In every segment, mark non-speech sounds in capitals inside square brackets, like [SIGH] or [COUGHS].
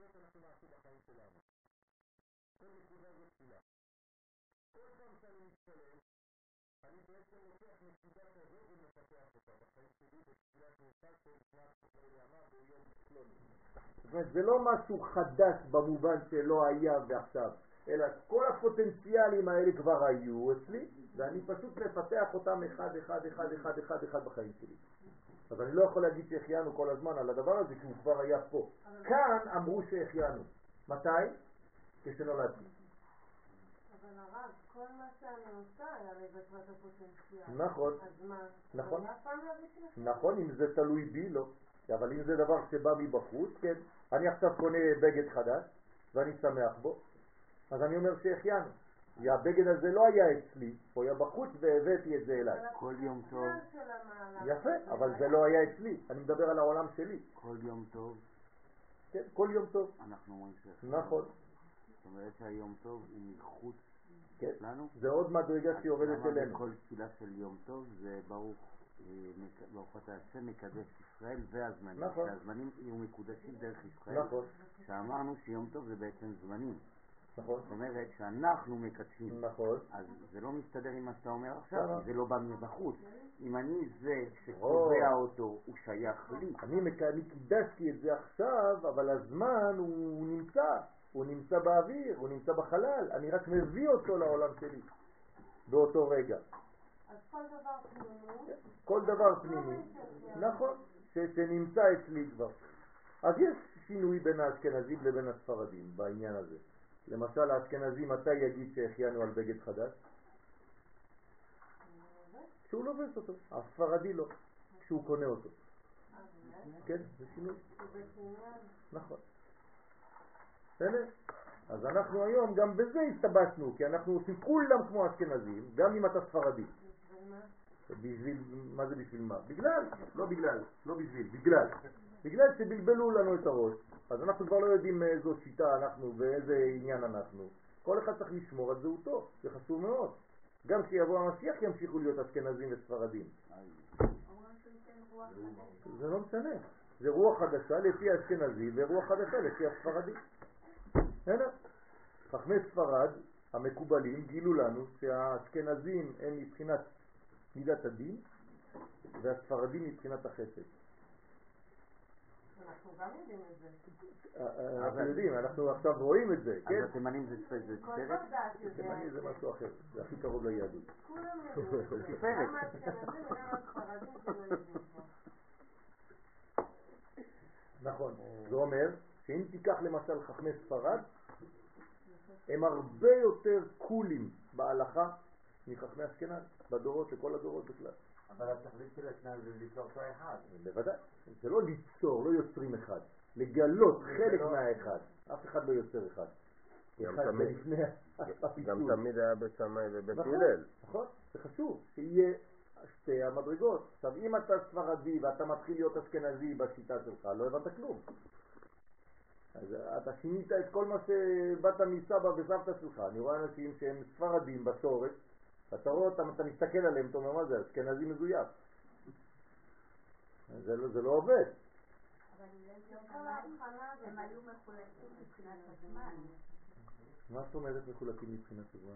פעולות אנחנו נעשה בחיים שלנו. כל נקודה זו תפילה. כל פעם שאני מתפלל, אני בעצם לוקח נקודה כזאת ומפתח אותה בחיים שלי בתפילת מנחה של זמן לא יודע מה ביום פלוני. זאת אומרת, זה לא משהו חדש במובן שלא היה ועכשיו, אלא כל הפוטנציאלים האלה כבר היו אצלי, ואני פשוט מפתח אותם אחד, אחד, אחד, אחד, אחד, אחד בחיים שלי. אז אני לא יכול להגיד שהחיינו כל הזמן על הדבר הזה, כי הוא כבר היה פה. כאן אמרו שהחיינו. מתי? כשנולדתי. אבל הרב, כל מה שאני עושה היה לבטרת הפוטנציאל. נכון. אז מה? נכון. לא. נכון, אם זה תלוי בי, לא. אבל אם זה דבר שבא מבחוץ, כן. אני עכשיו קונה בגד חדש, ואני שמח בו, אז אני אומר שהחיינו. הבגד הזה לא היה אצלי, הוא היה בחוץ והבאתי את זה אליי. כל יום טוב. יפה, אבל זה לא היה אצלי, אני מדבר על העולם שלי. כל יום טוב, כן, כל יום טוב. אנחנו אומרים ש... נכון, זאת אומרת שהיום טוב הוא מחוץ כן. לנו. זה עוד מדרגה שיורדת אלינו. בכל תפילה של יום טוב זה ברוך, אה, ברוך אתה השם מקדש ישראל והזמנים. נכון. שהזמנים יהיו מקודשים דרך ישראל. נכון, שאמרנו שיום טוב זה בעצם זמנים. נכון, זאת אומרת שאנחנו מקדשים. נכון. אז זה לא מסתדר עם מה שאתה אומר עכשיו? כי זה לא בא מבחוץ. אם אני זה שקובע אותו, הוא שייך לי. אני, מק- אני קידשתי את זה עכשיו, אבל הזמן הוא נמצא, הוא נמצא באוויר, הוא נמצא בחלל, אני רק מביא אותו לעולם שלי באותו רגע. אז כל דבר פנימי. כל דבר פנימי, נכון, ש- שנמצא אצלי כבר. אז יש שינוי בין האשכנזים לבין הספרדים בעניין הזה. למשל האשכנזי מתי יגיד שהחיינו על בגד חדש? כשהוא לובש אותו, הספרדי לא, כשהוא קונה אותו. כן, זה שינוי. נכון. בסדר? אז אנחנו היום גם בזה הסתבשנו, כי אנחנו עושים כולם כמו אשכנזים, גם אם אתה ספרדי. בשביל מה? בשביל, מה זה בשביל מה? בגלל, לא בגלל, לא בשביל, בגלל. בגלל שבלבלו לנו את הראש, אז אנחנו כבר לא יודעים מאיזו שיטה אנחנו ואיזה עניין אנחנו. כל אחד צריך לשמור על זהותו, זה חשוב מאוד. גם כשיבוא המשיח ימשיכו להיות אשכנזים וספרדים. זה לא משנה. זה רוח חדשה לפי האשכנזי ורוח חדשה לפי הספרדי. בסדר? חכמי ספרד המקובלים גילו לנו שהאשכנזים הם מבחינת מידת הדין והספרדים מבחינת החסד. אנחנו גם יודעים את זה. אה, אה, אנחנו יודעים, אנחנו עכשיו רואים את זה, כן? אז התימנים זה זה כל? בר דעת יודע תימני את זה. משהו אחר, זה הכי קרוב ליהדות. כולם יודעים את זה. [LAUGHS] שלא יודעים כבר. נכון. זה אומר שאם תיקח למשל חכמי ספרד, הם הרבה יותר קולים בהלכה מחכמי אשכנז, בדורות, לכל הדורות בכלל. אבל התכלית של השניים זה ליצור אותו אחד. בוודאי. זה לא ליצור, לא יוצרים אחד. לגלות חלק לא- מהאחד. אף אחד לא יוצר אחד. גם תמיד- היה בית שמאי ובית נכון, הלל. נכון, זה חשוב, שיהיה שתי המדרגות. עכשיו, אם אתה ספרדי ואתה מתחיל להיות אשכנזי בשיטה שלך, לא הבנת כלום. אז אתה שינית את כל מה שבאת מסבא וסבתא שלך. אני רואה אנשים שהם ספרדים בשורש, ואתה רואה אותם, אתה מסתכל עליהם, אתה אומר, מה זה, אשכנזי מזויף. זה לא, זה לא עובד. מה זאת אומרת מחולקים מבחינת הזמן?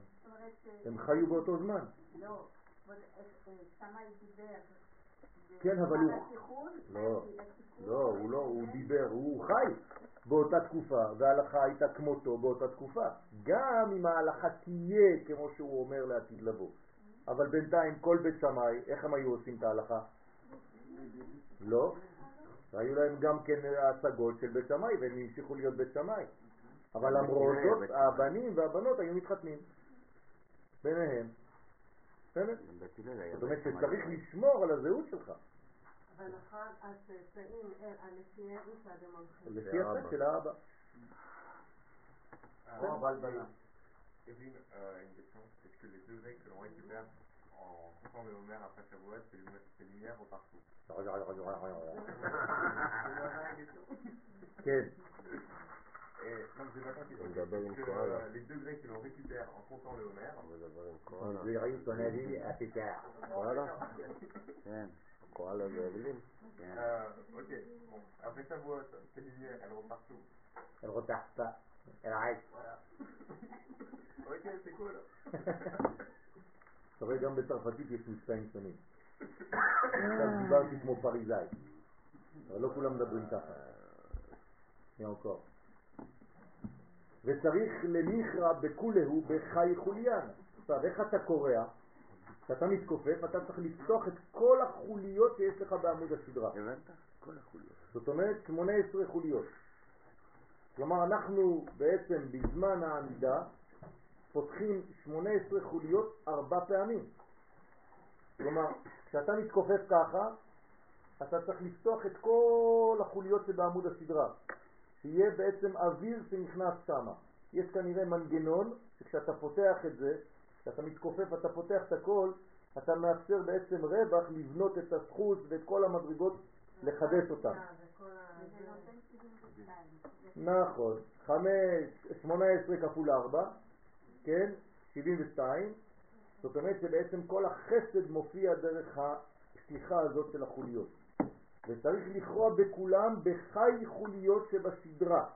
ש- הם חיו באותו זמן. לא, אה, אה, שמאי דיבר. כן, אבל הוא- לא, לא, הוא לא, הוא דיבר, הוא חי באותה תקופה, וההלכה הייתה כמותו באותה תקופה. גם אם ההלכה תהיה כמו שהוא אומר לעתיד לבוא. אבל בינתיים כל בית שמאי, איך הם היו עושים את ההלכה? לא. היו להם גם כן השגות של בית שמאי, והם המשיכו להיות בית שמאי. אבל למרות בית זאת, שמאי. הבנים והבנות היו מתחתנים ביניהם. בסדר? זאת אומרת. שצריך לשמור על הזהות שלך. אבל נכון, הצאצאים, אה, לפי איזה צד הם הולכים? לפי הצד של האבא. כמו הבלבלה. Evelyne, euh, une question. Est-ce que les deux œils que l'on récupère en coupant le homer après c'est lumi- c'est lumière ou partout כן, Et non, j'ai pas compris. On מדבר עם Parce que, קהלת. euh, les degrés que l'on récupère en comptant le Homer, הוא מדבר עם On קואלה. dirait ton avis à Pétard. קואלה? כן, קואלה זה אבלין? כן. euh, ok, bon, après ça, voit, ces lumières, elles repartent où Elle retarde pas. Elle arrête. Ok, c'est cool. אתה רואה, גם בצרפתית יש מבצעים שונים. עכשיו דיברתי כמו פריזאי, אבל לא כולם מדברים ככה. שנייה encore. וצריך למיכרא בכולהו בחי חוליין. עכשיו, איך אתה קורע? כשאתה מתכופף, אתה צריך לפתוח את כל החוליות שיש לך בעמוד הסדרה. הבנת? כל החוליות. זאת אומרת 18 חוליות. כלומר אנחנו בעצם בזמן העמידה פותחים 18 חוליות ארבע פעמים. כלומר, כשאתה מתכופף ככה, אתה צריך לפתוח את כל החוליות שבעמוד הסדרה, שיהיה בעצם אוויר שנכנס שם. יש כנראה מנגנון שכשאתה פותח את זה, כשאתה מתכופף אתה פותח את הכל, אתה מאפשר בעצם רווח לבנות את הסחוס ואת כל המדרגות, לחדש 72. נכון, 5, 18 כפול 4, כן, 72, זאת אומרת שבעצם כל החסד מופיע דרך השליחה הזאת של החוליות. וצריך לכרוע בכולם בחי חוליות שבסדרה,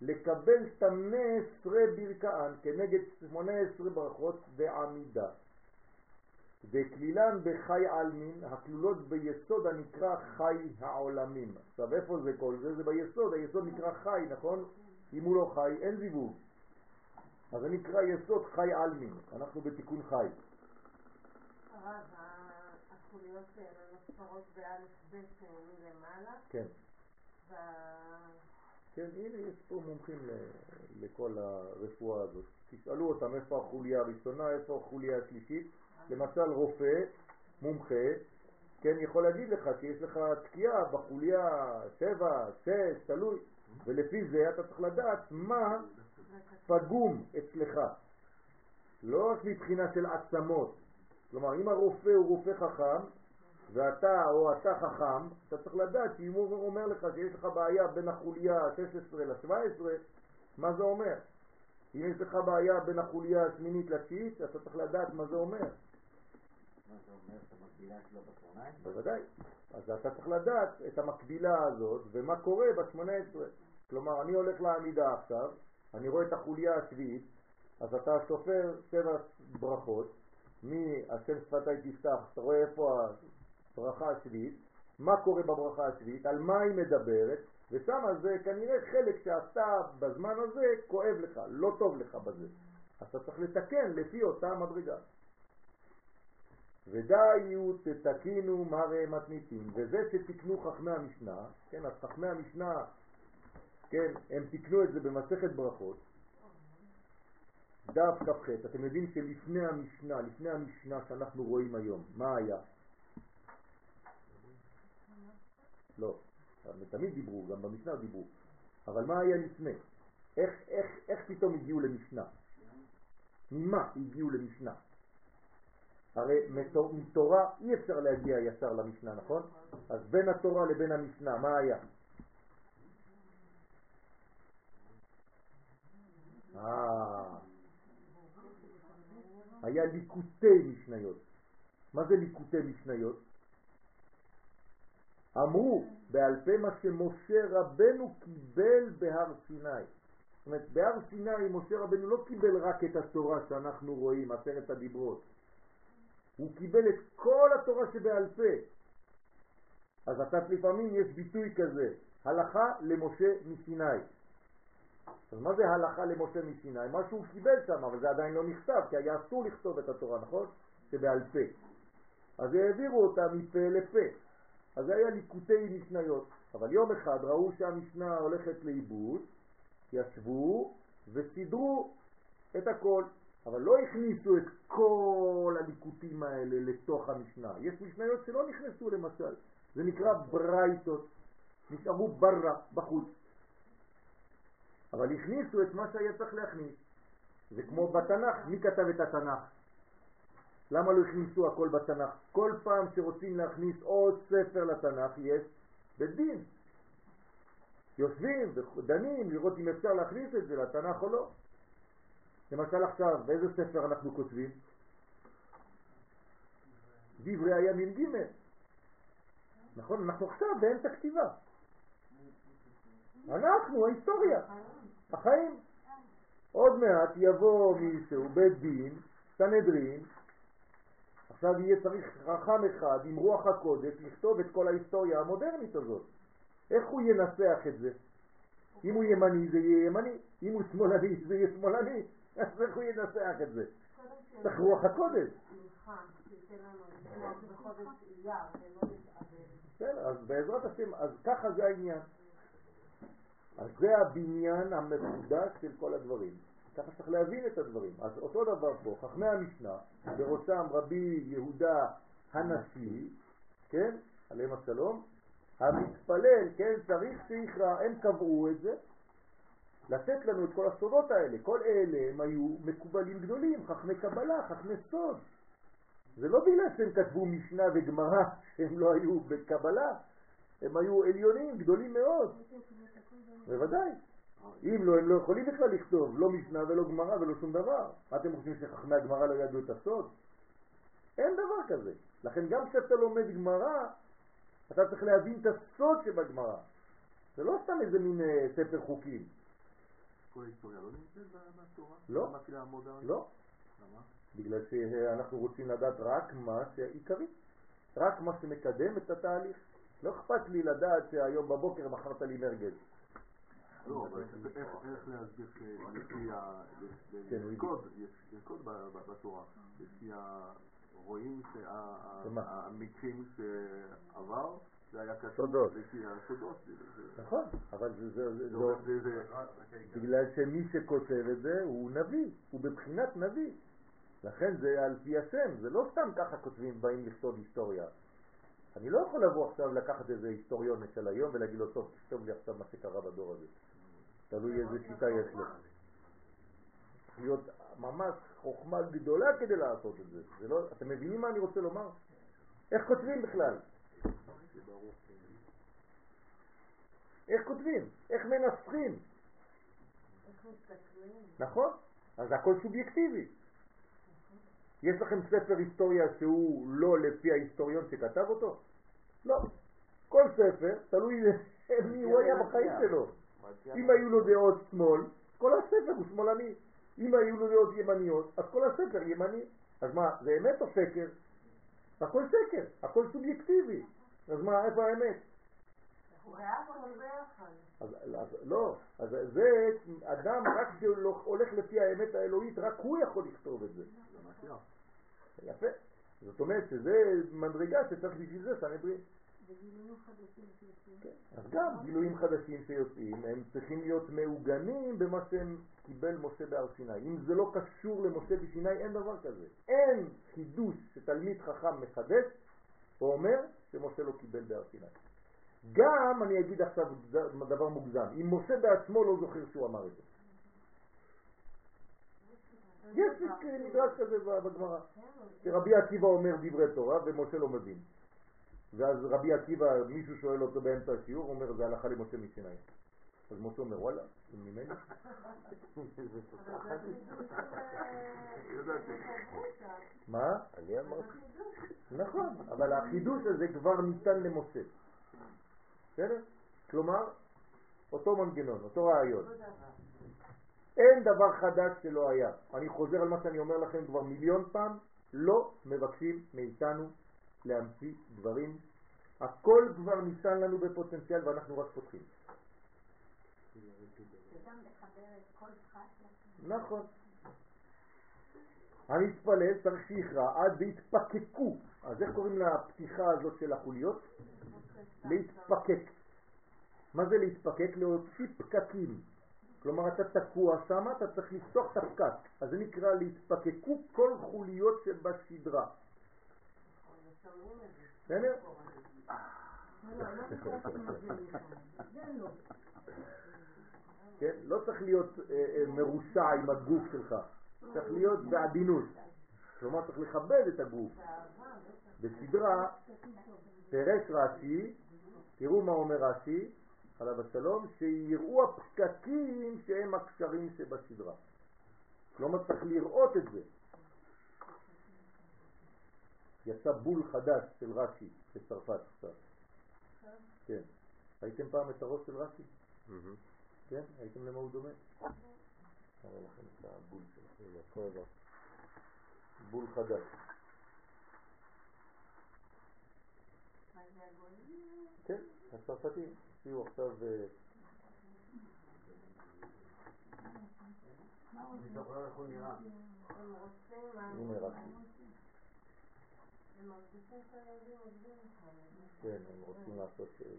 לקבל תמנה עשרה ברכאן כנגד 18 ברכות ועמידה. וכלילן בחי עלמין, הכלולות ביסוד הנקרא חי העולמים. עכשיו איפה זה כל זה? זה ביסוד, היסוד נקרא חי, נכון? אם הוא לא חי, אין זיווג. אז זה נקרא יסוד חי עלמין, אנחנו בתיקון חי. הרב, החוליות האלה נספרות באלף בית מלמעלה, כן. כן, הנה יש פה מומחים לכל הרפואה הזאת. תשאלו אותם איפה החוליה הראשונה, איפה החוליה השלישית. למשל רופא, מומחה, כן, יכול להגיד לך שיש לך תקיעה בחוליה 7, 6, תלוי, ולפי זה אתה צריך לדעת מה פגום אצלך. לא רק מבחינה של עצמות. כלומר, אם הרופא הוא רופא חכם, ואתה או אתה חכם, אתה צריך לדעת שאם הוא אומר לך שיש לך בעיה בין החוליה ה-16 ל-17, מה זה אומר? אם יש לך בעיה בין החוליה השמינית לתשיעית, אתה צריך לדעת מה זה אומר. מה זה אומר? את המקבילה שלו ב-18? בוודאי. אז אתה צריך לדעת את המקבילה הזאת ומה קורה ב-18. כלומר, אני הולך לעמידה עכשיו, אני רואה את החוליה השביעית, אז אתה סופר שבע ברכות, מהשם שפתי תפתח, אתה רואה איפה הברכה השביעית, מה קורה בברכה השביעית, על מה היא מדברת, ושם זה כנראה חלק שאתה בזמן הזה כואב לך, לא טוב לך בזה. אז אתה צריך לתקן לפי אותה מדרגה. ודאיו תתקינו מראה מתניתים, וזה שתיקנו חכמי המשנה, כן, אז חכמי המשנה, כן, הם תיקנו את זה במסכת ברכות, דף כ"ח, אתם יודעים שלפני המשנה, לפני המשנה שאנחנו רואים היום, מה היה? לא, תמיד דיברו, גם במשנה דיברו, אבל מה היה לפני? איך, איך, איך פתאום הגיעו למשנה? ממה הגיעו למשנה? הרי מתור- מתורה אי אפשר להגיע ישר למשנה, נכון? אז בין התורה לבין המשנה, מה היה? אה, היה ליקוטי משניות. מה זה ליקוטי משניות? אמרו בעל פה מה שמשה רבנו קיבל בהר סיני. זאת אומרת, בהר סיני משה רבנו לא קיבל רק את התורה שאנחנו רואים, עשרת הדיברות. הוא קיבל את כל התורה שבעל פה. אז אתה לפעמים יש ביטוי כזה, הלכה למשה מסיני. אז מה זה הלכה למשה מסיני? מה שהוא קיבל שם, אבל זה עדיין לא נכתב, כי היה אסור לכתוב את התורה, נכון? שבעל פה. אז העבירו אותה מפה לפה. אז זה היה ליקוטי משניות. אבל יום אחד ראו שהמשנה הולכת לאיבוד, ישבו וסידרו את הכל. אבל לא הכניסו את כל הליקוטים האלה לתוך המשנה. יש משניות שלא נכנסו למשל, זה נקרא ברייתות, נשארו ברא, בחוץ. אבל הכניסו את מה שהיה צריך להכניס. זה כמו בתנ"ך, מי כתב את התנ"ך? למה לא הכניסו הכל בתנ"ך? כל פעם שרוצים להכניס עוד ספר לתנ"ך יש בית דין. יושבים ודנים לראות אם אפשר להכניס את זה לתנ"ך או לא. למשל עכשיו, באיזה ספר אנחנו כותבים? דברי הימים ג' נכון? אנחנו עכשיו באמצע כתיבה. אנחנו, ההיסטוריה, החיים. עוד מעט יבוא מישהו, בית דין, סנהדרין, עכשיו יהיה צריך חכם אחד עם רוח הקודש לכתוב את כל ההיסטוריה המודרנית הזאת. איך הוא ינסח את זה? אם הוא ימני זה יהיה ימני, אם הוא שמאלני זה יהיה שמאלני, [LAUGHS] אז איך הוא ינסח את זה? צריך רוח הקודש. בסדר, אז בעזרת השם, אז ככה זה העניין. אז זה הבניין המחודש של כל הדברים. ככה צריך להבין את הדברים. אז אותו דבר פה, חכמי המשנה, בראשם רבי יהודה הנשיא, כן, עליהם השלום, המתפלל, כן, צריך שיכרע, הם קבעו את זה, לתת לנו את כל הסודות האלה. כל אלה הם היו מקובלים גדולים, חכמי קבלה, חכמי סוד. זה לא בגלל שהם כתבו משנה וגמרא שהם לא היו בקבלה, הם היו עליונים, גדולים מאוד. בוודאי. אם לא, הם לא יכולים בכלל לכתוב לא משנה ולא גמרא ולא שום דבר. מה אתם חושבים שחכמי הגמרא לא ידעו את הסוד? אין דבר כזה. לכן גם כשאתה לומד גמרא, אתה צריך להבין את הסוד שבגמרא. זה לא סתם איזה מין אה, ספר חוקים. כל ההיסטוריה לא נמצאת בתורה? לא. לא. למה? בגלל שאנחנו רוצים לדעת רק מה שעיקרי, רק מה שמקדם את התהליך. לא אכפת לי לדעת שהיום בבוקר מכרת לי מרגל. לא, אבל איך איך להסביר שלפי ה... כן, הוא יש קוד, יש קוד ב- ב- בתורה, לפי ה... רואים? שהמקרים שעבר, זה היה כתוב. לפי הסודות. זה- זה- נכון, אבל זה, זה, זה, זה- זה, זה- זה- בגלל שמי שכותב את זה הוא נביא, הוא בבחינת נביא. לכן זה על פי השם, זה לא סתם ככה כותבים, באים לכתוב היסטוריה. אני לא יכול לבוא עכשיו לקחת איזה היסטוריון של היום ולהגיד לו, טוב, תכתוב לי עכשיו מה שקרה בדור הזה. תלוי איזה שיטה יש לו. להיות ממש חוכמה גדולה כדי לעשות את זה. זה לא, אתם מבינים מה אני רוצה לומר? איך כותבים בכלל? איך כותבים? איך מנסחים? נכון? אז הכל סובייקטיבי. יש לכם ספר היסטוריה שהוא לא לפי ההיסטוריון שכתב אותו? לא. כל ספר, תלוי [LAUGHS] מי הוא היה בחיים שלו. אם היו לו דעות שמאל, כל הספר הוא שמאלני. אם היו לו דעות ימניות, אז כל הספר ימני. אז מה, זה אמת או שקר? הכל שקר, הכל סובייקטיבי. אז מה, איפה האמת? אז, אז לא, אז זה אדם רק שהולך לפי האמת האלוהית, רק הוא יכול לכתוב את זה. יפה. זאת אומרת שזה מדרגה שצריך בשביל זה סנהדרין. אז גם גילויים חדשים שיוצאים, הם צריכים להיות מעוגנים במה שהם קיבל משה בהר סיני. אם זה לא קשור למשה בסיני, אין דבר כזה. אין חידוש שתלמיד חכם מחדש או אומר שמשה לא קיבל בהר סיני. גם, אני אגיד עכשיו דבר מוגזם, אם משה בעצמו לא זוכר שהוא אמר את זה. יש מדרש כזה בגמרא, שרבי עקיבא אומר דברי תורה ומשה לא מבין. ואז רבי עקיבא, מישהו שואל אותו באמצע השיעור, הוא אומר זה הלכה למשה מסיני. אז משה אומר וואלה, זה ממני? מה? אני אמרתי. נכון, אבל החידוש הזה כבר ניתן למשה. בסדר? כלומר, אותו מנגנון, אותו רעיון. אין דבר חדש שלא היה. אני חוזר על מה שאני אומר לכם כבר מיליון פעם, לא מבקשים מאיתנו להמציא דברים. הכל כבר ניתן לנו בפוטנציאל ואנחנו רק פותחים. נכון. המתפלל צריך שיכרע עד והתפקקו. אז איך קוראים לפתיחה הזאת של החוליות? להתפקק. מה זה להתפקק? להוציא פקקים. כלומר אתה תקוע שם, אתה צריך לפתוח את הפקק. אז זה נקרא להתפקקו כל חוליות שבשדרה. בסדר? כן? לא צריך להיות אה, אה, מרושע עם הגוף שלך, צריך להיות בעדינות. כלומר צריך לכבד את הגוף. בסדרה, פירש רש"י, תראו מה אומר רש"י, עליו השלום, שיראו הפקקים שהם הקשרים שבסדרה. כלומר צריך לראות את זה. יצא בול חדש של רש"י בצרפת עכשיו. כן. ראיתם פעם את הראש של רש"י? כן? הייתם למה הוא דומה? אראה לכם את הבול שלו. בול חדש. כן, הצרפתים הוציאו עכשיו... אה, אני זוכר איך הוא נראה. הם רוצים... הנה רש"י. הם מרגישים שהילדים עובדים איתם. כן, הם רוצים לעשות... אה.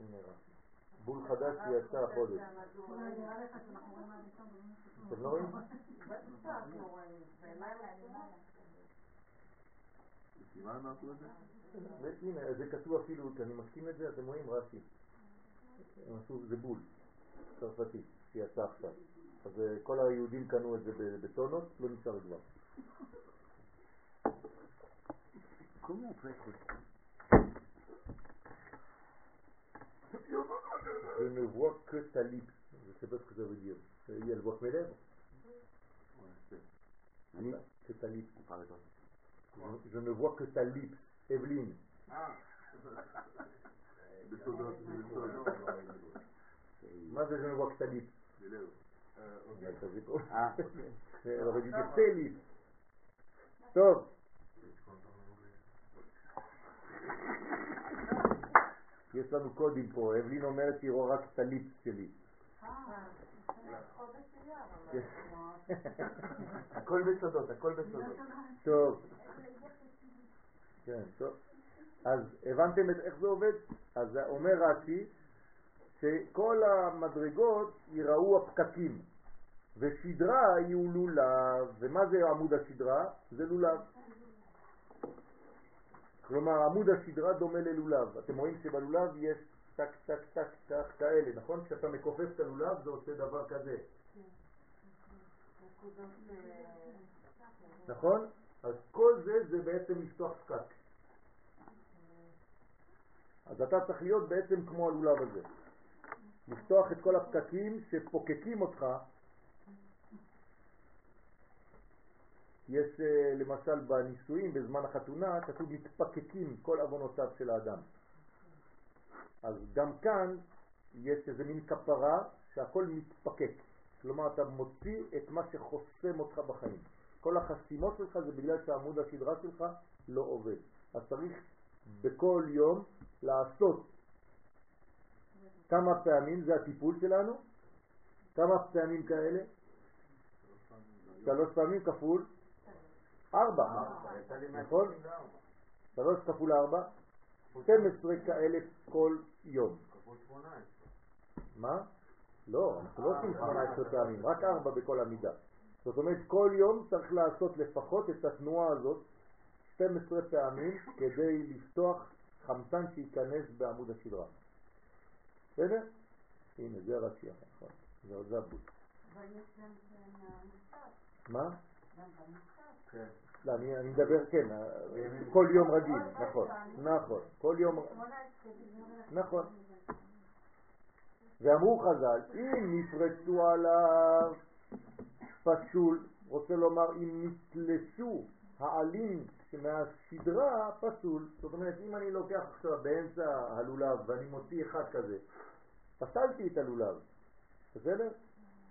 הנה רש"י. בול חדש שיצא החודש. אתם לא רואים? זה? הנה, זה כתוב אפילו, אני מסכים את זה, אתם רואים רש"י. זה בול, צרפתי, שיצא עכשיו. אז אה, כל היהודים קנו את זה בטונות, לא נשאר כבר. Je ne vois que ta lippe. Je sais pas ce que ça veut dire. Ça veut dire, elle voit que mes lèvres. Oui, que ta quoi Je, je ne vois que ta lippe. Evelyne. מה זה je ne vois que ta lippe dû dire tes lippes. טוב. יש לנו קודים פה, אבלין אומרת שהיא רואה רק את הליפס שלי. כן. הכל בסודות, הכל בסודות. טוב. כן, טוב. אז הבנתם איך זה עובד? אז אומר רש"י שכל המדרגות יראו הפקקים ושדרה יהיו לולב. ומה זה עמוד השדרה? זה לולב. כלומר עמוד השדרה דומה ללולב. אתם רואים שבלולב יש טק טק טק טק כאלה, נכון? כשאתה מכופף את הלולב זה עושה דבר כזה, נכון? אז כל זה זה בעצם לפתוח פקק. אז אתה צריך להיות בעצם כמו הלולב הזה. לפתוח את כל הפקקים שפוקקים אותך. יש אה, למשל בנישואים, בזמן החתונה, כתוב מתפקקים כל עוונותיו של האדם. אז גם כאן יש איזה מין כפרה שהכל מתפקק. כלומר, אתה מוציא את מה שחוסם אותך בחיים. כל החסימות שלך זה בגלל שעמוד השדרה שלך לא עובד. אז צריך בכל יום לעשות כמה פעמים, זה הטיפול שלנו, כמה פעמים כאלה? שלוש פעמים כפול ארבע, נכון? 194. שלוש כפול ארבע, 12 כאלה כל יום. כפול 18. מה? לא, אנחנו לא עושים 18 פעמים, רק 4 בכל עמידה. זאת אומרת, כל יום צריך לעשות לפחות את התנועה הזאת 12 פעמים כדי לפתוח חמצן שייכנס בעמוד השדרה. בסדר? הנה, זה רש"י, נכון. זה עוד. אבל יש גם כן המוסר, מה? גם. כן. לא, אני, אני מדבר, כן, כל יום רגיל, נכון, נכון, כל יום, 18 בזמן נכון. ואמרו חז"ל, אם נפרצו עליו פסול, רוצה לומר אם נתלשו העלים מהסדרה פסול, זאת אומרת אם אני לוקח עכשיו באמצע הלולב ואני מוציא אחד כזה, פסלתי את הלולב, בסדר?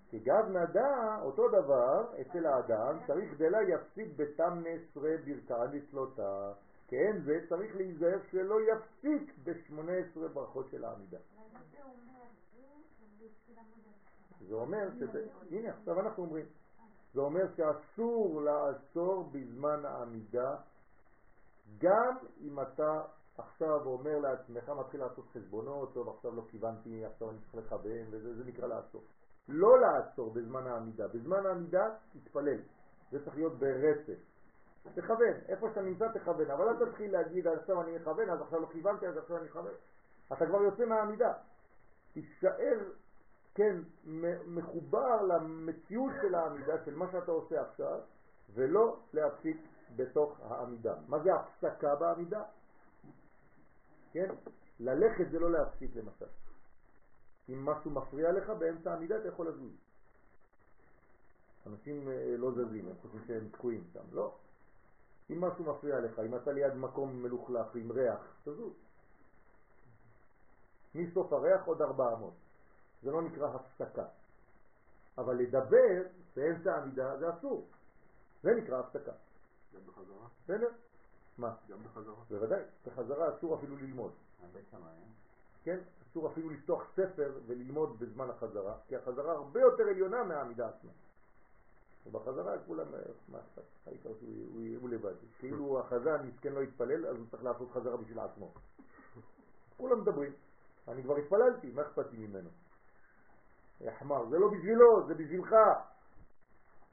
כי גב נדע, אותו דבר אצל האדם, צריך גדלה יפסיק בתם עשרה ברכאה לצלותה, כן זה צריך להיזהר שלא יפסיק בשמונה עשרה ברכות של העמידה. זה אומר שזה, הנה עכשיו אנחנו אומרים, זה אומר שאסור לעצור בזמן העמידה, גם אם אתה עכשיו אומר לעצמך, מתחיל לעשות חשבונות, טוב עכשיו לא כיוונתי, עכשיו אני צריך לכוון, וזה זה נקרא לעצור. לא לעצור בזמן העמידה, בזמן העמידה תתפלל, זה צריך להיות ברצף. תכוון, איפה שאתה נמצא תכוון, אבל אל תתחיל להגיד עכשיו אני מכוון, אז עכשיו לא כיוונתי, אז עכשיו אני מכוון. אתה כבר יוצא מהעמידה. תישאר כן, מחובר למציאות של העמידה, של מה שאתה עושה עכשיו, ולא להפסיק בתוך העמידה. מה זה הפסקה בעמידה? כן? ללכת זה לא להפסיק למשל. אם משהו מפריע לך באמצע העמידה אתה יכול לזוז. אנשים אה, לא זזים, הם חושבים שהם תקועים שם, לא. אם משהו מפריע לך, אם אתה ליד מקום מלוכלך עם ריח, תזוז. מסוף הריח עוד 400. זה לא נקרא הפסקה. אבל לדבר באמצע העמידה זה אסור. זה נקרא הפסקה. גם בחזרה? בסדר? מה? גם בחזרה? בוודאי, בחזרה אסור אפילו ללמוד. כן? אסור אפילו לפתוח ספר וללמוד בזמן החזרה, כי החזרה הרבה יותר עליונה מהעמידה עצמה. ובחזרה כולם, אה, מה אכפת? העיקר שהוא הוא- הוא לבד. כאילו החזן מסכן לא יתפלל, אז הוא צריך לעשות חזרה בשביל עצמו. כולם מדברים. אני כבר התפללתי, מה אכפת לי ממנו? יא חמר, זה לא בשבילו, זה בשבילך.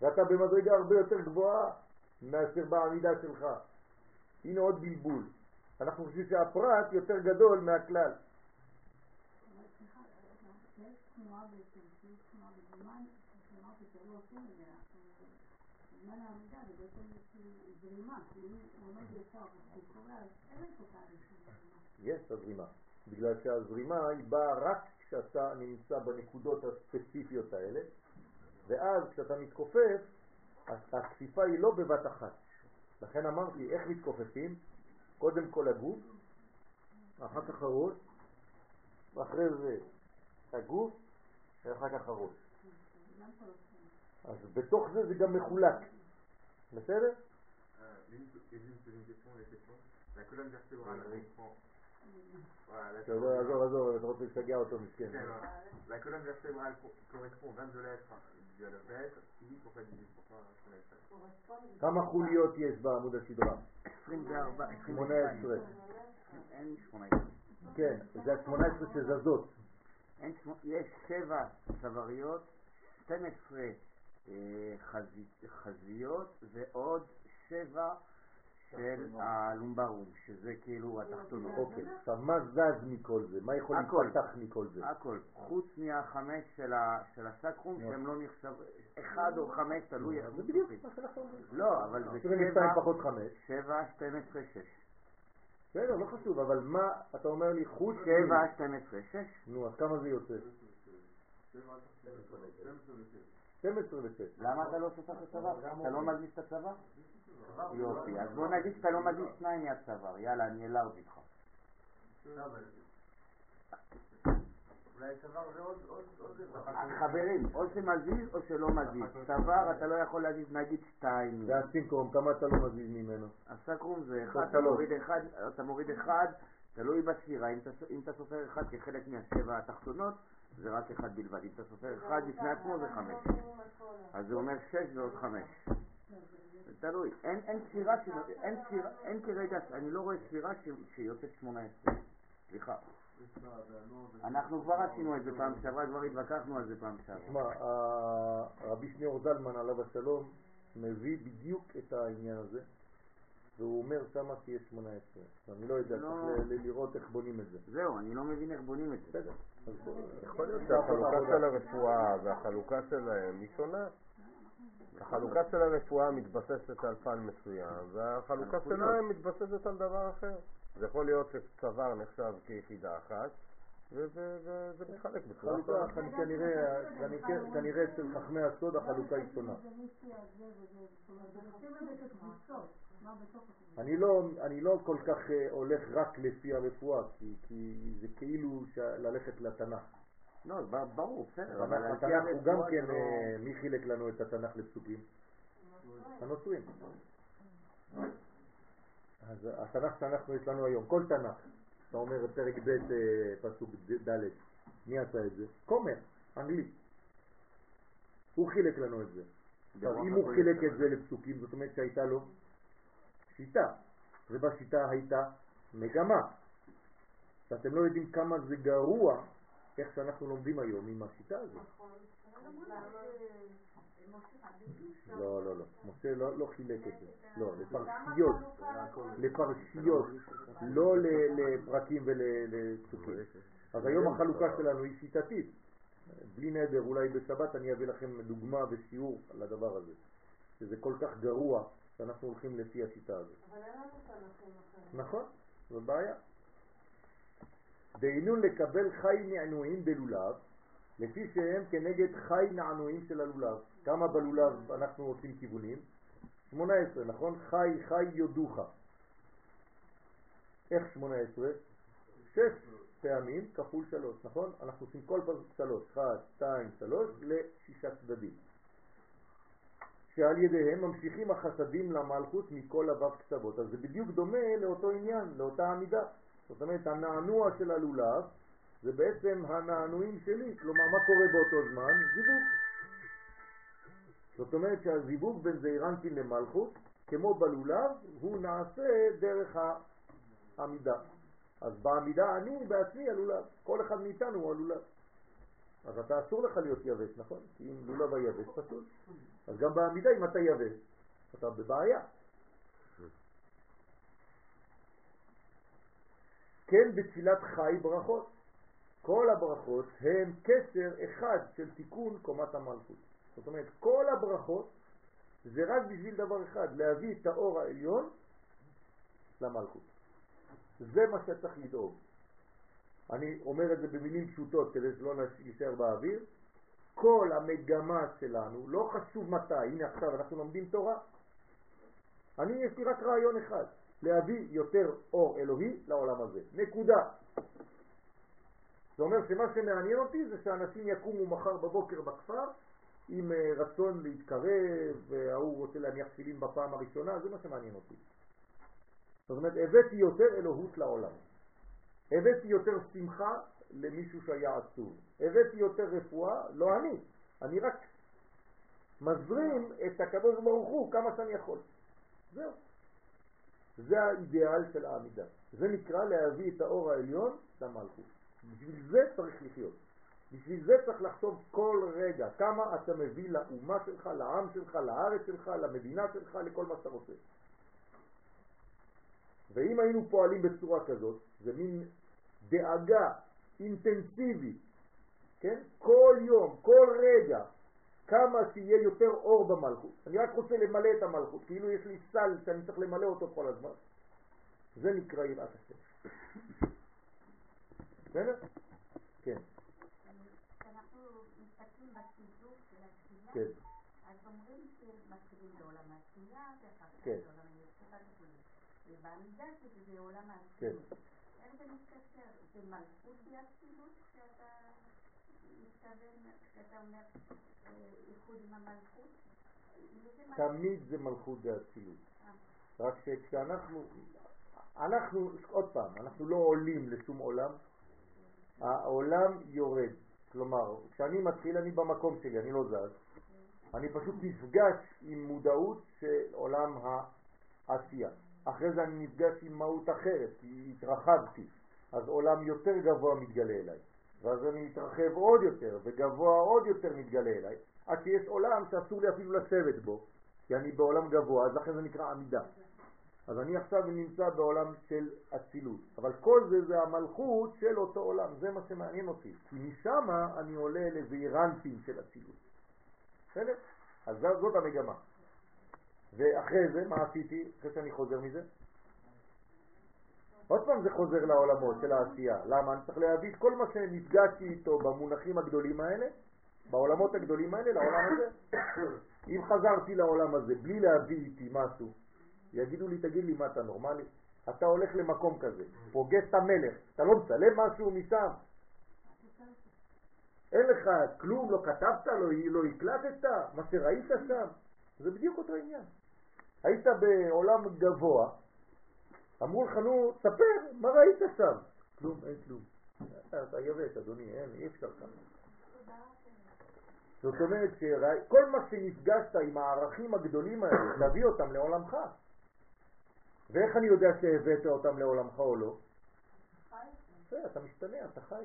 ואתה במדרגה הרבה יותר גבוהה מאשר בעמידה שלך. הנה עוד בלבול. אנחנו חושבים שהפרט יותר גדול מהכלל. יש את. יש הזרימה, בגלל שהזרימה היא באה רק כשאתה נמצא בנקודות הספציפיות האלה, ואז כשאתה מתכופף, הכפיפה היא לא בבת אחת. לכן אמרתי, איך מתכופפים? קודם כל הגוף, אחר כך הראש, ואחרי זה הגוף, ואחר כך הראש. אז בתוך זה זה גם מחולק, בסדר? Une, une, une question, les questions. La colonne vertébrale comprend. Voilà, la, עזוב, עזוב, עזוב, אתה רוצה לשגע אותו מסכן. Ok, voilà. La colonne vertébrale co- correspond aux 22 lettres du alphabet, qui pourquoi divise pourquoi on a fait. כמה חוליות יש בעמוד הסדרה? 24, 18. אין 18. כן, זה ה-18 שזזות. יש שבע צוואריות, 12 אה, חזי- חזיות ועוד שבע של הלומברום, שזה כאילו התחתונות. אוקיי, עכשיו מה זז מכל זה? מה יכול. להתפתח מכל זה? הכל, חוץ מהחמש של הסקרום, שהם לא נחשב, אחד או חמש, תלוי איך זה בדיוק. מה שאנחנו אומרים. לא, אבל זה 22 שבע, פחות 5. שבע, 12, 6. בסדר, לא חשוב, אבל מה, אתה אומר לי חוץ... שבע, 12, 6. נו, אז כמה זה יוצא? 12 ו-6. למה אתה לא סופר את הצוואר? אתה לא מזיז את הצוואר? יופי, אז בוא נגיד שאתה לא מזיז שניים מהצוואר, יאללה, אני אלארג' איתך. זה חברים, או שמזיז או שלא מזיז. צוואר אתה לא יכול להזיז נגיד שתיים. והסינקרום, כמה אתה לא מזיז ממנו? הסקרום זה אחד. אתה מוריד אחד, אתה מוריד אחד, תלוי בספירה, אם אתה- אם אתה סופר אחד כחלק מהשבע התחתונות, זה רק אחד בלבד, אם אתה סופר אחד בפני עצמו זה חמש. אז זה אומר שש ועוד חמש. תלוי, אין, אין ספירה, ש... אין, ספירה, אין כרגע, אני לא רואה ספירה ש... שיוצאת 18. סליחה. אנחנו כבר עשינו את זה פעם שעברה, כבר התווכחנו על זה פעם שעברה. תשמע, רבי שניאור זלמן עליו השלום מביא בדיוק את העניין הזה, והוא אומר שמה שיש 18. אני לא יודע, לא. צריך ל- ל- לראות איך בונים את זה. זהו, אני לא מבין איך בונים את זה. בסדר. יכול להיות שהחלוקה של הרפואה והחלוקה שלהם היא שונה. החלוקה של הרפואה מתבססת על פן מסוים, והחלוקה. שלהם מתבססת על דבר אחר. זה יכול להיות שצוואר נחשב כיחידה אחת, וזה מתחלק בצורה. אני כנראה, אצל חכמי הסוד החלוקה היא שונה. אני לא, לא כל כך אה, הולך רק לפי הרפואה, כי, זה כאילו ללכת לתנ"ך. לא, ברור, בסדר, אבל התנ"ך הוא גם כן, לא... אה, מי חילק לנו את התנ"ך לפסוקים? הנוצרים. אז התנ"ך שאנחנו יש לנו היום, כל תנ"ך, אתה אומר פרק ב' אה, פסוק ד- מי עשה את זה? כומר, אנגלי. הוא חילק לנו את זה. עכשיו, אם הוא. חילק את זה לפסוקים, זאת אומרת שהייתה לו שיטה, ובשיטה הייתה מגמה. שאתם לא יודעים כמה זה גרוע איך שאנחנו לומדים היום עם השיטה הזאת. לא, לא, לא. משה לא, לא חילק את זה. לא, לפרשיות. לפרשיות. לא לפרקים ולפסוקים. אז היום החלוקה שלנו היא שיטתית. בלי נדר, אולי בשבת אני אביא לכם דוגמה ושיעור על הדבר הזה. שזה כל כך גרוע שאנחנו הולכים לפי השיטה הזאת. אבל אין לנו תנ"כים אחרים. נכון, זו בעיה. דהיינו לקבל חי נענועים בלולב, לפי שהם כנגד חי נענועים של הלולב. כמה בלולב אנחנו עושים כיוונים? 18, נכון? חי חי יודוך. איך 18? 6 פעמים כפול 3, נכון? אנחנו עושים כל פעם 3, 1, 2, 3 לשישה צדדים. שעל ידיהם ממשיכים החסדים למלכות מכל לבב קצוות. אז זה בדיוק דומה לאותו עניין, לאותה עמידה. זאת אומרת, הנענוע של הלולב זה בעצם הנענועים שלי. כלומר, מה קורה באותו זמן? זיווג. זאת אומרת שהזיווג בין זעירנטין למלכות, כמו בלולב, הוא נעשה דרך העמידה. אז בעמידה אני בעצמי הלולב, כל אחד מאיתנו הוא הלולב. אז אתה אסור לך להיות יבש, נכון? כי אם לולב היבש פסול. אז גם בעמידה אם אתה יבש, אתה בבעיה. כן בתפילת חי ברכות. כל הברכות הן קשר אחד של תיקון קומת המלכות. זאת אומרת, כל הברכות זה רק בשביל דבר אחד, להביא את האור העליון למלכות. זה מה שצריך לדאוג. אני אומר את זה במילים פשוטות כדי שלא נשאר באוויר. כל המגמה שלנו, לא חשוב מתי, הנה עכשיו אנחנו לומדים תורה, אני יש לי רק רעיון אחד, להביא יותר אור אלוהי לעולם הזה. נקודה. זה אומר שמה שמעניין אותי זה שאנשים יקומו מחר בבוקר בכפר עם אה, רצון להתקרב, וההוא רוצה להניח תפילין בפעם הראשונה, זה מה שמעניין אותי. זאת אומרת, הבאתי יותר אלוהות לעולם. הבאתי יותר שמחה למישהו שהיה עצוב. הבאתי יותר רפואה, לא אני. אני רק מזרים את הקדוש ברוך הוא כמה שאני יכול. זהו. זה האידיאל של העמידה. זה נקרא להביא את האור העליון למלכות. בשביל זה צריך לחיות. בשביל זה צריך לחשוב כל רגע כמה אתה מביא לאומה שלך, לעם שלך, לארץ שלך, למדינה שלך, לכל מה שאתה רוצה. ואם היינו פועלים בצורה כזאת, זה מין דאגה אינטנסיבית, כן? כל יום, כל רגע, כמה שיהיה יותר אור במלכות. אני רק רוצה למלא את המלכות, כאילו יש לי סל שאני צריך למלא אותו כל הזמן. זה נקרא יראת השם. בסדר? כן. כשאנחנו מסתכלים בסידור של התפילה, כן. אז אומרים שמתחילים בעולם התפילה, ואחר כך. בעולם היצירה וכו'. ובעמידה שזה עולם כן. האצילות. איך זה מתקשר? זה מלכות באצילות שאתה מתכוון, שאתה אומר אה, איחוד עם המלכות? איזה מלכות? תמיד זה מלכות דאצילות. רק שכשאנחנו, אנחנו, עוד פעם, אנחנו לא עולים לשום עולם, העולם יורד. כלומר, כשאני מתחיל אני במקום שלי, אני לא זז. אני פשוט נפגש עם מודעות של עולם העשייה. אחרי זה אני נפגש עם מהות אחרת, כי התרחבתי. אז עולם יותר גבוה מתגלה אליי. ואז אני מתרחב עוד יותר, וגבוה עוד יותר מתגלה אליי, עד שיש עולם שאסור לי אפילו לשבת בו, כי אני בעולם גבוה, אז לכן זה נקרא עמידה. אז אני עכשיו נמצא בעולם של אצילות, אבל כל זה זה המלכות של אותו עולם, זה מה שמעניין אותי, כי משם אני עולה לזעירנטים של אצילות. בסדר? אז זאת המגמה. ואחרי זה, מה עשיתי? אחרי שאני חוזר מזה? עוד פעם זה חוזר לעולמות של העשייה. למה? אני צריך להביא את כל מה שנפגשתי איתו במונחים הגדולים האלה, בעולמות הגדולים האלה, לעולם הזה. אם חזרתי לעולם הזה בלי להביא איתי משהו, יגידו לי, תגיד לי, מה אתה נורמלי? אתה הולך למקום כזה, פוגש את המלך, אתה לא מצלם משהו משם? אין לך כלום, לא כתבת, לא, לא הקלטת, מה שראית שם, זה בדיוק אותו עניין. היית בעולם גבוה, אמרו לך, נו, ספר, מה ראית שם? כלום, אין כלום. אתה יבש, אדוני, אין, אי אפשר ככה. זאת אומרת שכל מה שנפגשת עם הערכים הגדולים האלה, תביא אותם לעולמך. ואיך אני יודע שהבאת אותם לעולמך או לא? אתה משתנה, אתה חי.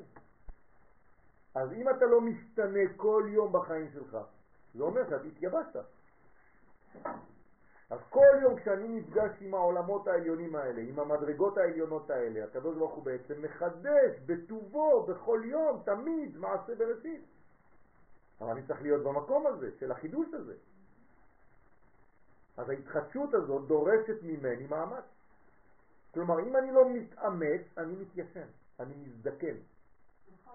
אז אם אתה לא משתנה כל יום בחיים שלך, זה אומר שאתה התייבשת. אז כל יום כשאני נפגש עם העולמות העליונים האלה, עם המדרגות העליונות האלה, הקדוש ברוך הוא בעצם מחדש בטובו בכל יום, תמיד, מעשה בראשית. אבל אני צריך להיות במקום הזה, של החידוש הזה. אז ההתחדשות הזאת דורשת ממני מאמץ. כלומר, אם אני לא מתאמץ, אני מתיישן. אני מזדקן.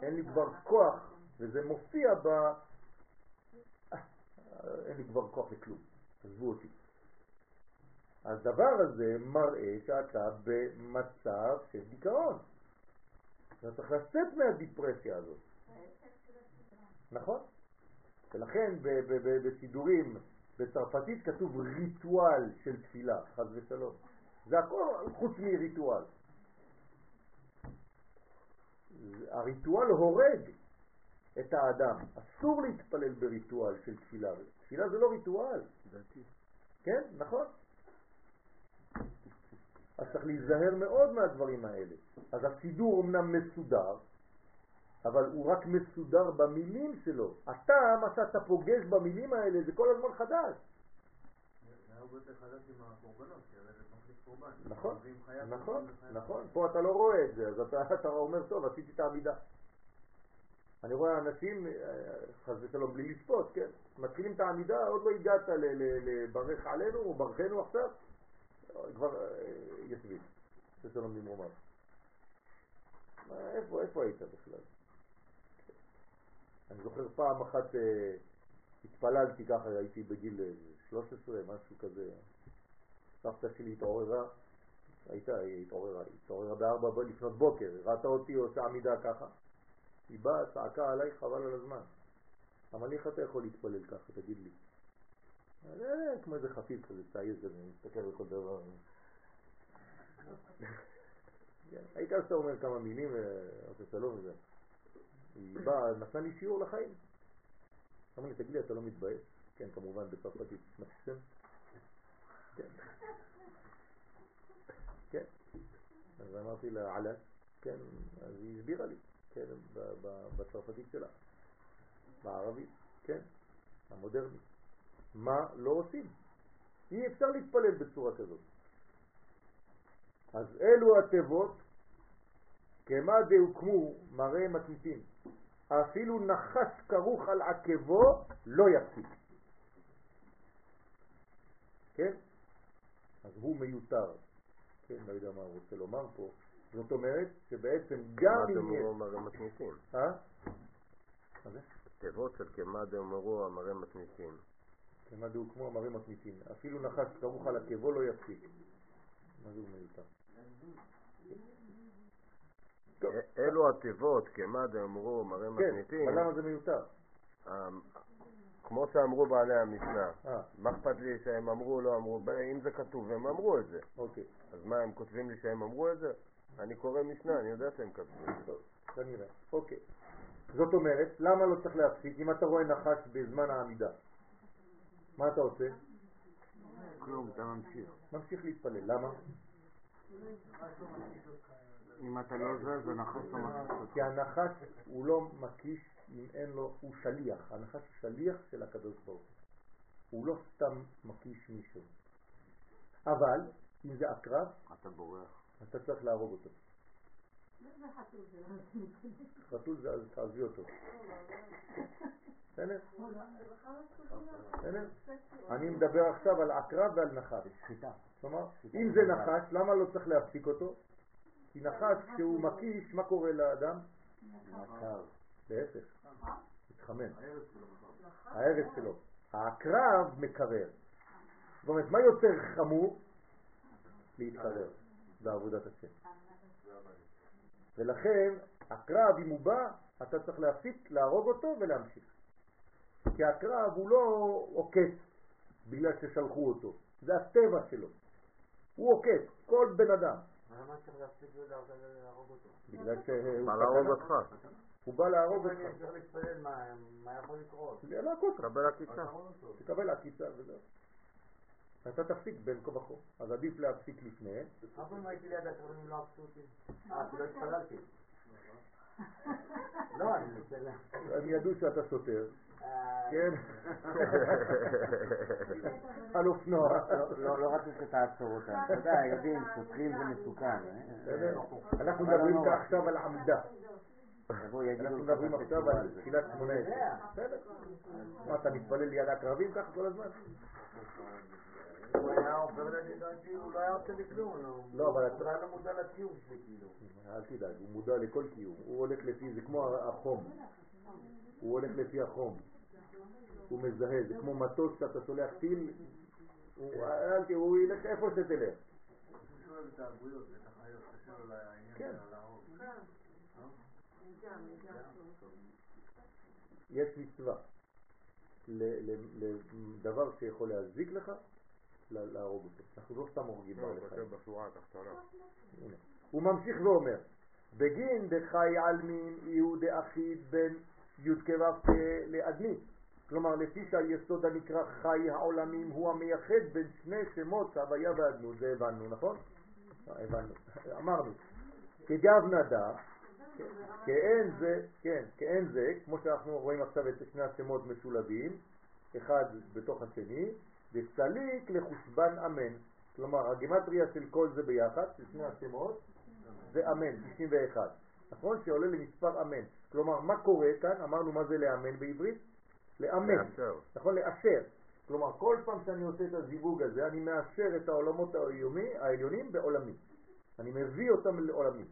אין לי כבר כוח, וזה מופיע ב... אה, אין לי כבר כוח לכלום, עזבו אותי. הדבר הזה מראה שאתה במצב של דיכאון. אתה צריך לצאת מהדיפרסיה הזאת. נכון? ולכן בסידורים בצרפתית כתוב ריטואל של תפילה, חז ושלום. זה הכל חוץ מריטואל. הריטואל הורג את האדם. אסור להתפלל בריטואל של תפילה. תפילה זה לא ריטואל. כן, נכון. אז צריך להיזהר מאוד מהדברים האלה. אז הסידור אמנם מסודר, אבל הוא רק מסודר במילים שלו. אתה, מה שאתה פוגש במילים האלה זה כל הזמן חדש. נכון, נכון, נכון, פה אתה לא רואה את זה, אז אתה, [LAUGHS] אתה אומר, טוב, עשיתי את העמידה. אני רואה אנשים, אה, חס ושלום, בלי לצפות, כן, מתחילים את העמידה, עוד לא הגעת לברך עלינו, או ברכנו עכשיו, כבר אה, יסביב, ששלום במרומיו. איפה, איפה היית בכלל? אני זוכר פעם אחת אה, התפללתי ככה, הייתי בגיל 13, משהו כזה, סבתא שלי התעוררה, הייתה, היא התעוררה, היא התעוררה בארבע לפנות בוקר, ראתה אותי עושה עמידה ככה, היא באה, צעקה עליי, חבל על הזמן. אמר לי, איך אתה יכול להתפלל ככה, תגיד לי. אה, כמו איזה חפיף כזה, צעיר כזה, מסתכל על כל דבר. העיקר שאתה אומר כמה מילים, עושה שלום וזה. היא באה, נתנה לי שיעור לחיים. אמר לי, תגיד לי, אתה לא מתבייש? כן, כמובן, בצרפתית, מקסם. כן. כן. אז אמרתי לה, עלת, כן, אז היא הסבירה לי, כן, בצרפתית שלה, בערבית, כן, המודרנית. מה לא עושים? אי אפשר להתפלל בצורה כזאת. אז אלו התיבות, כמה דהוקמו מראה מתמיתים. אפילו נחש כרוך על עקבו לא יפסיק. כן? אז הוא מיותר. כן, לא יודע מה הוא רוצה לומר פה. זאת אומרת שבעצם גם אם... כמה דאמרו מראה מתניסים. אה? מה זה? תיבות של כמה דאמרו המראה מתניסים. כמה דאמרו המראה מתניסים. אפילו נחש כרוך על עקבו לא יפסיק. מה זה הוא מיותר? אלו התיבות, כמה דאמרו מראה מתניסים. כן, אבל למה זה מיותר? אמ, כמו שאמרו בעלי המשנה, אה. מה אכפת לי שהם אמרו, לא אמרו, אם זה כתוב, הם אמרו את זה. אוקיי. אז מה, הם כותבים לי שהם אמרו את זה? אני קורא משנה, אני יודע שהם כתבו. טוב, כנראה. אוקיי. זאת אומרת, למה לא צריך להפסיק אם אתה רואה נחש בזמן העמידה? מה אתה עושה? כלום, אתה ממשיך. ממשיך להתפלל. למה? אם אתה לא זז, הנחש לא מקיש אותך. כי הנחש הוא לא מקיש אם אין לו, הוא שליח. הנחש הוא שליח של הקדוש ברוך הוא. לא סתם מקיש מישהו. אבל, אם זה עקרב, אתה בורח. אתה צריך להרוג אותו. חתול זה אז תעזבי אותו. בסדר? אני מדבר עכשיו על עקרב ועל נחש. כלומר, אם זה נחש, למה לא צריך להפסיק אותו? כי נחש, כשהוא מקיש, מה קורה לאדם? מעקר. להפך, מתחמם. הארץ שלו. העקרב מקרר. זאת אומרת, מה יותר חמור? להתקרר בעבודת השם. ולכן, הקרב, אם הוא בא, אתה צריך להפסיק, להרוג אותו ולהמשיך. כי הקרב הוא לא עוקץ בגלל ששלחו אותו, זה הטבע שלו. הוא עוקץ, כל בן אדם. למה צריך להפסיק להרוג אותו? בגלל שהוא... מה להרוג אותך? הוא בא להרוג אותך. אני צריך להתפלל, מה יכול לקרות? להכות. תקבל עקיצה. תקבל עקיצה וזהו. אתה תפסיק בין כה וכה. אז עדיף להפסיק לפני. אף פעם הייתי ליד הקרבים לא עקצו אותי. אה, כי לא התפללתי. [LAUGHS] לא, אני מתפלל. הם ידעו שאתה שוטר. אה, כן? [LAUGHS] על אופנוע. לא רצו שתעצור אותם. אתה יודע, יודעים, שוטרים זה מסוכן. בסדר? אנחנו מדברים עכשיו על עמדה. אנחנו מדברים עכשיו על תחילת שמונה עשרה. בסדר? מה, אתה מתפלל ליד הקרבים ככה כל הזמן? לא אבל אתה... לא מודע לקיום שלי, כאילו. אל תדאג, הוא מודע לכל קיום. הוא הולך לפי, זה כמו החום. הוא הולך לפי החום. הוא מזהה, זה כמו מטוס שאתה שולח טיל, הוא, ילך איפה שתלך. כן. יש מצווה לדבר שיכול להזיק לך, להרוג אותו. אנחנו לא סתם הורגים לא, בעלי חיים. בשורה התחתונה. הוא ממשיך ואומר, בגין דחי עלמין יהוא דאחיד בין י"ק ו"ק לאדמית. כלומר, לפי שהיסוד הנקרא חי העולמים הוא המייחד בין שני שמות הוויה ואדנות, זה הבנו, נכון? אה, הבנו, [LAUGHS] אמרנו. כגב נדע, כאין זה, כן, כאין זה, כמו שאנחנו רואים עכשיו את שני השמות משולבים, אחד בתוך השני, וסליק לחושבן אמן. כלומר, הגימטריה של כל זה ביחד, של שני השמות, זה אמן, 91. נכון? שעולה למספר אמן. כלומר, מה קורה כאן? אמרנו מה זה לאמן בעברית? לאמן. נכון? לאשר. כלומר, כל פעם שאני עושה את הזיווג הזה, אני מאשר את העולמות העליוני- העליונים בעולמי. אני מביא אותם לעולמי.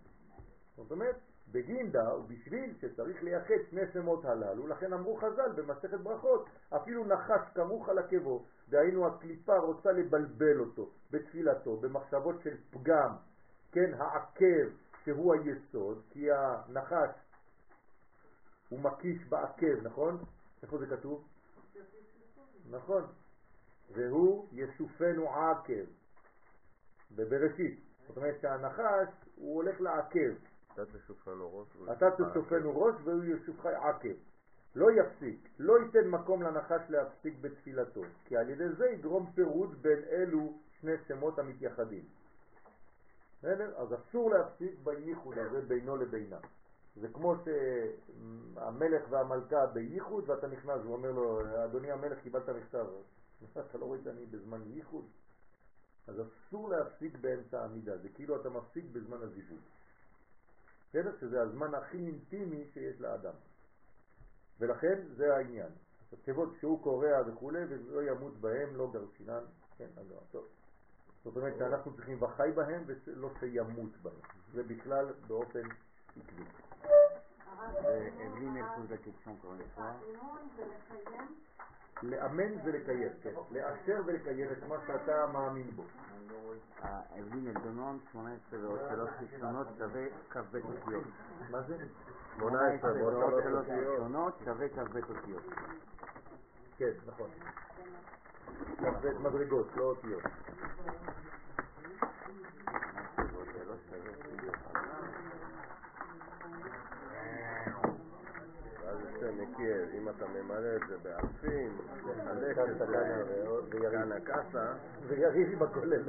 זאת אומרת, בגינדה, ובשביל שצריך לייחד שני שמות הללו, לכן אמרו חז"ל במסכת ברכות, אפילו נחש כמוך לקבו, דהיינו הקליפה רוצה לבלבל אותו בתפילתו, במחשבות של פגם, כן, העקב שהוא היסוד, כי הנחש הוא מקיש בעקב, נכון? איפה זה כתוב? נכון. והוא ישופנו עקב, בבראשית. זאת אומרת שהנחש הוא הולך לעקב. אתה תשופע לו ראש. אתה תשופנו ראש והוא ישופך עקב. לא יפסיק, לא ייתן מקום לנחש להפסיק בתפילתו, כי על ידי זה יגרום פירוד בין אלו שני שמות המתייחדים. בסדר? אז אסור להפסיק בייחוד הזה בינו לבינה. זה כמו שהמלך והמלכה בייחוד ואתה נכנס ואומר לו, אדוני המלך קיבלת מכתב, [LAUGHS] אתה לא רואה שאני בזמן ייחוד? אז אסור להפסיק באמצע העמידה, זה כאילו אתה מפסיק בזמן הזיווג. בסדר? שזה הזמן הכי אינטימי שיש לאדם. ולכן זה העניין. התיבות שהוא קורע וכולי ולא ימות בהם, לא גרשינן, כן, אגב, טוב. זאת אומרת שאנחנו צריכים וחי בהם ולא שימות בהם. זה בכלל באופן עקבי. לקיים לאמן זה לקיים, כן. לאשר ולקיים את מה שאתה מאמין בו. Elle demande 18 ועוד שלוש ראשונות שווה כ"ב אותיות. מה זה? 18 ועוד ועוד שלוש. ראשונות שווה כ"ב אותיות. כן, נכון. זה מדרגות, לא אותיות. ועוד שלוש שווה 21. ואז יוצא נקי, אם אתה ממלא את זה באלפים, מחלק את זה, ויריב. כאן הקאסה, ויריב עם הכולל.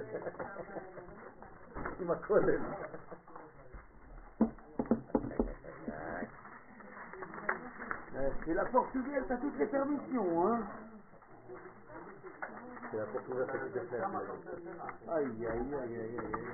עם הכולל. C'est la portugaise, t'as toutes les permissions, hein C'est la portugaise qui te fait. Aïe, aïe, aïe, aïe, aïe, aïe.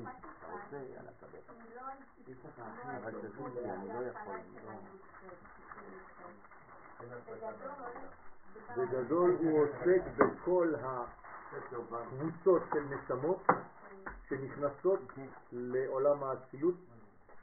הפתרון השיר הזה. אבל תזוז לי, אני לא יכול. לא. בגדול הוא עוסק בכל הקבוצות של נשמות שנכנסות לעולם האצילות,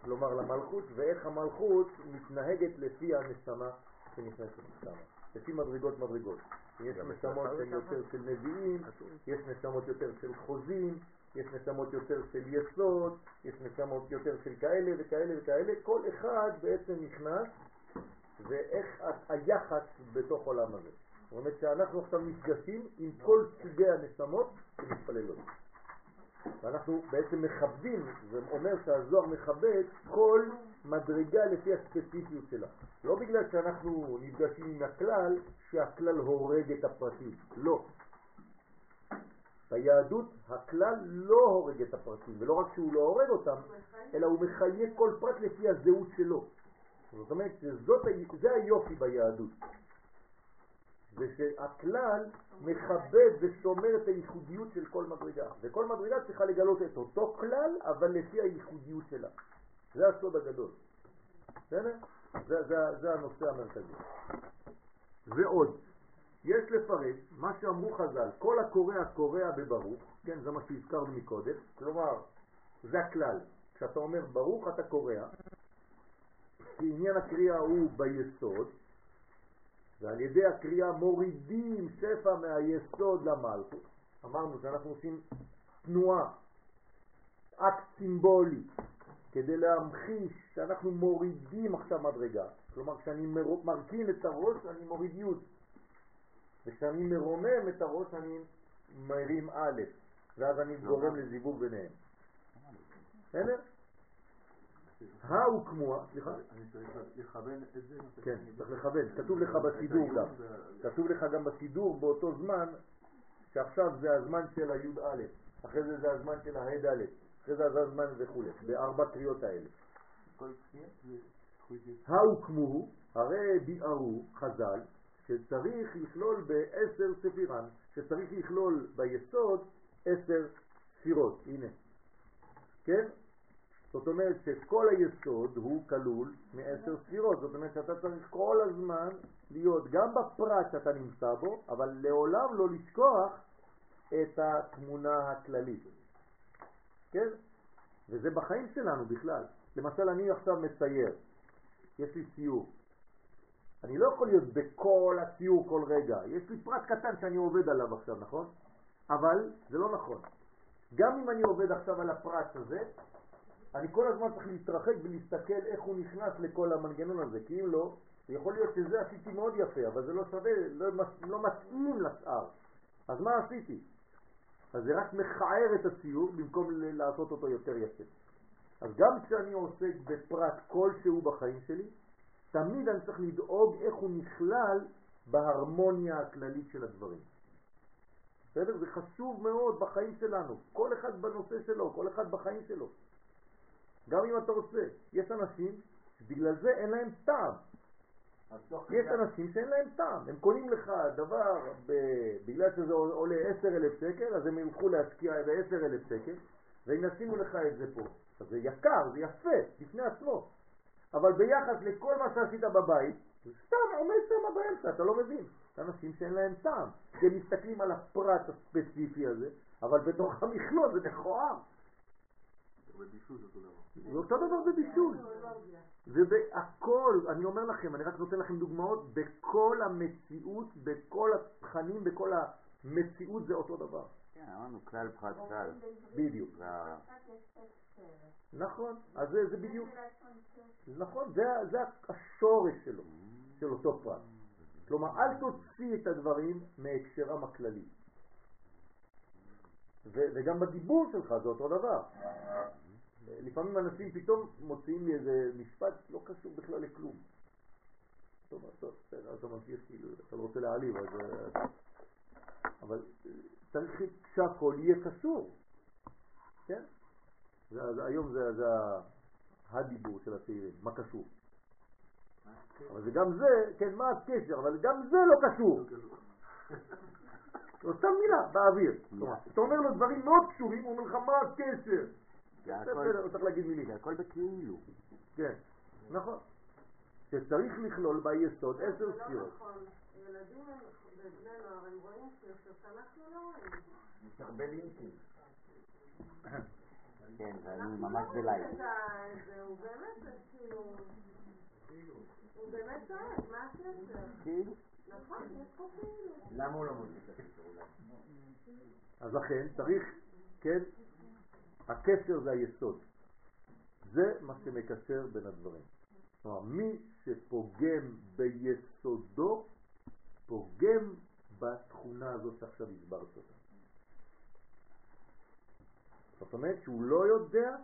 כלומר למלכות, ואיך המלכות מתנהגת לפי הנשמה שנכנסת שם, לפי מדרגות מדרגות. יש נשמות שהן יותר של נביאים, יש נשמות יותר של חוזים, יש נשמות יותר של יסוד, יש נשמות יותר של כאלה וכאלה וכאלה, כל אחד בעצם נכנס ואיך היחס בתוך עולם הזה. זאת אומרת שאנחנו עכשיו נפגשים עם כל סוגי הנשמות שמתפללות. ואנחנו בעצם מכבדים, זה אומר שהזוהר מכבד כל מדרגה לפי הספציפיות שלה. לא בגלל שאנחנו נפגשים עם הכלל, שהכלל הורג את הפרטים, לא. ביהדות הכלל לא הורג את הפרטים, ולא רק שהוא לא הורג אותם, אלא הוא מחיה כל פרט לפי הזהות שלו. זאת אומרת שזאת, זה היופי ביהדות. זה שהכלל מכבד ושומר את הייחודיות של כל מדרגה, וכל מדרגה צריכה לגלות את אותו כלל, אבל לפי הייחודיות שלה. זה הסוד הגדול. בסדר? זה, זה, זה הנושא המרכזי. ועוד, יש לפרש מה שאמרו חז"ל, כל הקורא הקורא בברוך, כן, זה מה שהזכרנו מקודם, כלומר, זה הכלל. כשאתה אומר ברוך אתה קורא, כי עניין הקריאה הוא ביסוד, ועל ידי הקריאה מורידים שפע מהיסוד למלכות. אמרנו שאנחנו עושים תנועה, אקט סימבולי, כדי להמחיש שאנחנו מורידים עכשיו מדרגה. כלומר, כשאני מרכין את הראש, אני מוריד י', וכשאני מרומם את הראש, אני מרים א', ואז אני גורם לזיווג ביניהם. בסדר? ההוקמוה, סליחה? אני צריך לכוון את זה? כן, צריך לכוון, כתוב לך בסידור גם. כתוב לך גם בסידור באותו זמן, שעכשיו זה הזמן של הי"א, אחרי זה זה הזמן של הה"א, אחרי זה זה הזמן וכו', בארבע קריאות האלה. ההוקמו, הרי ביארו חז"ל, שצריך לכלול בעשר ספירן, שצריך לכלול ביסוד עשר ספירות, הנה. כן? זאת אומרת שכל היסוד הוא כלול מעשר ספירות, זאת אומרת שאתה צריך כל הזמן להיות גם בפרט שאתה נמצא בו, אבל לעולם לא לשכוח את התמונה הכללית. כן? וזה בחיים שלנו בכלל. למשל, אני עכשיו מצייר, יש לי ציור. אני לא יכול להיות בכל הציור כל רגע. יש לי פרט קטן שאני עובד עליו עכשיו, נכון? אבל זה לא נכון. גם אם אני עובד עכשיו על הפרט הזה, אני כל הזמן צריך להתרחק ולהסתכל איך הוא נכנס לכל המנגנון הזה, כי אם לא, יכול להיות שזה עשיתי מאוד יפה, אבל זה לא שווה, לא, לא מתאים לשאר. אז מה עשיתי? אז זה רק מכער את הציור במקום לעשות אותו יותר יפה. אז גם כשאני עוסק בפרט כלשהו בחיים שלי, תמיד אני צריך לדאוג איך הוא נכלל בהרמוניה הכללית של הדברים. בסדר? זה חשוב מאוד בחיים שלנו, כל אחד בנושא שלו, כל אחד בחיים שלו. גם אם אתה רוצה. יש אנשים שבגלל זה אין להם טעם. יש אנשים שאין להם טעם, הם קונים לך דבר ב... בגלל שזה עולה 10,000 שקל, אז הם ילכו להשקיע ב-10,000 שקל, והם ישימו לך את זה פה. אז זה יקר, זה יפה, בפני עצמו. אבל ביחס לכל מה שעשית בבית, זה סתם עומד שם באמצע, אתה לא מבין. יש אנשים שאין להם טעם, שהם מסתכלים על הפרט הספציפי הזה, אבל בתוך המכלול זה מכוער. זה אותו דבר. זה בבישול. ובהכל, אני אומר לכם, אני רק נותן לכם דוגמאות, בכל המציאות, בכל התכנים, בכל המציאות זה אותו דבר. כן, אמרנו כלל פחת כלל. בדיוק. נכון, אז זה, בדיוק, נכון, זה, השורש שלו, של אותו פרט. כלומר, אל תוציא את הדברים מהקשרם הכללי. וגם בדיבור שלך זה אותו דבר. לפעמים אנשים פתאום מוציאים לי איזה משפט לא קשור בכלל לכלום. טוב, טוב, בסדר, אתה ממשיך כאילו, אתה לא רוצה להעליב, אז... אבל צריך שהכל יהיה קשור, כן? זה, זה, היום זה, זה הדיבור של הצעירים, מה קשור. אבל זה גם זה, כן, מה הקשר, אבל גם זה לא קשור. [LAUGHS] סתם מילה באוויר. אתה אומר לו דברים מאוד קשורים, הוא אומר לך מה הקשר. בסדר, הוא צריך להגיד מילים. זה הכל בכאילו. כן, נכון. שצריך לכלול ביסוד עשר זה ספירות. לא נכון. ילדים הם, ובני נוער, הם רואים קשר שאנחנו לא רואים. יש הרבה לינקים. [COUGHS] כן, ואני ממש לא בלייב. הוא באמת, כאילו, הוא באמת צועק, מה הקשר? כאילו. נכון, יש פה כאילו. למה הוא לא מוציא את הקשר אולי? אז לכן צריך, כן, הקשר זה היסוד. זה מה שמקשר בין הדברים. כלומר, מי שפוגם ביסודו, פוגם בתכונה הזאת שעכשיו הסברת אותה. זאת אומרת שהוא לא יודע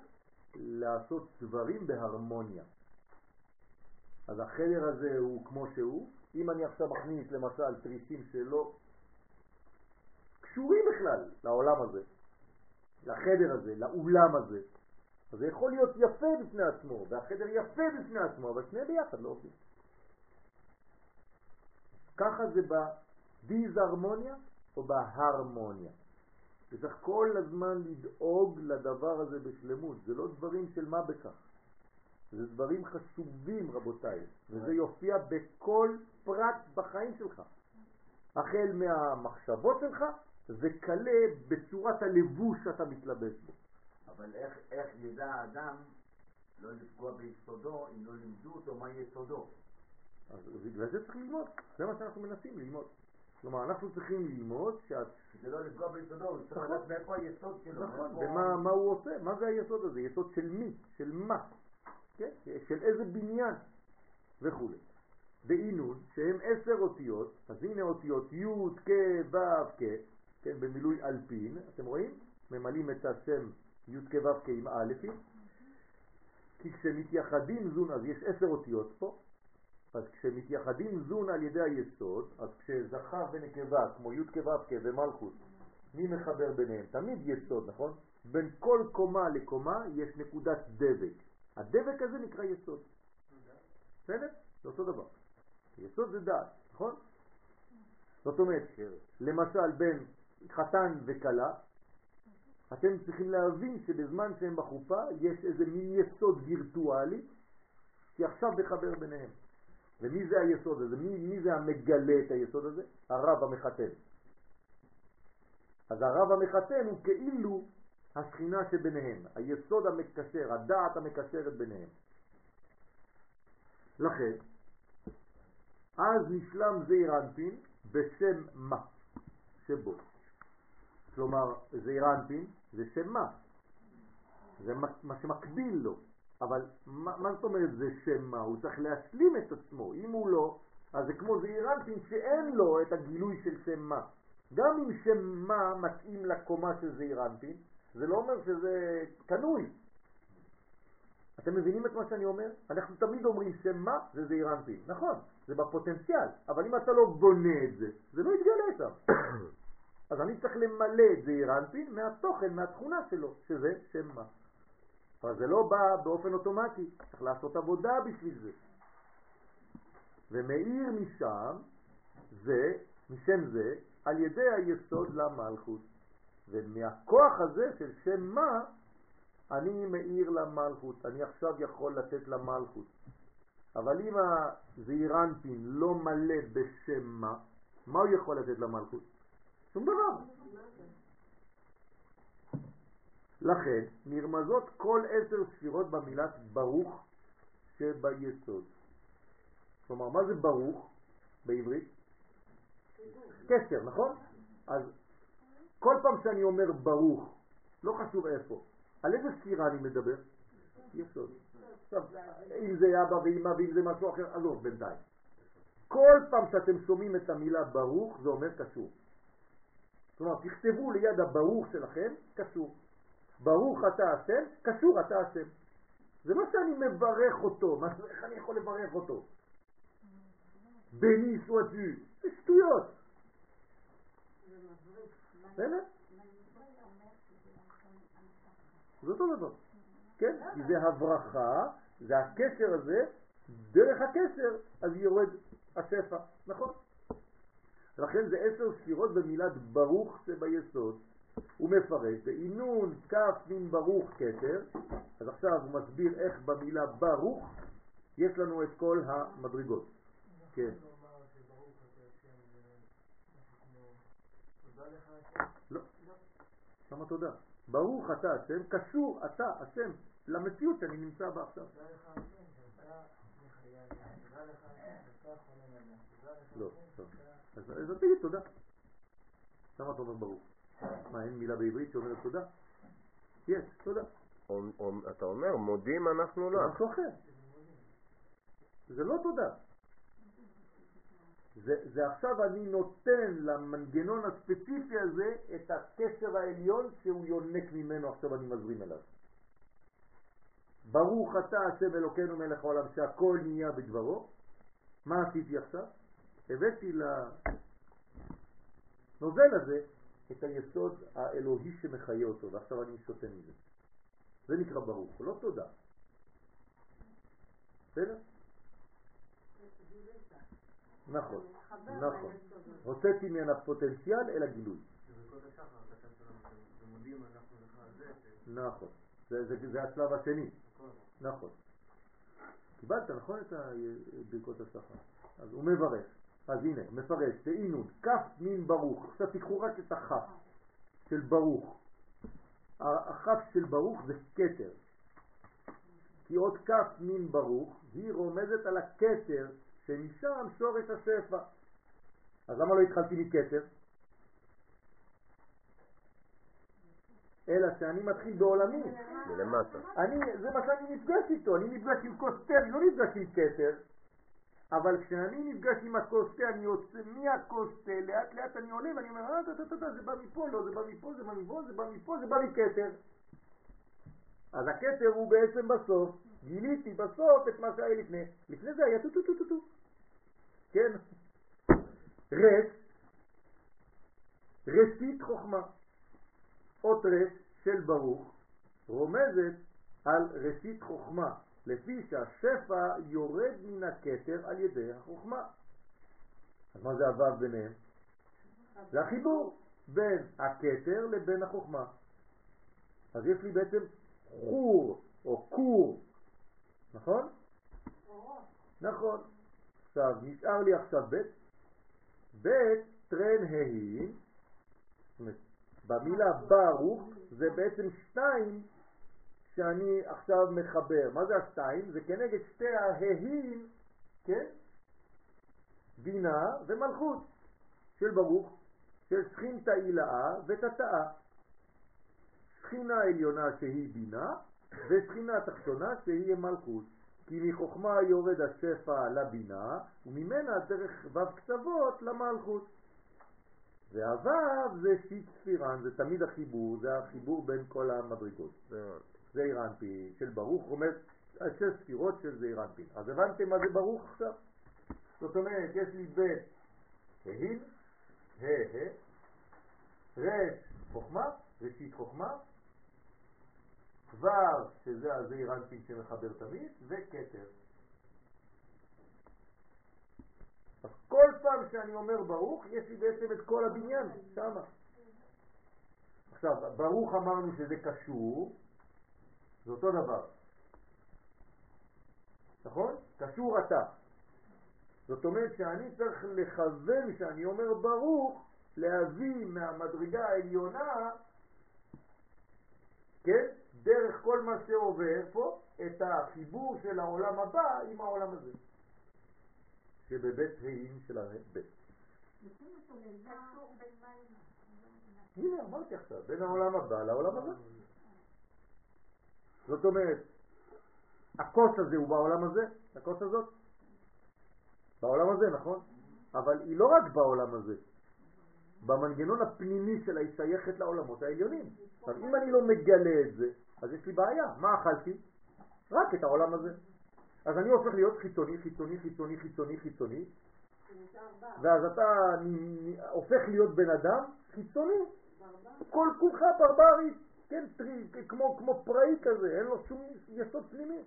לעשות דברים בהרמוניה. אז החדר הזה הוא כמו שהוא, אם אני עכשיו מכניס למשל תריסים שלא קשורים בכלל לעולם הזה, לחדר הזה, לאולם הזה, אז זה יכול להיות יפה בפני עצמו, והחדר יפה בפני עצמו, אבל שני ביחד לא עושים. ככה זה בדיזהרמוניה או בהרמוניה. וצריך כל הזמן לדאוג לדבר הזה בשלמות, זה לא דברים של מה בכך. זה דברים חשובים רבותיי, וזה יופיע בכל פרט בחיים שלך. החל מהמחשבות שלך וכלה בצורת הלבוש שאתה מתלבש בו. אבל איך, איך ידע האדם לא לפגוע ביסודו אם לא לימדו אותו מה יסודו? אז בגלל זה צריך ללמוד, זה מה שאנחנו מנסים ללמוד. כלומר, אנחנו צריכים ללמוד שאת... כדי לא לפגוע ביסודו, הוא צריך נכון. לדעת מאיפה היסוד שלו. נכון, ומה מה הוא עושה? מה זה היסוד הזה? יסוד של מי? של מה? כן? של איזה בניין? וכו'. ואינון, שהם עשר אותיות, אז הנה אותיות י' כ' ו' כ', כן, במילוי אלפין, אתם רואים? ממלאים את השם י' כ' ו' כ' עם א', כי כשמתייחדים זון, אז יש עשר אותיות פה, אז כשמתייחדים זון על ידי היסוד, אז כשזכר ונקבה, כמו י' כ' ו' כ' ומלכות, מי מחבר ביניהם? תמיד יסוד, נכון? בין כל קומה לקומה יש נקודת דבק. הדבק הזה נקרא יסוד. בסדר? זה אותו דבר. יסוד זה דעת, נכון? זאת אומרת, למשל בין חתן וכלה, אתם צריכים להבין שבזמן שהם בחופה יש איזה מין יסוד וירטואלי שעכשיו מחבר ביניהם. ומי זה היסוד הזה? מי, מי זה המגלה את היסוד הזה? הרב המחתן. אז הרב המחתן הוא כאילו השכינה שביניהם, היסוד המקשר, הדעת המקשרת ביניהם. לכן, אז נשלם זעיר אנפין בשם מה שבו. כלומר, זעיר אנפין זה שם מה. זה מה שמקביל לו. אבל מה, מה זאת אומרת זה שם מה? הוא צריך להשלים את עצמו. אם הוא לא, אז זה כמו זעיר אנפין שאין לו את הגילוי של שם מה. גם אם שם מה מתאים לקומה של זעיר אנפין, זה לא אומר שזה קנוי. אתם מבינים את מה שאני אומר? אנחנו תמיד אומרים שמה זה זעיר אנפין. נכון, זה בפוטנציאל, אבל אם אתה לא בונה את זה, זה לא יתגלה שם. [COUGHS] אז אני צריך למלא את זעיר אנפין מהתוכן, מהתכונה שלו, שזה שם מה. אבל זה לא בא באופן אוטומטי, צריך לעשות עבודה בשביל זה. ומאיר משם, זה, משם זה, על ידי היסוד למלכות. ומהכוח הזה של שם מה, אני מאיר למלכות, אני עכשיו יכול לתת למלכות. אבל אם הזעירנטין לא מלא בשם מה, מה הוא יכול לתת למלכות? שום דבר. לכן נרמזות כל עשר ספירות במילת ברוך שביסוד. כלומר, מה זה ברוך בעברית? קשר, נכון? אז כל פעם שאני אומר ברוך, לא חשוב איפה, על איזה ספירה אני מדבר? יסוד. עכשיו, אם זה אבא ואמא ואם זה משהו אחר, עזוב בינתיים. כל פעם שאתם שומעים את המילה ברוך, זה אומר קשור. כלומר, תכתבו ליד הברוך שלכם, קשור. ברוך אתה השם, קשור אתה השם. זה לא שאני מברך אותו, מה, איך אני יכול לברך אותו? בני סואטו, זה שטויות. זה אותו דבר. כן? כי זה הברכה, זה הקשר הזה, דרך הקשר אז יורד השפע, נכון? לכן זה עשר ספירות במילת ברוך שביסוד. הוא מפרש, בעינון כף מין ברוך כתר, אז עכשיו הוא מסביר איך במילה ברוך יש לנו את כל המדרגות. כן. לא. למה תודה? ברוך אתה השם, קשור אתה השם למציאות שאני נמצא בה עכשיו. לא, אז תגיד תודה. למה אתה אומר ברוך? מה, אין מילה בעברית שאומרת תודה? יש, תודה. אתה אומר, מודים אנחנו לך. משהו אחר. זה לא תודה. זה, זה עכשיו אני נותן למנגנון הספציפי הזה את הקשר העליון שהוא יונק ממנו, עכשיו אני מזרים אליו. ברוך אתה השם אלוקינו מלך העולם שהכל נהיה בדברו. מה עשיתי עכשיו? הבאתי לנוזל הזה את היסוד האלוהי שמחיה אותו, ועכשיו אני שותה מזה. זה נקרא ברוך, לא תודה. בסדר? נכון, נכון. הוצאתי ממנה פוטנציאל אל הגילוי. נכון, זה השלב השני. נכון. קיבלת, נכון, את ברכות השחר? אז הוא מברך. אז הנה, מפרש, תעינון, כף מין ברוך. עכשיו תיקחו רק את הכף של ברוך. הכף של ברוך זה כתר. כי עוד כף מין ברוך היא רומזת על הכתר שמשם שורש השפע. אז למה לא התחלתי מכתר? אלא שאני מתחיל בעולמי. מלמטה. אני, זה מה שאני נפגש איתו, אני נפגש עם כוס תה, לא נפגש עם כתר, אבל כשאני נפגש עם הכוס תה, אני יוצא מהכוס תה, לאט לאט אני עולה ואני אומר, אה, טה, טה, טה, זה בא מפה, לא, זה בא מפה, זה בא מפה, זה בא מפה, זה בא מכתר. אז הכתר הוא בעצם בסוף, גיליתי בסוף את מה שהיה לפני. לפני זה היה טו טו טו טו טו. כן? רס, רסית חוכמה. אות רס של ברוך רומזת על ראשית חוכמה, לפי שהשפע יורד מן הכתר על ידי החוכמה. אז מה זה הוו ביניהם? זה החיבור בין הכתר לבין החוכמה. אז יש לי בעצם חור או קור, נכון? נכון. עכשיו, נשאר לי עכשיו ב', ב' טרן אומרת, במילה ברוך זה בעצם שתיים שאני עכשיו מחבר. מה זה השתיים? זה כנגד שתי ההים, כן? בינה ומלכות של ברוך, של שכינתא הילאה ותתאה. שכינה עליונה שהיא בינה ושכינה תחתונה שהיא מלכות. כי מחוכמה יורד השפע לבינה וממנה דרך ו' קצוות למלכות. והוו זה שיט ספירן, זה תמיד החיבור, זה החיבור בין כל המדרגות. זה אירנפין של ברוך, אומר שש ספירות של זה אירנפין. אז הבנתם מה זה ברוך עכשיו? זאת אומרת, יש לי בית ההין, ה, ה, רש חוכמה, ראשית חוכמה, כבר שזה הזעיר אנפין שמחבר תמיד, וכתר. אז כל פעם שאני אומר ברוך, יש לי בעצם את כל הבניין, שמה. עכשיו, ברוך אמרנו שזה קשור, זה אותו דבר. נכון? קשור אתה. זאת אומרת שאני צריך לכוון שאני אומר ברוך, להביא מהמדרגה העליונה, כן, דרך כל מה שעובר פה, את החיבור של העולם הבא עם העולם הזה. שבבית ה' של הבית. הנה, אמרתי עכשיו, בין העולם הבא לעולם הבא. זאת אומרת, הכוס הזה הוא בעולם הזה, הכוס הזאת, בעולם הזה, נכון? אבל היא לא רק בעולם הזה, במנגנון הפנימי שלה היא שייכת לעולמות העליונים. עכשיו, אם אני לא מגלה את זה, אז יש לי בעיה. מה אכלתי? רק את העולם הזה. אז אני הופך להיות חיצוני, חיצוני, חיצוני, חיצוני, חיצוני, ואז אתה הופך להיות בן אדם חיצוני. כל כולך ברברי, כן, טרי, כמו, כמו פראי כזה, אין לו שום יסוד פנימי.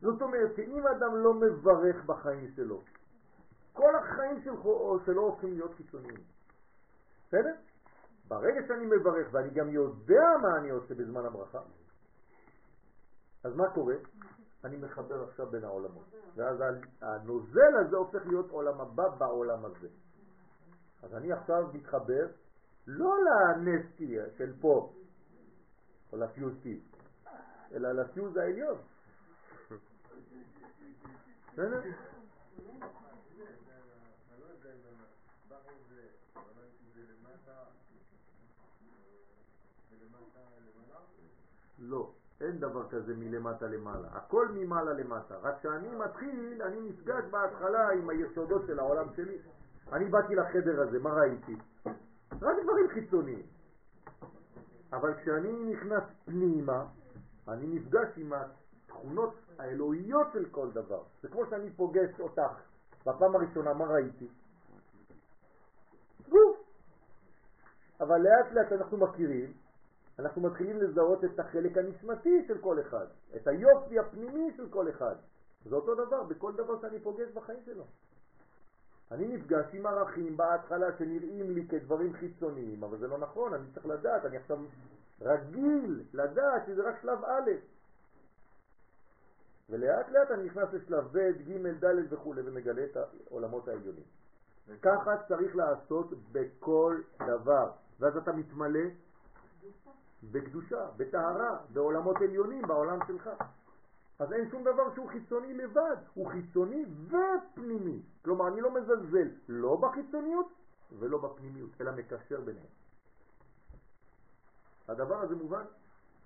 זאת אומרת שאם אדם לא מברך בחיים שלו, כל החיים שלו, שלו הופכים להיות חיצוניים. בסדר? ברגע שאני מברך ואני גם יודע מה אני עושה בזמן הברכה, אז מה קורה? אני מחבר עכשיו בין העולמות. ואז הנוזל הזה הופך להיות עולם הבא בעולם הזה. אז אני עכשיו מתחבר לא לנסטי של פה, או לפיוז T, אלא לפיוז העליון. לא. אין דבר כזה מלמטה למעלה, הכל ממעלה למטה. רק כשאני מתחיל, אני נפגש בהתחלה עם היסודות של העולם שלי. אני באתי לחדר הזה, מה ראיתי? רק דברים חיצוניים. אבל כשאני נכנס פנימה, אני נפגש עם התכונות האלוהיות של כל דבר. זה כמו שאני פוגש אותך בפעם הראשונה, מה ראיתי? גוף. אבל לאט לאט אנחנו מכירים, אנחנו מתחילים לזהות את החלק הנשמתי של כל אחד, את היופי הפנימי של כל אחד. זה אותו דבר בכל דבר שאני פוגש בחיים שלו. אני נפגש עם ערכים בהתחלה שנראים לי כדברים חיצוניים, אבל זה לא נכון, אני צריך לדעת, אני עכשיו רגיל לדעת שזה רק שלב א', ולאט לאט אני נכנס לשלב ב', ג', ד' וכו' ומגלה את העולמות העליונים. ככה צריך לעשות בכל דבר, ואז אתה מתמלא בקדושה, בטהרה, בעולמות עליונים, בעולם שלך. אז אין שום דבר שהוא חיצוני לבד, הוא חיצוני ופנימי. כלומר, אני לא מזלזל לא בחיצוניות ולא בפנימיות, אלא מקשר ביניהם. הדבר הזה מובן?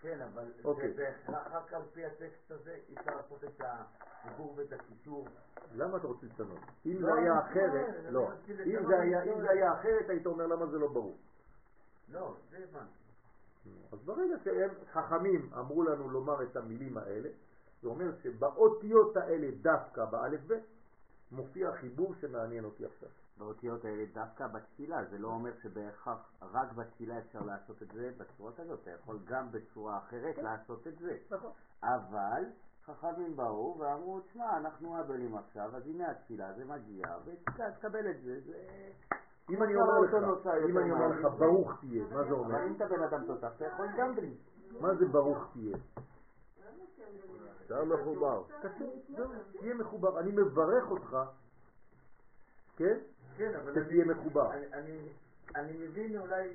כן, אבל אוקיי. זה בהכרח רק על פי הטקסט הזה, אי אפשר לעשות את החיבור ואת הקישור. למה אתה רוצה לשנות? אם לא, זה היה אחרת, לא. אם אם שואל. זה היה אחרת, היית אומר למה זה לא ברור. לא, זה הבנתי. אז ברגע שהם חכמים אמרו לנו לומר את המילים האלה, זה אומר שבאותיות האלה דווקא באלף ב' מופיע חיבור שמעניין אותי עכשיו. באותיות האלה דווקא בתפילה, זה לא אומר שבהכרח רק בתפילה אפשר לעשות את זה בצורות הזאת, אתה יכול גם בצורה אחרת לעשות את זה. נכון. אבל חכמים באו ואמרו, תשמע, אנחנו אבלים עכשיו, אז הנה התפילה, זה מגיע, ותקבל את זה, זה... אם אני אומר לך, אם אני אומר. לך ברוך תהיה, מה זה אומר? אבל אם אתה בן אדם תותח, אתה יכול גם בלי. מה זה ברוך תהיה? אתה מחובר. תהיה מחובר. אני מברך אותך, כן? כן, אבל שתהיה מחובר. אני- אני- אני מבין, אולי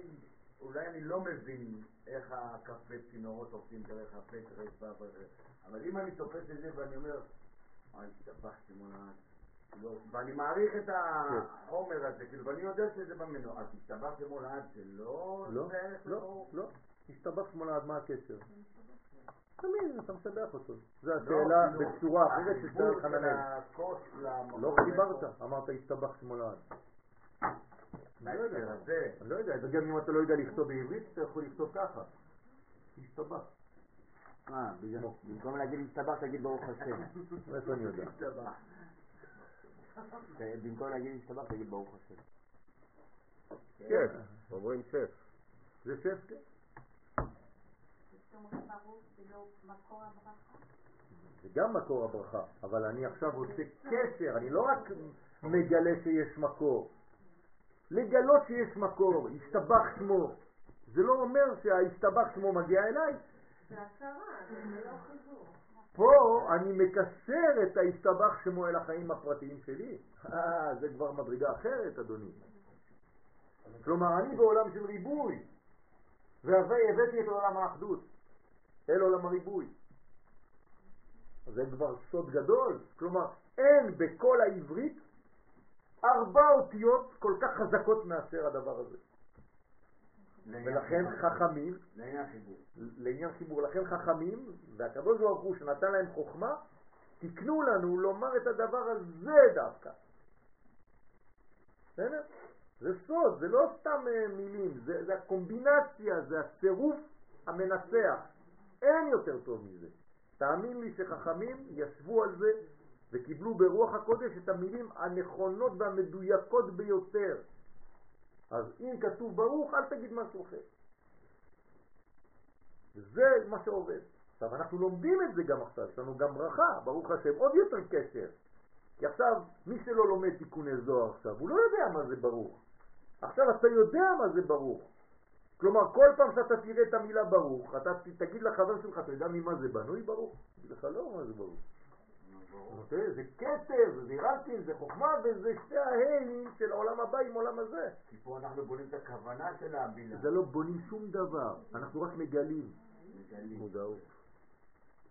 אולי אני לא מבין איך הקפה צינורות עובדים דרך הפה, דרך ו' וזה. אבל אם אני תופס את זה ואני אומר, אה, השתבחתי מולד. כאילו, ואני מעריך את החומר הזה, כאילו, ואני יודע שזה במנו, אז השתבחתי מולד זה לא... לא, לא. לא. שמונה עד מה הקשר? תמיד אתה משבח אותו. זו לא, השאלה כאילו, בצורה אחרת של חננאל. לא חיברת, אמרת השתבח שמונה עד. אני לא יודע. אני לא יודע, וגם אם אתה לא יודע לכתוב בעברית, אתה יכול לכתוב ככה. השתבח. אה, במקום להגיד הסתבך, תגיד ברוך השם. [LAUGHS] איפה אני יודע? במקום להגיד הסתבך, תגיד ברוך השם. שף, אומרים שף. זה שף, כן. זה גם מקור הברכה, אבל אני עכשיו עושה קשר, אני לא רק מגלה שיש מקור. לגלות שיש מקור, השתבח שמו, זה לא אומר שההשתבח שמו מגיע אליי. זה הכרה, זה לא חיבור. פה אני מקשר את ההשתבח שמו אל החיים הפרטיים שלי. אה, זה כבר מדרגה אחרת, אדוני. כלומר, אני בעולם של ריבוי, והבאתי את עולם האחדות אל עולם הריבוי. זה כבר סוד גדול. כלומר, אין בכל העברית ארבע אותיות כל כך חזקות מאשר הדבר הזה. ולכן חכמים לעניין חיבור. לעניין חיבור. לכן חכמים, והקדוש ברוך הוא שנתן להם חוכמה, תקנו לנו לומר את הדבר הזה דווקא. בסדר? זה סוד, זה לא סתם אה, מילים, זה, זה הקומבינציה, זה הצירוף המנצח. אין יותר טוב מזה. תאמין לי שחכמים ישבו על זה וקיבלו ברוח הקודש את המילים הנכונות והמדויקות ביותר. אז אם כתוב ברוך, אל תגיד משהו אחר. זה מה שעובד. עכשיו, אנחנו לומדים את זה גם עכשיו, יש לנו גם ברכה, ברוך השם, עוד יותר קשר. כי עכשיו, מי שלא לומד תיקוני זוהר עכשיו, הוא לא יודע מה זה ברוך. עכשיו אתה יודע מה זה ברוך. כלומר, כל פעם שאתה תראה את המילה ברוך, אתה תגיד לחבר שלך, אתה יודע ממה זה בנוי ברוך? תגיד לך, לא, מה זה ברוך. תראה, זה כתר, זה רקין, זה חוכמה, וזה שתי ההיים של העולם הבא עם העולם הזה. כי פה אנחנו בונים את הכוונה של הבינה. זה לא בונים שום דבר, אנחנו רק מגלים. מגלים. מודעות.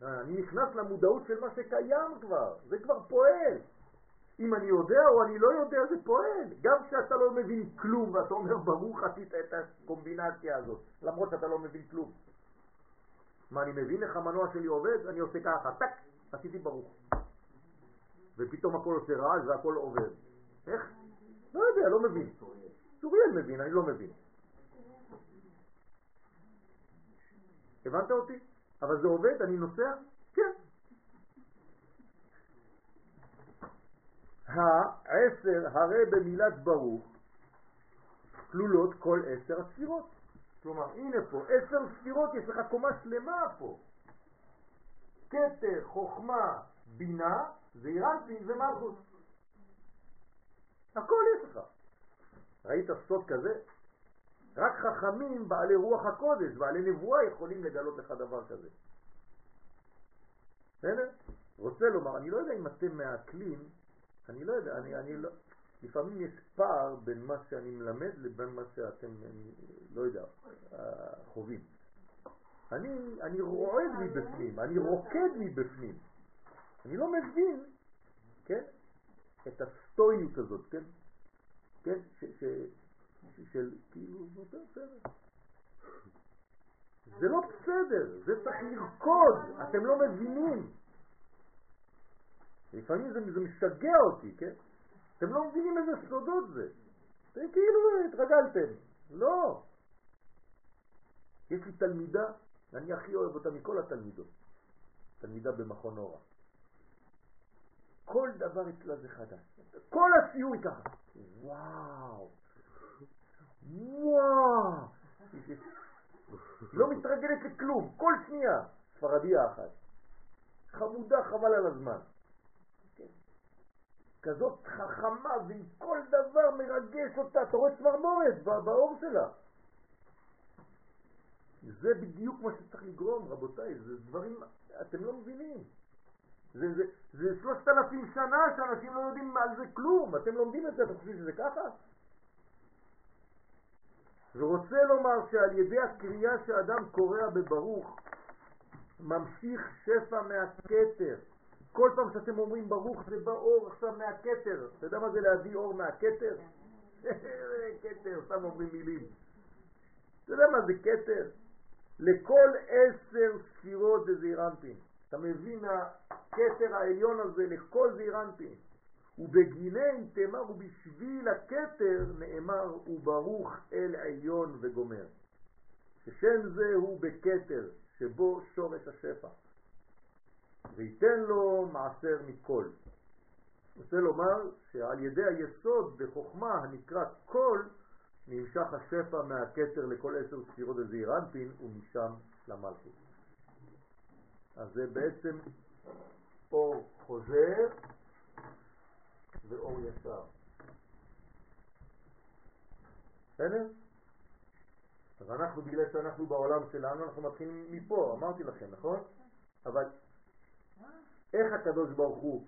אה, אני נכנס למודעות של מה שקיים כבר, זה כבר פועל. אם אני יודע או אני לא יודע, זה פועל. גם כשאתה לא מבין כלום ואתה אומר ברוך עשית את הקומבינציה הזאת, למרות שאתה לא מבין כלום. מה, אני מבין איך המנוע שלי עובד? אני עושה ככה, טק, עשיתי ברוך. ופתאום הכל עושה רעש והכל עובד. איך? לא יודע, לא מבין. צוריאל מבין, אני לא מבין. הבנת אותי? אבל זה עובד, אני נוסע? כן. העשר, הרי במילת ברוך, כלולות כל עשר הספירות. כלומר, הנה פה, עשר ספירות, יש לך קומה שלמה פה. כתר, חוכמה, בינה, זעירנטין ומלכות. הכל יש לך. ראית סוד כזה? רק חכמים בעלי רוח הקודש, בעלי נבואה, יכולים לגלות לך דבר כזה. בסדר? רוצה לומר, אני לא יודע אם אתם מעכלים, אני לא יודע, אני, אני לא... לפעמים יש פער בין מה שאני מלמד לבין מה שאתם, לא יודע, חווים. אני, אני רועד מבפנים, אני רוקד מבפנים. אני לא מבין, כן, את הסטואיות הזאת, כן, כן, ש, ש, של כאילו, בסדר. זה לא בסדר, זה צריך לרקוד, אתם לא מבינים. לפעמים זה, זה משגע אותי, כן? אתם לא מבינים איזה סודות זה. אתם כאילו התרגלתם. לא. יש לי תלמידה, אני הכי אוהב אותה מכל התלמידות. תלמידה במכון אורה. כל דבר אצלה זה חדש. כל השיעור היא ככה. וואו. וואו. לא מתרגלת לכלום, כל שנייה. ספרדיה אחת. חמודה חבל על הזמן. כזאת חכמה ועם כל דבר מרגש אותה, אתה רואה צמרמורת באור שלה. זה בדיוק מה שצריך לגרום, רבותיי, זה דברים, אתם לא מבינים. זה, זה, זה שלושת אלפים שנה שאנשים לא יודעים על זה כלום, אתם לומדים את זה, אתם חושבים שזה ככה? ורוצה לומר שעל ידי הקריאה שאדם קורא בברוך, ממשיך שפע מהכתר, כל פעם שאתם אומרים ברוך זה בא אור עכשיו מהכתר. אתה יודע מה זה להביא אור מהכתר? [LAUGHS] כתר, סתם אומרים מילים. אתה יודע מה זה כתר? לכל עשר ספירות זה זעירנטין. אתה מבין מהכתר העליון הזה לכל זעירנטין. ובגיני תאמר ובשביל הכתר נאמר וברוך אל עליון וגומר. ששם זה הוא בכתר, שבו שורש השפע. וייתן לו מעשר מכל. רוצה לומר שעל ידי היסוד בחוכמה הנקרא כל, נמשך השפע מהכתר לכל עשר ספירות הזעירנטין ומשם למלכות. אז זה בעצם אור חוזר ואור ישר. בסדר? אז אנחנו, בגלל שאנחנו בעולם שלנו, אנחנו מתחילים מפה, אמרתי לכם, נכון? אבל איך הקדוש ברוך הוא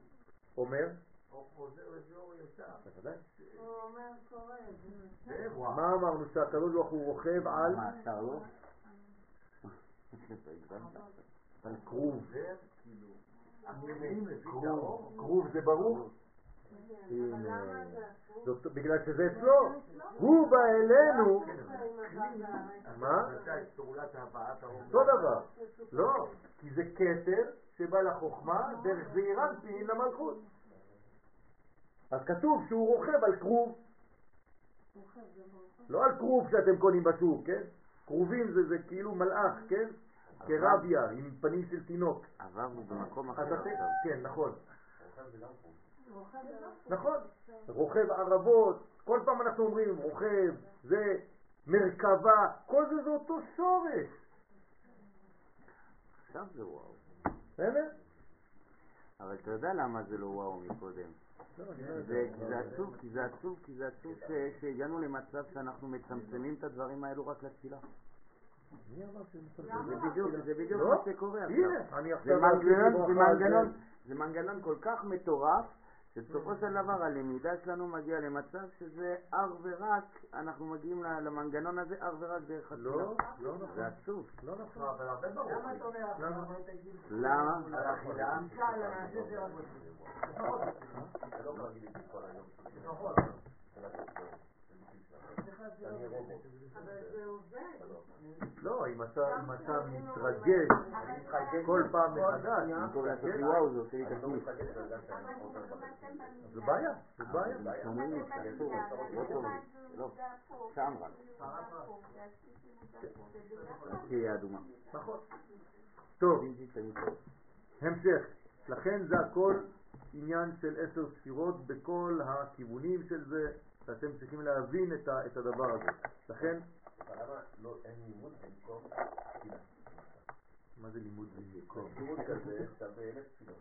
אומר? מה אמרנו שהקדוש ברוך הוא רוכב על? מה, אפשר לא? על כרוב. כאילו, כרוב זה ברור? בגלל שזה אצלו. הוא בא אלינו. מה? אותו דבר. לא, כי זה כתר שבא לחוכמה דרך זעירנטין למלכות. אז כתוב שהוא רוכב על כרוב. לא על כרוב שאתם קונים בשוק, כן? כרובים זה, זה כאילו מלאך, כן? קרביה עם פנים של תינוק. עברנו במקום אחר. כן, נכון. נכון, רוכב ערבות, כל פעם אנחנו אומרים רוכב, זה מרכבה, כל זה זה אותו שורש, עכשיו זה וואו. בסדר? אבל אתה יודע למה זה לא וואו מקודם. זה, כי זה עצוב, כי זה עצוב, כי זה עצוב ש- שהגענו למצב שאנחנו מצמצמים את הדברים האלו רק לתפילה. זה בדיוק, זה בדיוק לא? מה שקורה עכשיו. זה מנגנון כל כך מטורף, שבסופו של דבר הלמידה שלנו מגיעה למצב שזה אך ורק, אנחנו מגיעים ל- למנגנון הזה אך ורק דרך התפילה. לא, לא נכון. זה עצוב. לא נכון. אבל הרבה ברור. למה אתה אומר למה? למה? על האכילה? רובוט. אבל זה עובד. לא, אם אתה אתה מתרגש כל פעם מחדש, במקום לעשות לי וואו זה עושה לי לא בבית. זה בעיה, זה בעיה. שומעים אסור, לא לא, שם רק, תהיה אדומה. נכון. טוב. המשך. לכן זה הכל עניין של עשר ספירות בכל הכיוונים של זה, ואתם צריכים להבין את ה- את הדבר הזה. לכן, למה לא, אין לימוד במקום תפילה? מה זה לימוד במקום? לימוד כזה שווה אלף תפילות.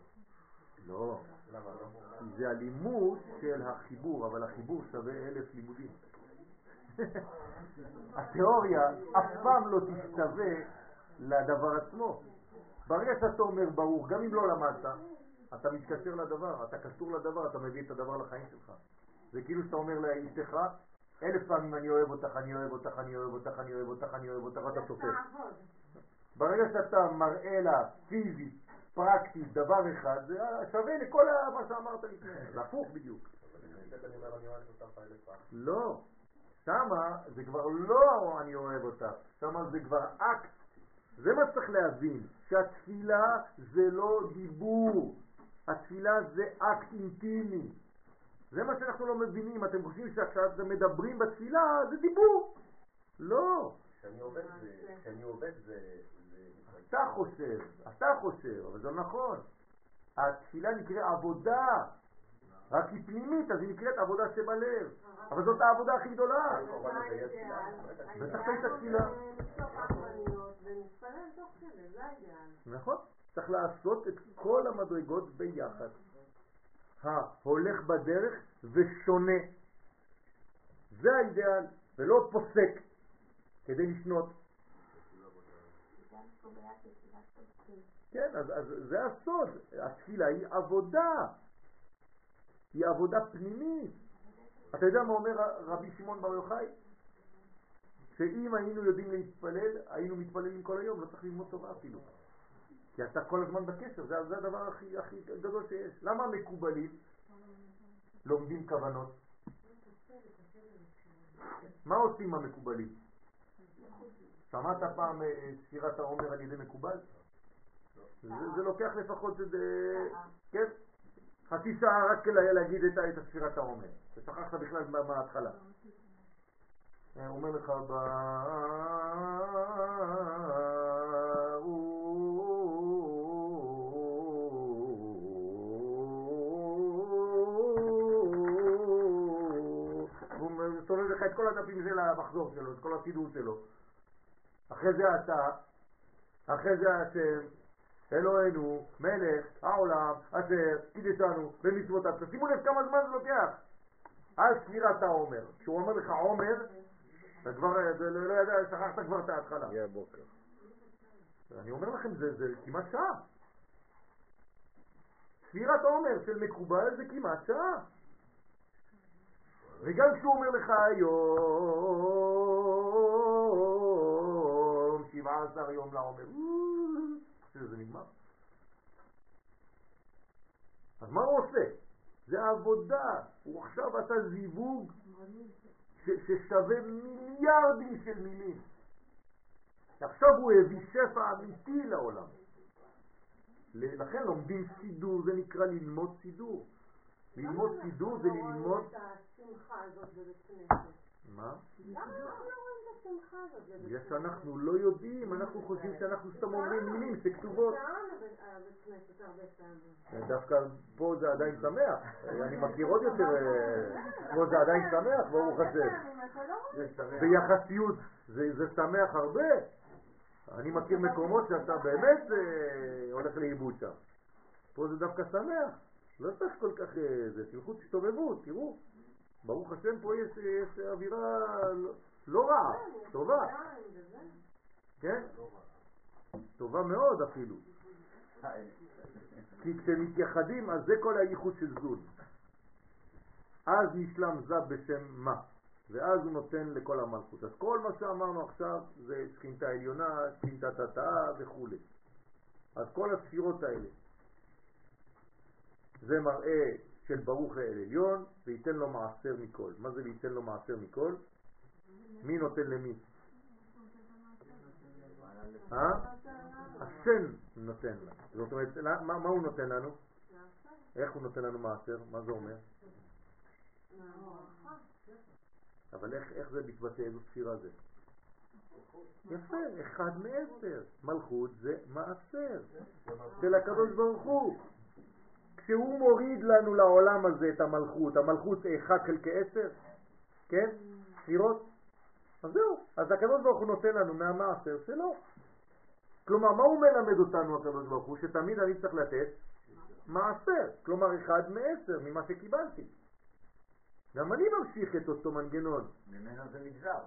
לא, למה לא? כי זה הלימוד של החיבור, אבל החיבור שווה אלף לימודים. [LAUGHS] התיאוריה אף פעם לא תשתווה לדבר עצמו. ברגע שאתה אומר ברור, גם אם לא למדת, אתה מתקשר לדבר, אתה קשור לדבר, אתה מביא את הדבר לחיים שלך. זה כאילו שאתה אומר לאשתך, אלף פעמים אני אוהב אותך, אני אוהב אותך, אני אוהב אותך, אני אוהב אותך, אני אוהב אותך, ואתה. תעבוד. ברגע שאתה מראה לה פיזית, פרקטית, דבר אחד, זה שווה לכל מה שאמרת לפני. זה הפוך בדיוק. לא. שמה זה כבר לא אני אוהב אותך, שמה זה כבר אקט. זה מה שצריך להבין, שהתפילה זה לא דיבור, התפילה זה אקט אינטימי. זה מה שאנחנו לא מבינים, אתם חושבים שעכשיו מדברים בתפילה זה דיבור. לא. כשאני עובד זה, כשאני עובד זה. אתה חושב, אתה חושב, אבל זה לא נכון. התפילה נקראת עבודה, רק היא פנימית, אז היא נקראת עבודה שבלב. אבל זאת העבודה הכי גדולה. וצריך את התפילה. נכון? צריך לעשות את כל המדרגות ביחד. ההולך בדרך ושונה. זה האידאל, ולא פוסק כדי לשנות. כן, אז, אז זה הסוד. התפילה היא עבודה. היא עבודה פנימית. אתה יודע מה אומר רבי שמעון בר יוחאי? שאם היינו יודעים להתפלל, היינו מתפללים כל היום, לא צריך ללמוד תורה אפילו. כי אתה כל הזמן בקשר, זה, זה הדבר הכי, הכי גדול שיש. למה המקובלים לומדים כוונות? מה עושים המקובלים? שמעת פעם אה, ספירת העומר על ידי מקובל? זה, לוקח לפחות, אה, כן, חצי שעה רק לה- להגיד את, את ספירת העומר. ושכחת בכלל מה- מההתחלה. אה, אומר לך, הוא את כל הדפים של המחזור שלו, את כל הסידור שלו. אחרי זה אתה, אחרי זה השם, אלוהינו, מלך, העולם, אשר קידשנו במצוותיו. תשימו לב כמה זמן זה לוקח. על ספירת העומר. כשהוא אומר לך עומר, אתה כבר, זה לא לא יודע, שכחת כבר את ההתחלה. הגיע הבוקר. אני אומר לכם, זה, זה כמעט שעה. ספירת העומר של מקובל זה כמעט שעה. וגם כשהוא אומר לך היום, 17 יום לעומר, שזה נגמר. אז מה הוא עושה? זה עבודה. הוא עכשיו עשה זיווג ששווה מיליארדים של מילים. עכשיו הוא הביא שפע אמיתי לעולם. לכן לומדים סידור, זה נקרא ללמוד סידור. ללמוד סידור זה ללמוד... למה אנחנו לא רואים את השמחה הזאת בבית כנסת? מה? למה אנחנו לא רואים את השמחה הזאת בבית בגלל כנסת? שאנחנו לא יודעים, אנחנו חושבים שאנחנו סתם אומרים מילים שכתובות. פעמים. דווקא פה זה עדיין שמח. [LAUGHS] אני מכיר עוד יותר, אה, פה זה עדיין שמח, ברוך השם. לא ביחסיות זה, זה שמח הרבה. אני מכיר מקומות שאתה באמת אה, הולך לאיבוד שם. פה זה דווקא שמח. לא צריך כל כך... אה, זה, תלכו תסתובבו, תראו. ברוך השם פה יש, יש אווירה לא, רעה, טובה. כן? טובה מאוד אפילו. כי כשמתייחדים, אז זה כל הייחוד של זול. אז נשלם זה בשם מה, ואז הוא נותן לכל המלכות. אז כל מה שאמרנו עכשיו זה שכינתה עליונה, שכינתה תתאה וכו'. אז כל הספירות האלה, זה מראה של ברוך האל עליון, וייתן לו מעשר מכל. מה זה וייתן לו מעשר מכל? מי נותן למי? אה? השם נותן לה. זאת אומרת, מה, הוא נותן לנו? איך הוא נותן לנו מעשר? מה זה אומר? אבל איך זה מתבטא? איזו ספירה זה? יפה, אחד מעשר. מלכות זה מעשר של הקדוש ברוך הוא. כשהוא מוריד לנו לעולם הזה את המלכות, המלכות זה 1 חלקי 10, כן? ספירות. אז זהו, אז הקדוש ברוך הוא נותן לנו מהמעשר שלו. כלומר, מה הוא מלמד אותנו הקדוש ברוך הוא? שתמיד אני צריך לתת מעשר, כלומר אחד מעשר ממה שקיבלתי. גם אני ממשיך את אותו מנגנון. ממנו זה נגזר.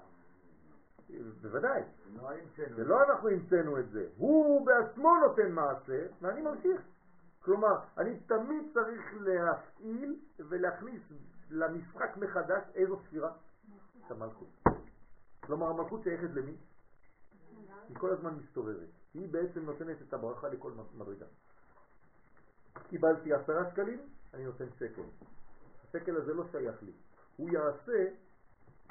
בוודאי. לא. זה לא אנחנו המצאנו את זה. הוא בעצמו נותן מעשר, ואני ממשיך. כלומר, אני תמיד צריך להפעיל ולהכניס למשחק מחדש איזו ספירה? את המלכות. כלומר, המלכות שייכת למי? היא כל הזמן מסתובבת. היא בעצם נותנת את הברכה לכל מדרגה. קיבלתי עשרה שקלים, אני נותן שקל. השקל הזה לא שייך לי. הוא יעשה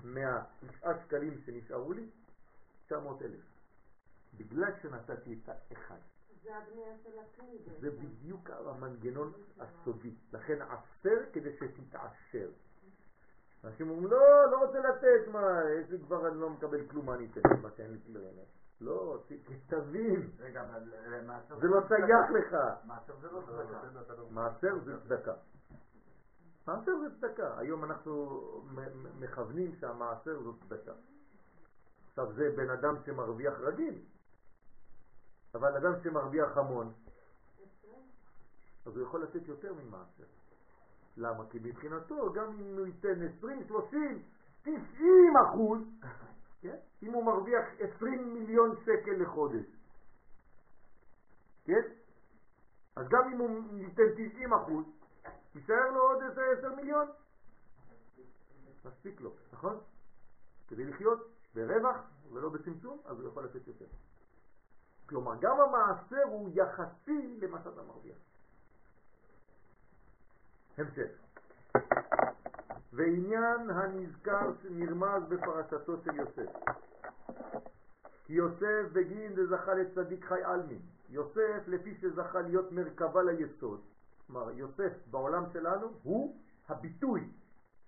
מהתשעה שקלים שנשארו לי 900 אלף. בגלל שנתתי את האחד. זה הבנייה של הכלי. זה בדיוק המנגנון הסודי. לכן עשר כדי שתתעשר. אנשים אומרים, לא, לא רוצה לתת, מה, לי כבר, אני לא מקבל כלום, מה אני אתן? מה שאין לי כלום. לא, תבין. רגע, אבל אה, מעשר זה לא שייך לך. מעשר זה לא צדקה. מעשר זה צדקה. מעשר זה צדקה. היום אנחנו מכוונים שהמעשר זו צדקה. עכשיו זה בן אדם שמרוויח רגיל, אבל אדם שמרוויח המון, אז הוא יכול לתת יותר ממעשר. למה? כי מבחינתו, גם אם הוא ייתן 20, 30, 90 אחוז, כן? אם הוא מרוויח 20 מיליון שקל לחודש, כן? אז גם אם הוא ייתן 90 אחוז, יישאר לו עוד איזה 10 מיליון. מספיק לו, נכון? כדי לחיות ברווח ולא בצמצום, אז הוא יכול לתת יותר. כלומר, גם המעשר הוא יחסי למה שאתה מרוויח. המשך. ועניין הנזכר נרמז בפרשתו של יוסף. כי יוסף בגין דזכה לצדיק חי עלמין. יוסף לפי שזכה להיות מרכבה ליסוד. כלומר, יוסף בעולם שלנו הוא הביטוי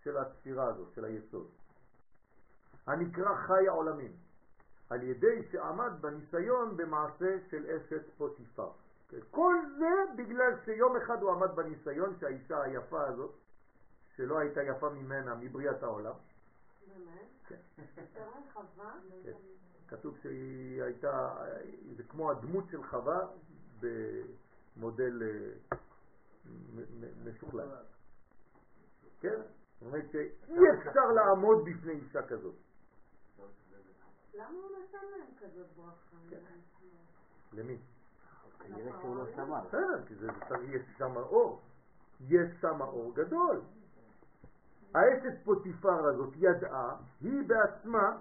של הספירה הזאת, של היסוד. הנקרא חי העולמים, על ידי שעמד בניסיון במעשה של אשת פוטיפר. כל זה בגלל שיום אחד הוא עמד בניסיון שהאישה היפה הזאת, שלא הייתה יפה ממנה, מבריאת העולם. באמת? כן. כתוב שהיא הייתה, זה כמו הדמות של חווה במודל אה, משוכלל. כן? זאת אומרת שאי אפשר לעמוד בפני אישה כזאת. למה הוא נתן להם כזאת ברכה? כן. למי? כנראה שהוא לא שמע. בסדר, כי זה יש שם אור. יש שם אור גדול. האשת פוטיפר הזאת ידעה, היא בעצמה,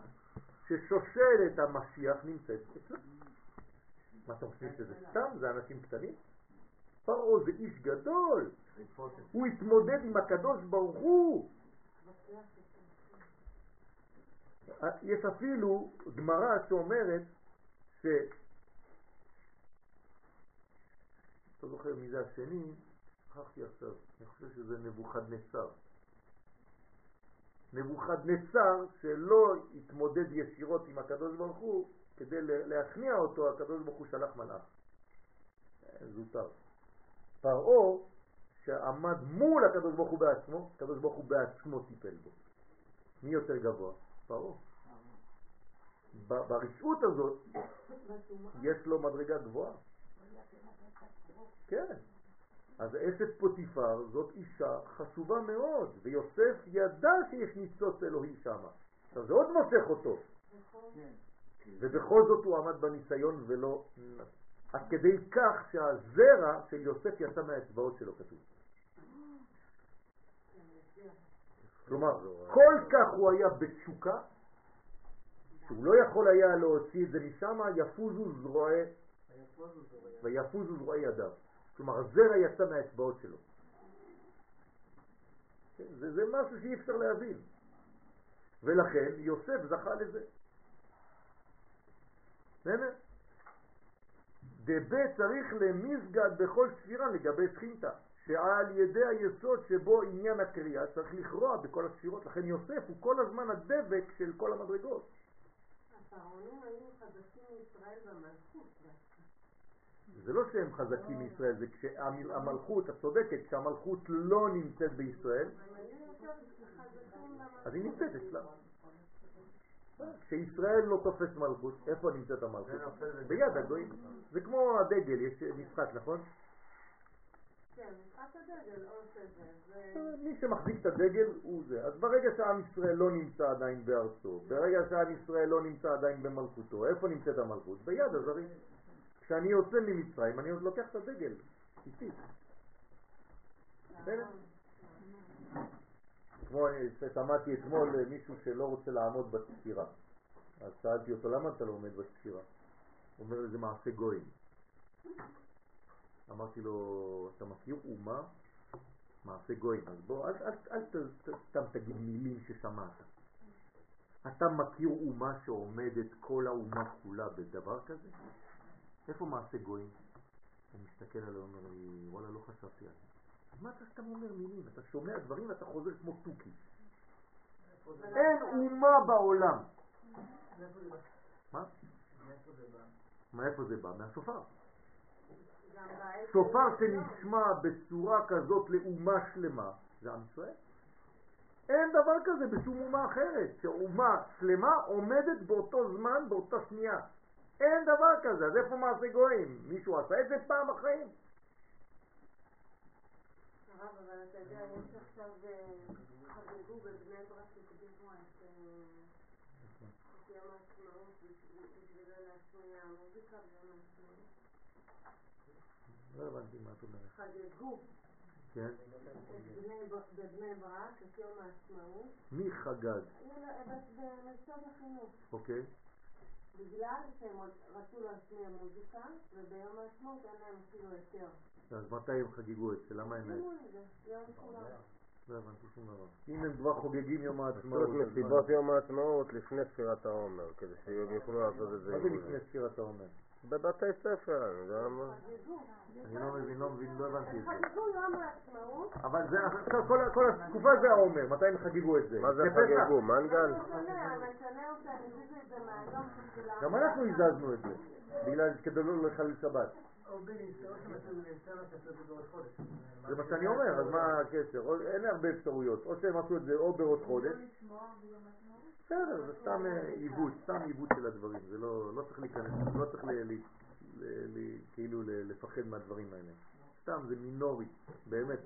ששושלת המשיח נמצאת אצלה. מה אתה חושב שזה סתם? זה אנשים קטנים? פרעה זה איש גדול, הוא התמודד עם הקדוש ברוך הוא. יש אפילו גמרא שאומרת ש... לא זוכר מי זה השני, שכחתי עכשיו, אני חושב שזה נבוכדנצר. נבוכדנצר שלא התמודד ישירות עם הקדוש ברוך הוא, כדי להכניע אותו הקדוש ברוך הוא שלח מלאך. זוטר. פרעה שעמד מול הקדוש ברוך הוא בעצמו, הקדוש ברוך הוא בעצמו טיפל בו. מי יותר גבוה? פרעה. ברשעות הזאת יש לו מדרגה גבוהה. כן. אז אשת פוטיפר זאת אישה חשובה מאוד, ויוסף ידע שיש ניצוץ אלוהי שם. עכשיו זה עוד מושך אותו. ובכל זאת הוא עמד בניסיון ולא... עד כדי כך שהזרע של יוסף יצא מהאצבעות שלו כתוב. כלומר, כל כך הוא היה בתשוקה, שהוא לא יכול היה להוציא את זה משם, יפוזו זרועי, ויפוזו זרועי ידיו. כלומר, הזרע יצא מהאצבעות שלו. כן? זה, זה משהו שאי אפשר להבין. ולכן יוסף זכה לזה. בסדר? דבה צריך למסגד בכל ספירה לגבי שכינתה, שעל ידי היסוד שבו עניין הקריאה צריך לכרוע בכל הספירות, לכן יוסף הוא כל הזמן הדבק של כל המדרגות. הפרעונים היו חזקים מישראל במלכות זה לא שהם חזקים מישראל, זה כשהמלכות, את צודקת, כשהמלכות לא נמצאת בישראל, אז היא נמצאת אצלה. כשישראל לא תופס מלכות, איפה נמצאת המלכות? ביד הגויים. זה כמו הדגל, יש משחק, נכון? כן, או מי שמחזיק את הדגל הוא זה. אז ברגע שעם ישראל לא נמצא עדיין בארצו, ברגע שעם ישראל לא נמצא עדיין במלכותו, איפה נמצאת המלכות? ביד הזרים. כשאני יוצא ממצרים, אני עוד לוקח את הדגל, איתי. כמו שמעתי אתמול מישהו שלא רוצה לעמוד בספירה. אז שאלתי אותו, למה אתה לא עומד בספירה? הוא אומר, זה מעשה גויים. אמרתי לו, אתה מכיר אומה? מעשה גויים. אז בוא, אל, אל, אל, אל סתם תגיד מילים ששמעת. אתה מכיר אומה שעומדת כל האומה כולה בדבר כזה? איפה מעשה גויים? הוא מסתכל עליו ואומר לי, וואלה, לא חשבתי על זה. מה אתה סתם אומר מילים? אתה שומע דברים ואתה חוזר כמו תוכי. אין אומה בעולם. מה? מאיפה זה בא? מהשופר. שופר שנשמע בצורה כזאת לאומה שלמה, זה עם ישראל. אין דבר כזה בשום אומה אחרת, שאומה שלמה עומדת באותו זמן, באותה שנייה. אין דבר כזה, אז איפה מעשה גויים? מישהו עשה את זה פעם בחיים? אבל אתה יודע, יש עכשיו חגגו בבני ברק הקדימו את יום העצמאות בשביל להשמיע מוזיקה ביום העצמאות. לא הבנתי מה את אומרת. חגגו. כן. בבני ברק את יום העצמאות. מי חגג? במשרד החינוך. אוקיי. בגלל שהם רצו להשמיע מוזיקה, וביום העצמאות אין להם אפילו היתר. אז מתי הם חגגו את זה? למה הם... לא הבנתי שום דבר. אם הם כבר חוגגים יום העצמאות... פשוט מסיבות יום העצמאות לפני ספירת העומר, כדי שהם יוכלו לעשות את זה. מה זה לפני ספירת העומר? בבתי ספר, אני יודע מה. אני לא מבין, לא מבין, לא הבנתי את זה. חגגו יום העצמאות. אבל זה, כל התקופה זה העומר, מתי הם חגגו את זה? מה זה חגגו? מנגל? גם אנחנו הזזנו את זה, בגלל כדי לא לחלל שבת. זה מה שאני אומר, אז מה הקשר? אין הרבה אפשרויות, או שהם עשו את זה או בראש חודש. בסדר, זה סתם עיוות, סתם עיוות של הדברים, זה לא צריך להיכנס, לא צריך כאילו לפחד מהדברים האלה. סתם, זה מינורי, באמת.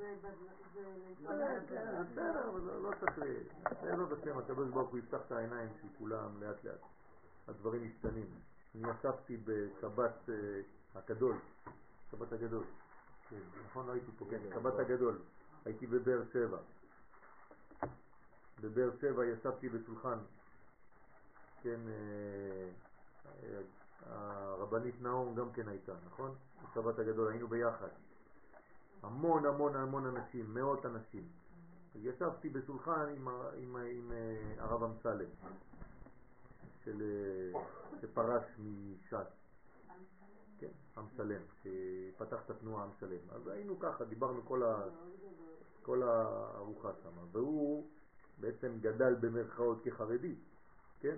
בסדר, אבל לא צריך, בעזרת השם, הקדוש ברוך הוא יפתח את העיניים של כולם לאט לאט. הדברים משתנים. אני ישבתי בשבת הגדול, שבת הגדול. כן, נכון, לא הייתי פה, כן, שבת הגדול. הייתי בבאר שבע. בבאר שבע ישבתי בשולחן, כן, הרבנית נאום גם כן הייתה, נכון? בשבת הגדול, היינו ביחד. המון המון המון אנשים, מאות אנשים. ישבתי בשולחן עם, עם, עם הרב אמסלם, של, שפרש מש"ס. כן, אמסלם, שפתח את התנועה אמסלם. אז היינו ככה, דיברנו כל, ה, כל הארוחה שם. והוא בעצם גדל במרכאות כחרדי, כן?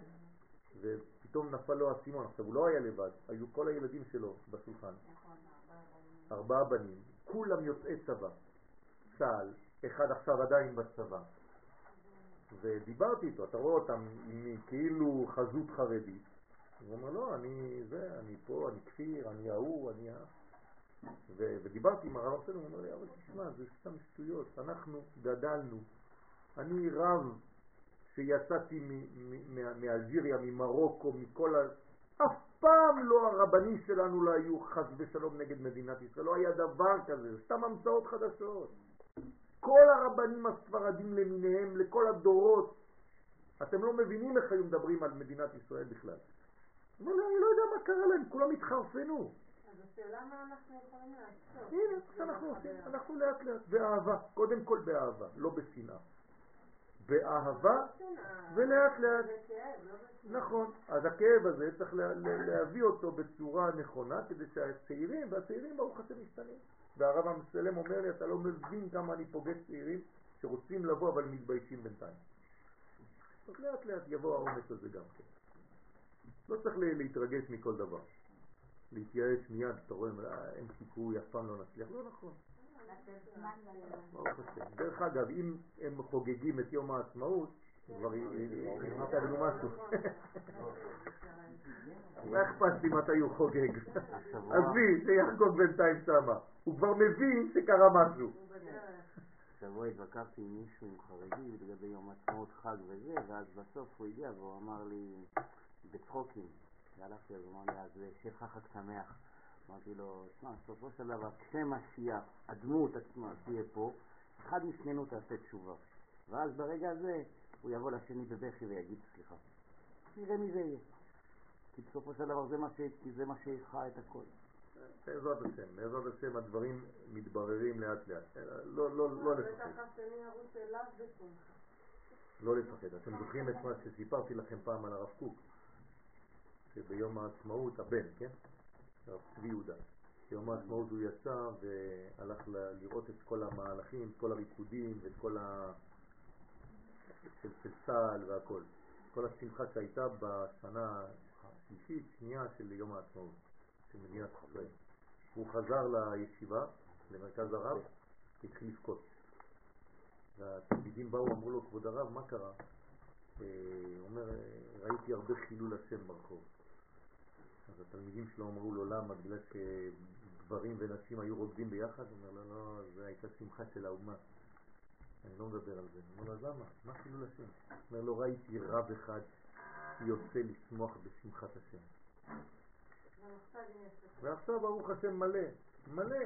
ופתאום נפל לו הסימון. עכשיו, הוא לא היה לבד, היו כל הילדים שלו בשולחן. ארבעה בנים, כולם יוצאי צבא. צה"ל, אחד עכשיו עדיין בצבא. ודיברתי איתו, אתה רואה אותם עם כאילו חזות חרדית. הוא אומר, לא, אני זה, אני פה, אני כפיר, אני ההוא, אני ה... ודיברתי עם הרב ארסלם, הוא אומר לי, אבל תשמע, זה סתם שטויות, אנחנו גדלנו. אני רב שיצאתי מאלג'יריה, ממרוקו, מכל ה... אף פעם לא הרבנים שלנו לא היו חס ושלום נגד מדינת ישראל, לא היה דבר כזה, סתם המצאות חדשות. כל הרבנים הספרדים למיניהם, לכל הדורות, אתם לא מבינים איך היו מדברים על מדינת ישראל בכלל. אבל אני לא יודע מה קרה להם, כולם התחרפנו. אז השאלה מה אנחנו יכולים לעשות. הנה, מה שאנחנו עושים, אנחנו לאט לאט, באהבה, קודם כל באהבה, לא בשנאה. באהבה ולאט לאט. לא נכון, אז הכאב הזה צריך לה, לה, להביא אותו בצורה נכונה כדי שהצעירים, והצעירים ברוך השם משתנים. והרב המסלם אומר לי, אתה לא מבין כמה אני פוגש צעירים שרוצים לבוא אבל מתביישים בינתיים. אז לאט לאט יבוא האומץ הזה גם כן. לא צריך להתרגש מכל דבר. להתייאש מיד, אתה רואה, אה, אין סיכוי, אף פעם לא נצליח. לא נכון. דרך אגב, אם הם חוגגים את יום העצמאות, כבר השגנו משהו. [LAUGHS] מה אכפת לי מתי הוא חוגג? עזבי, שיחגוג בינתיים שמה. הוא כבר מבין שקרה משהו. השבוע התווכחתי עם מישהו עם חרדי לגבי יום עצמאות חג וזה, ואז בסוף הוא הגיע והוא אמר לי בצחוקים, והלכתי אז הוא אמר לי, אז שיהיה לך חג שמח. אמרתי לו, תשמע, בסופו של דבר, כשמשיח, הדמות עצמה תהיה פה, אחד משנינו תעשה תשובה. ואז ברגע הזה הוא יבוא לשני בבכי ויגיד סליחה. נראה מי זה יהיה. כי בסופו של דבר זה מה, ש... זה מה שיחה את הכל. בעזרת השם, בעזרת השם הדברים מתבררים לאט לאט. לא, לא, לא לפחד. לא לפחד. אתם זוכרים את מה שסיפרתי לכם פעם על הרב קוק? שביום העצמאות, הבן, כן? הרב צבי יהודה. ביום העצמאות הוא יצא והלך לראות את כל המהלכים, את כל הריקודים ואת כל ה... של, של צה"ל והכל. כל השמחה שהייתה בשנה השלישית, שנייה של יום העצמאות של מדינת ישראל. הוא חזר לישיבה, למרכז הרב, התחיל לבכות. והתלמידים באו, אמרו לו, כבוד הרב, מה קרה? אה, הוא אומר, ראיתי הרבה חילול השם ברחוב. אז התלמידים שלו אמרו לו, למה? בגלל שגברים ונשים היו רוקדים ביחד? הוא אומר, לא, לא, זו הייתה שמחה של האומה. אני לא מדבר על זה. אומר לו, למה? מה חילול השם? הוא אומר לו, ראיתי רב אחד יוצא לשמוח בשמחת השם. ועכשיו ברוך השם מלא, מלא.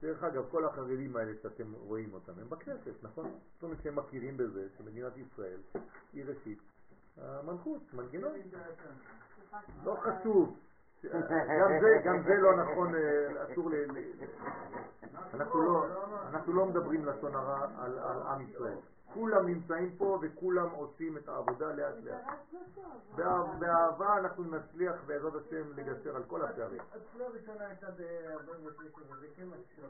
דרך אגב, כל החרדים האלה שאתם רואים אותם, הם בכנסת, נכון? זאת אומרת שהם מכירים בזה שמדינת ישראל היא ראשית המלכות, מנגנון. לא חשוב. גם זה לא נכון, אה, אסור ל... לא, אנחנו לא מדברים לשון הרע על עם ישראל. כולם נמצאים פה וכולם עושים את העבודה לאט לאט. באהבה אנחנו נצליח בעזרת השם לגשר על כל הפערים. התפילה הראשונה הייתה ב-49 וזה כן משהו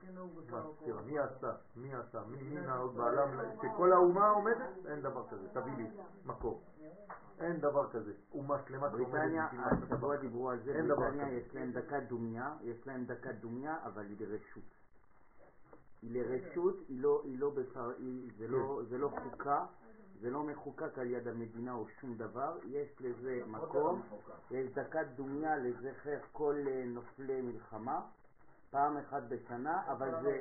כן מי עשה? מי עשה? מי נהוג בעולם? שכל האומה עומדת? אין דבר כזה. תביא לי מקור. אין דבר כזה. אומה שלמה בריטניה, השבוע דיברו על זה, בריטניה יש להם דקת דומיה, יש להם דקת דומיה, אבל היא ברשות. היא לרשות, היא לא, לא זה, לא, זה לא חוקה, זה לא מחוקק על יד המדינה או שום דבר, יש לזה מקום, יש דקת דומיה לזכר כל אה, נופלי מלחמה, פעם אחת בשנה, אבל זה,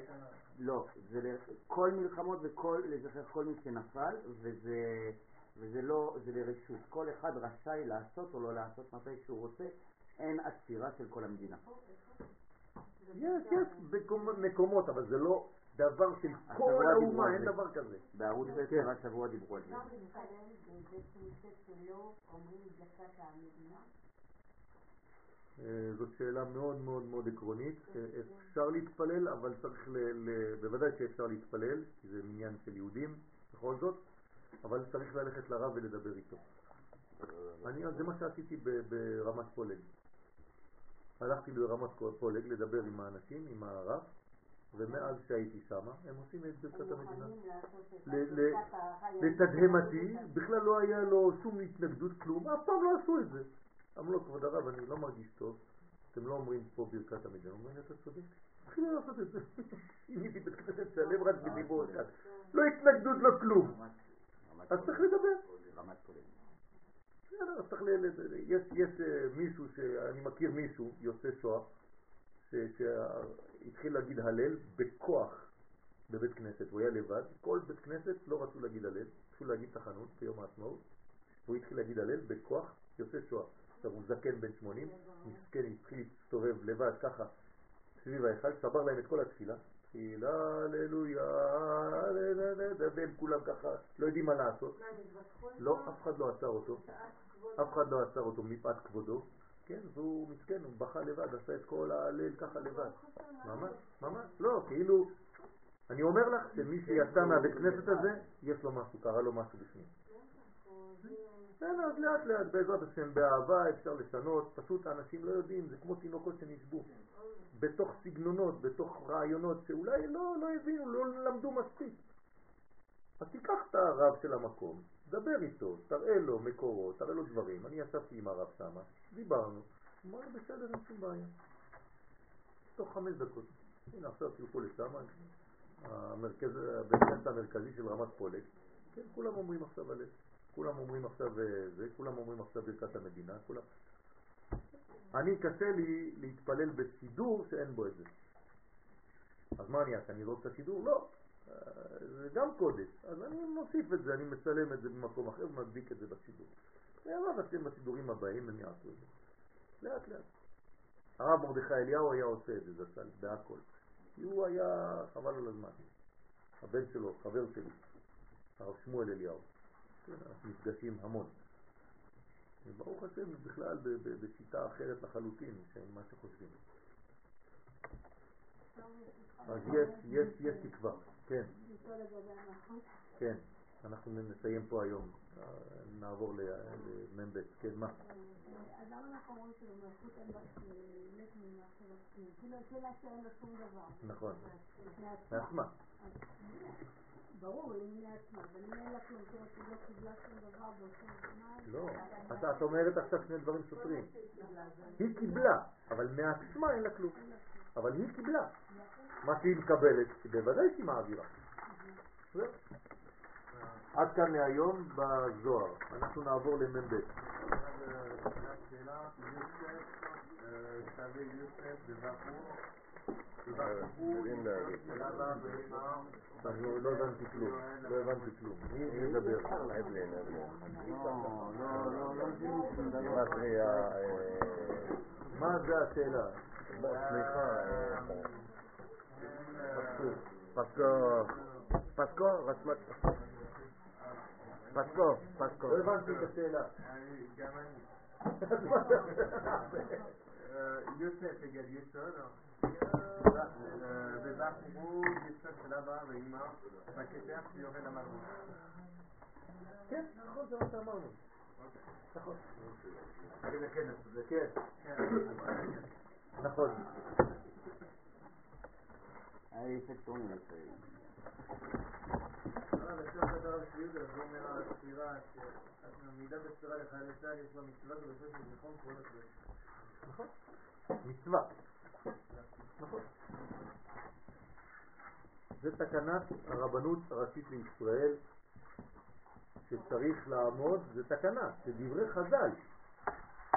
לא, זה כל מלחמות וכל, לזכר כל מי שנפל, וזה, וזה לא, זה לרשות, כל אחד רשאי לעשות או לא לעשות מתי שהוא רוצה, אין עצירה של כל המדינה. יש, יש מקומות, אבל זה לא דבר של כל האומה, אין דבר כזה. בערוץ 10 השבוע דיברו על זה. אה, זאת שאלה מאוד מאוד מאוד עקרונית. אה, אפשר להתפלל, אבל צריך, ל, ל, בוודאי שאפשר להתפלל, כי זה עניין של יהודים בכל זאת, אבל צריך ללכת לרב ולדבר איתו. אני, זה מה שעשיתי ברמת פולג. הלכתי לרמת פולג לדבר עם האנשים, עם הרב, ומאז שהייתי שם, הם עושים את ברכת המדינה. לתדהמתי, בכלל לא היה לו שום התנגדות, כלום, אף פעם לא עשו את זה. אמרו לו, כבוד הרב, אני לא מרגיש טוב, אתם לא אומרים פה ברכת המדינה. אומרים, אתה צודק, התחילו לעשות את זה. [LAUGHS] שיניתי בית כנסת שלם רק בדיבור אחד. לא התנגדות, לא כלום. אז צריך לדבר. יש אה, מישהו, שאני מכיר מישהו, יוצא שואה, שהתחיל להגיד הלל בכוח בבית כנסת, הוא היה לבד, כל בית כנסת לא רצו להגיד הלל, רצו להגיד תחנות ביום העצמאות, והוא התחיל להגיד הלל בכוח יוצא שואה. עכשיו הוא זקן בן 80, מסכן התחיל להסתובב לבד ככה סביב ההיכל, שבר להם את כל התפילה, תפילה, הללויה, והם כולם ככה לא יודעים מה לעשות. לא, אף אחד לא עצר אותו, אף אחד לא עצר אותו מפאת כבודו, כן, והוא מסכן, הוא בכה לבד, עשה את כל ההלל ככה לבד. ממש, ממש, לא, כאילו, אני אומר לך שמי שיצא מהבית כנסת הזה, יש לו משהו, קרה לו משהו בפנים. כן, אז לאט לאט, בעזרת השם, באהבה אפשר לשנות, פשוט האנשים לא יודעים, זה כמו תינוקות שנשבו. בתוך סגנונות, בתוך רעיונות שאולי לא, לא הבינו, לא למדו מספיק. אז תיקח את הרב של המקום, דבר איתו, תראה לו מקורות, תראה לו דברים. אני ישבתי עם הרב שם, דיברנו, אמר לו בסדר, אין שום בעיה. תוך חמש דקות. הנה עכשיו תלכו לשם, המרכז, הבית המרכזי של רמת פולק, כן, כולם אומרים עכשיו הלב, כולם אומרים עכשיו אה, זה, כולם אומרים עכשיו ברכת המדינה, כולם... אני קשה לי להתפלל בסידור שאין בו את זה. אז מה אני אעשה? אני אזרוק את הסידור? לא. אה, זה גם קודש. אז אני מוסיף את זה, אני מצלם את זה במקום אחר ומדביק את זה בסידור. בעזרת השם בסידורים הבאים הם יעשו את זה. לאט לאט. הרב מרדכי אליהו היה עושה את זה, זצ"ל, בהכל. כי הוא היה חבל על הזמן. הבן שלו, חבר שלי, הרב שמואל אליהו. אנחנו נפגשים המון. וברוך השם בכלל בשיטה אחרת לחלוטין ממה שחושבים. אז יש, יש, יש תקווה, כן. כן, אנחנו נסיים פה היום, נעבור למ"ב, כן, מה? אז למה אנחנו אומרים שבמלכות אין מת ממחשבתים? כאילו שאלה שאין לו שום דבר. נכון, מעצמה. ברור, היא מעצמה, אבל אם אין לה כלום, כאילו שהיא לא קיבלה שום דבר באותו זמן... לא, את אומרת עכשיו שני דברים סותרים. היא קיבלה, אבל מעצמה אין לה כלום. אבל היא קיבלה. מה שהיא מקבלת, בוודאי שהיא מעבירה. עד כאן להיום בזוהר. אנחנו נעבור למ"ב. אני לא הבנתי כלום, לא הבנתי כלום. מי מדבר? מה זה השאלה? סליחה, פסקו, פסקו, רשמת פסקו, פסקו. לא הבנתי את השאלה. גם אני. יוסף יגד יסוד, ובחרו יסוד של אבא ואמא בכתר שיורד למלכות. כן, נכון, זה מה שאמרנו. נכון. כן. נכון. היה אפקט טוני לצעיר. הרב, בסוף הדבר השביעי זה אומר על הספירה, שהמידה בספירה לחיילי צה"ל יש בה מצווה ובסוף של זיכרון כל הקדוש. נכון. מצווה. נכון. זה תקנת הרבנות הראשית לישראל שצריך לעמוד, זה תקנה, זה דברי חז"ל,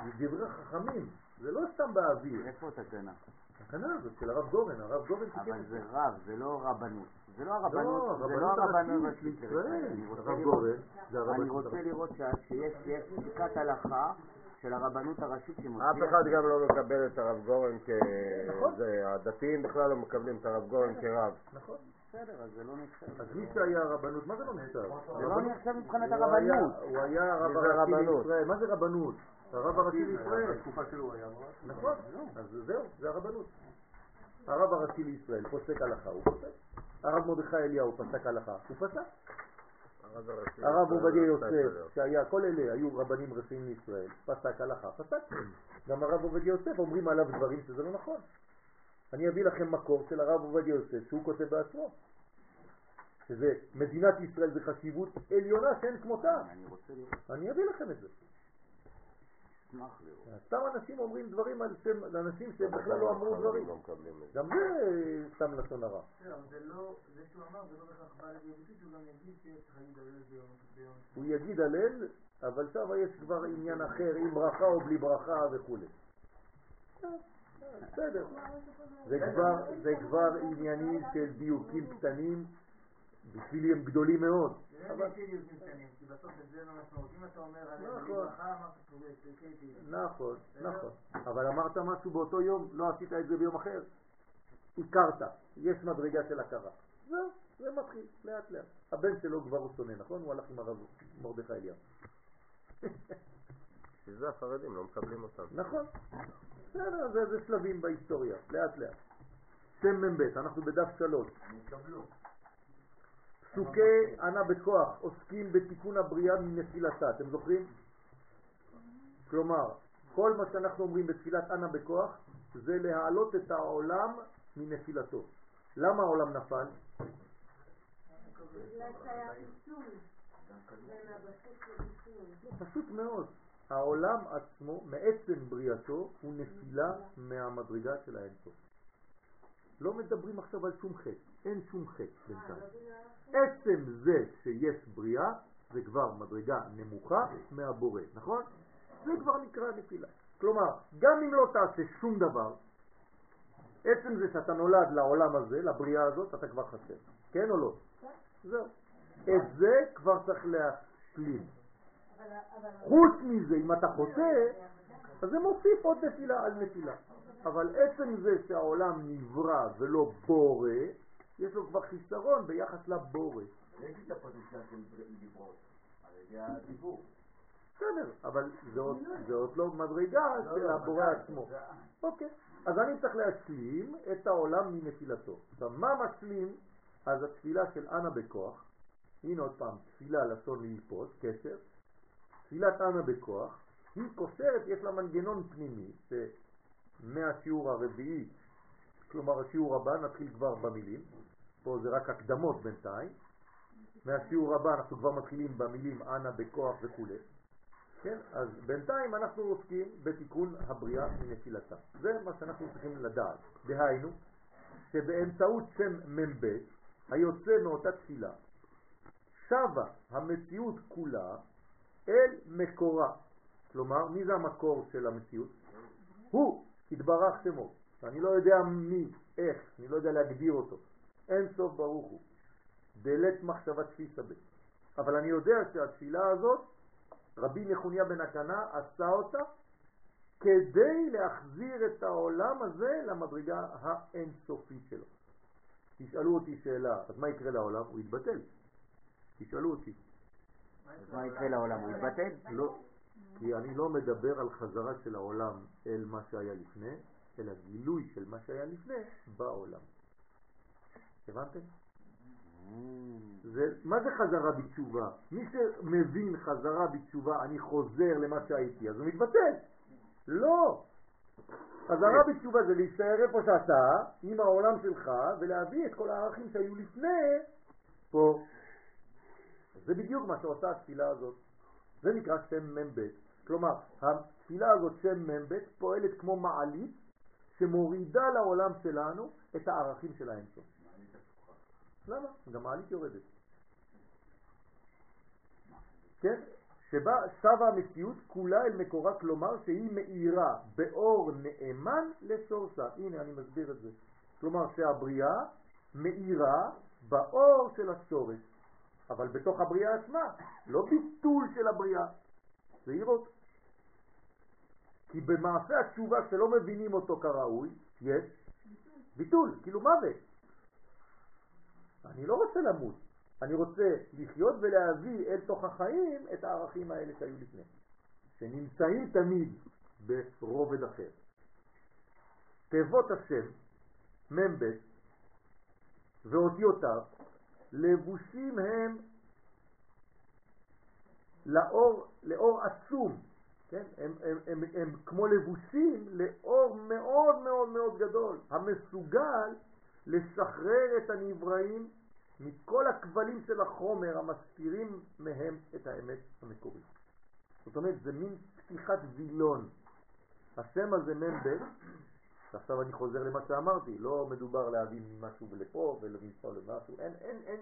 זה דברי חכמים, זה לא סתם באוויר. איפה תקנה? התקנה הזאת של הרב גורן, הרב גורן תיקן אבל זה רב, זה לא רבנות. זה לא הרבנות, לא, זה לא הרבנות הראשית לישראל. אני רוצה הרב לראות- גורן זה אני רוצה. לראות שיש פסיקת הלכה של הרבנות הראשית אף שמוציאה... אחד גם לא מקבל את הרב גורן כ... נכון. זה, הדתיים בכלל לא מקבלים את הרב גורן כרב. נכון. בסדר, אז זה לא נחשב. אז מי שהיה הרבנות, מה זה לא נחשב? זה לא נחשב מבחינת הרבנות. הוא היה הרב הראשי? לישראל. מה זה רבנות? הרב הראשי לישראל. בתקופה שלו הוא היה רב. נכון, אז זהו, זה הרבנות. הרב הראשי לישראל פוסק הלכה, הוא פוסק. הרב מרדכי אליהו פסק הלכה, הוא פסק. הרב עובדיה יוסף. שהיה, כל אלה היו רבנים ראשיים לישראל, פסק הלכה, פסק. גם הרב עובדיה יוסף אומרים עליו דברים שזה לא נכון. אני אביא לכם מקור של הרב עובדיה יוסף שהוא כותב בעצמו. שזה מדינת ישראל זה חשיבות עליונה שאין כמותה. אני רוצה לראות, אני אביא לכם את זה. אשמח לראות. סתם אנשים אומרים דברים על שם, לאנשים שבכלל לא אמרו דברים. לא. גם זה סתם לשון הרע. אבל זה לא, זה שהוא אמר, זה לא בהכרח בא לידי ביטוי, שהוא גם יגיד שיש חיים דברים ביום. הוא יגיד הלל, אבל שם יש כבר עניין אחר, עם ברכה או בלי ברכה וכו'. בסדר. זה כבר עניינים של דיוקים קטנים, בשבילי הם גדולים מאוד. זה אבל- לא בדיוק קטנים, כי בסוף את זה לא משמעות. אם אתה אומר נכון. בלי ברכה, אמרת צודק, כן, כן. נכון, נכון. אבל אמרת משהו באותו יום, לא עשית את זה ביום אחר. הכרת, יש מדרגה של הכרה. זהו, זה מתחיל, לאט לאט. הבן שלו כבר הוא שונא, נכון? הוא הלך עם הרב מרדכי אליהו. [LAUGHS] בשביל זה החרדים לא מקבלים אותם. נכון. בסדר, זה, זה שלבים בהיסטוריה, לאט לאט. שם מ"ב, אנחנו בדף שלוש. פסוקי ענה בכוח עוסקים בתיקון הבריאה מנפילתה, אתם זוכרים? כלומר, כל מה שאנחנו אומרים בתפילת ענה בכוח זה להעלות את העולם מנפילתו. למה העולם נפל? לביצול. פשוט מאוד. העולם עצמו, מעצם בריאתו, הוא נפילה מהמדרגה של האינסוף. לא מדברים עכשיו על שום חטא, אין שום חטא בינתיים. עצם זה שיש בריאה, זה כבר מדרגה נמוכה מהבורא, נכון? זה כבר נקרא נפילה. כלומר, גם אם לא תעשה שום דבר, עצם זה שאתה נולד לעולם הזה, לבריאה הזאת, אתה כבר חסר. כן או לא? זהו. את זה כבר צריך להשלים. חוץ מזה, אם אתה חוטא, אז זה מוסיף עוד נפילה על נפילה. אבל עצם זה שהעולם נברא ולא בורא, יש לו כבר חיסרון ביחס לבורא. יש את הפוטנציאל של דיברות, על ידי הדיבור. בסדר, אבל זה עוד, זה עוד לא מדרגה של הבורא עצמו. אוקיי, אז אני צריך להשלים את העולם מנפילתו. עכשיו, מה משלים? אז התפילה של אנה בכוח, הנה עוד פעם, תפילה לשון ללפות, קשר, תפילת אנה בכוח, היא קושרת, יש לה מנגנון פנימי, שמהשיעור הרביעי, כלומר השיעור הבא, נתחיל כבר במילים, פה זה רק הקדמות בינתיים, מהשיעור הבא אנחנו כבר מתחילים במילים אנה בכוח וכו'. כן? אז בינתיים אנחנו עוסקים בתיקון הבריאה מנפילתה. זה מה שאנחנו צריכים לדעת. דהיינו, שבאמצעות שם מ"ב, היוצא מאותה תפילה, שווה המציאות כולה אל מקורה. כלומר, מי זה המקור של המציאות? הוא, התברך שמו. אני לא יודע מי, איך, אני לא יודע להגדיר אותו. אין סוף ברוך הוא. דלת מחשבה תפיסה ב. אבל אני יודע שהתפילה הזאת, רבי נחוניה בן הקנה עשה אותה כדי להחזיר את העולם הזה למדרגה האינסופית שלו. תשאלו אותי שאלה, אז מה יקרה לעולם? הוא יתבטל. תשאלו אותי. אז מה יקרה לעולם? הוא יתבטל? לא, כי אני לא מדבר על חזרה של העולם אל מה שהיה לפני, אלא גילוי של מה שהיה לפני בעולם. הבנתם? זה, מה זה חזרה בתשובה? מי שמבין חזרה בתשובה, אני חוזר למה שהייתי, אז הוא מתבטל. לא. חזרה בתשובה זה להישאר איפה שאתה, עם העולם שלך, ולהביא את כל הערכים שהיו לפני פה. זה בדיוק מה שעושה התפילה הזאת. זה נקרא שם מ"ב. כלומר, התפילה הזאת, שם מ"ב, פועלת כמו מעלית שמורידה לעולם שלנו את הערכים של האינסוף. למה? גם מעלית יורדת. כן? שבה שווה המציאות כולה אל מקורה, כלומר שהיא מאירה באור נאמן לשורשה. הנה אני מסביר את זה. כלומר שהבריאה מאירה באור של השורש, אבל בתוך הבריאה עצמה, לא ביטול של הבריאה, זה עירות. כי במעשה התשובה שלא מבינים אותו כראוי, יש ביטול, כאילו מוות. אני לא רוצה למות, אני רוצה לחיות ולהביא אל תוך החיים את הערכים האלה שהיו לפני, שנמצאים תמיד ברובד אחר. תיבות השם, מ"ב, ואותיותיו, לבושים הם לאור, לאור עצום, כן? הם, הם, הם, הם, הם כמו לבושים לאור מאוד מאוד מאוד גדול, המסוגל לשחרר את הנבראים מכל הכבלים של החומר המסתירים מהם את האמת המקורית. זאת אומרת, זה מין פתיחת וילון. השם הזה מ"ב, עכשיו אני חוזר למה שאמרתי, לא מדובר להביא משהו לפה ולמסור למשהו, אין, אין, אין.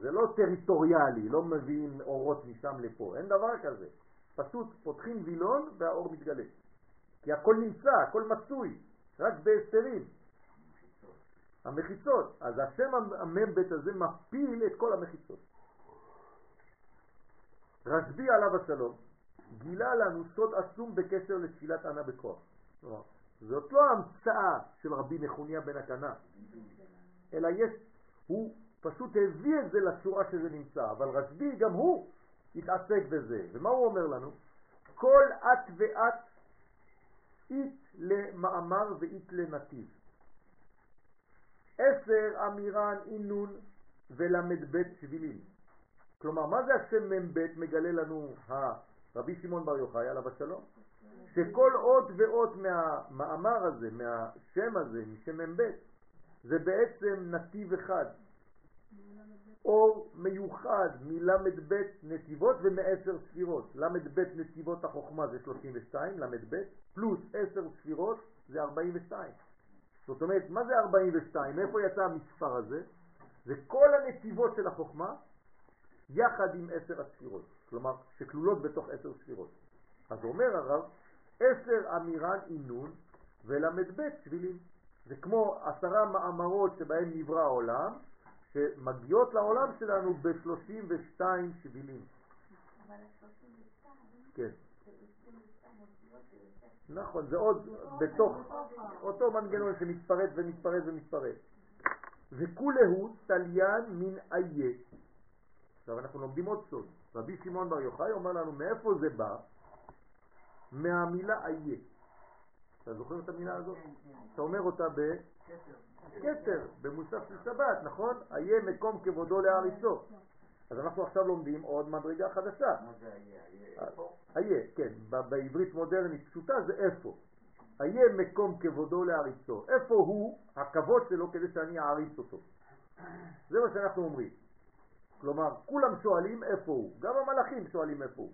זה לא טריטוריאלי, לא מביאים אורות משם לפה, אין דבר כזה. פשוט פותחים וילון והאור מתגלה. כי הכל נמצא, הכל מצוי, רק בהסתרים. המחיצות. אז השם המ"ב הזה מפיל את כל המחיצות. רשב"י עליו השלום גילה לנו סוד עצום בקשר לתפילת ענה בכוח. זאת לא המצאה של רבי נחוניה בן הקנה, אלא יש, הוא פשוט הביא את זה לצורה שזה נמצא, אבל רשב"י גם הוא התעסק בזה. ומה הוא אומר לנו? כל את ואת אית למאמר ואית לנתיב. עשר אמירן אינון ול"ב שבילים. כלומר, מה זה השם מ"ב מגלה לנו הרבי שמעון בר יוחאי עליו השלום? שכל אות ואות מהמאמר הזה, מהשם הזה, משם מ"ב, זה בעצם נתיב אחד. אור מיוחד מל"ב נתיבות ומעשר ספירות. ל"ב נתיבות החוכמה זה 32, ל"ב, פלוס 10 ספירות זה 42. זאת אומרת, מה זה 42? מאיפה יצא המספר הזה? זה כל הנתיבות של החוכמה יחד עם 10 הספירות, כלומר, שכלולות בתוך 10 ספירות. אז אומר הרב, 10 אמירן אינון ול"ב שבילים. זה כמו עשרה מאמרות שבהם נברא העולם, שמגיעות לעולם שלנו ב-32 שבילים. אבל ה-32, כן. זה 22 אותיות ויותר. נכון, זה עוד בתוך אותו מנגנון שמתפרט ומתפרט ומתפרט. וכולהו תליין מן איה. עכשיו אנחנו לומדים עוד סוד. רבי שמעון בר יוחאי אומר לנו מאיפה זה בא? מהמילה איה. אתה זוכר את המילה הזאת? אתה אומר אותה בכתר, במוסף של שבת, נכון? איה מקום כבודו לאריסו. אז אנחנו עכשיו לומדים עוד מדרגה חדשה. מה זה איפה? איה, כן, ב- בעברית מודרנית פשוטה זה איפה. איה מקום כבודו לאריסו. איפה הוא הכבוד שלו כדי שאני אעריץ אותו. זה מה שאנחנו אומרים. כלומר, כולם שואלים איפה הוא. גם המלאכים שואלים איפה הוא.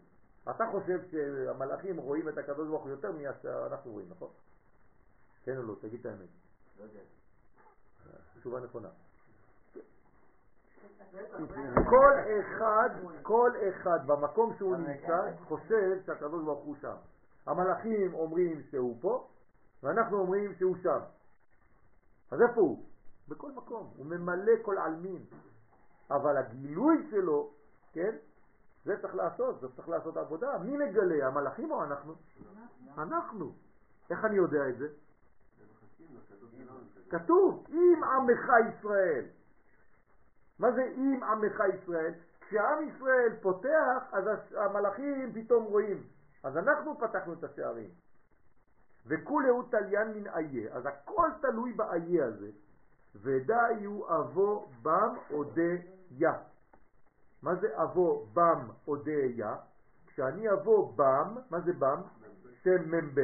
אתה חושב שהמלאכים רואים את הקדוש ברוך הוא יותר ממה שאנחנו רואים, נכון? כן או לא? תגיד את האמת. לא יודע. תשובה נכונה. כל אחד, כל אחד במקום שהוא נמצא חושב שהקדוש ברוך הוא שם. המלאכים אומרים שהוא פה, ואנחנו אומרים שהוא שם. אז איפה הוא? בכל מקום, הוא ממלא כל עלמין. אבל הגילוי שלו, כן, זה צריך לעשות, זה צריך לעשות עבודה. מי מגלה, המלאכים או אנחנו? אנחנו. איך אני יודע את זה? כתוב, אם עמך ישראל. מה זה אם עמך ישראל? כשעם ישראל פותח, אז המלאכים פתאום רואים. אז אנחנו פתחנו את השערים. וכולהו תליין מן איה. אז הכל תלוי באיה הזה. ודאי הוא אבו בם אודיה. מה זה אבו בם אודיה? כשאני אבוא בם, מה זה בם? שם מ"ב,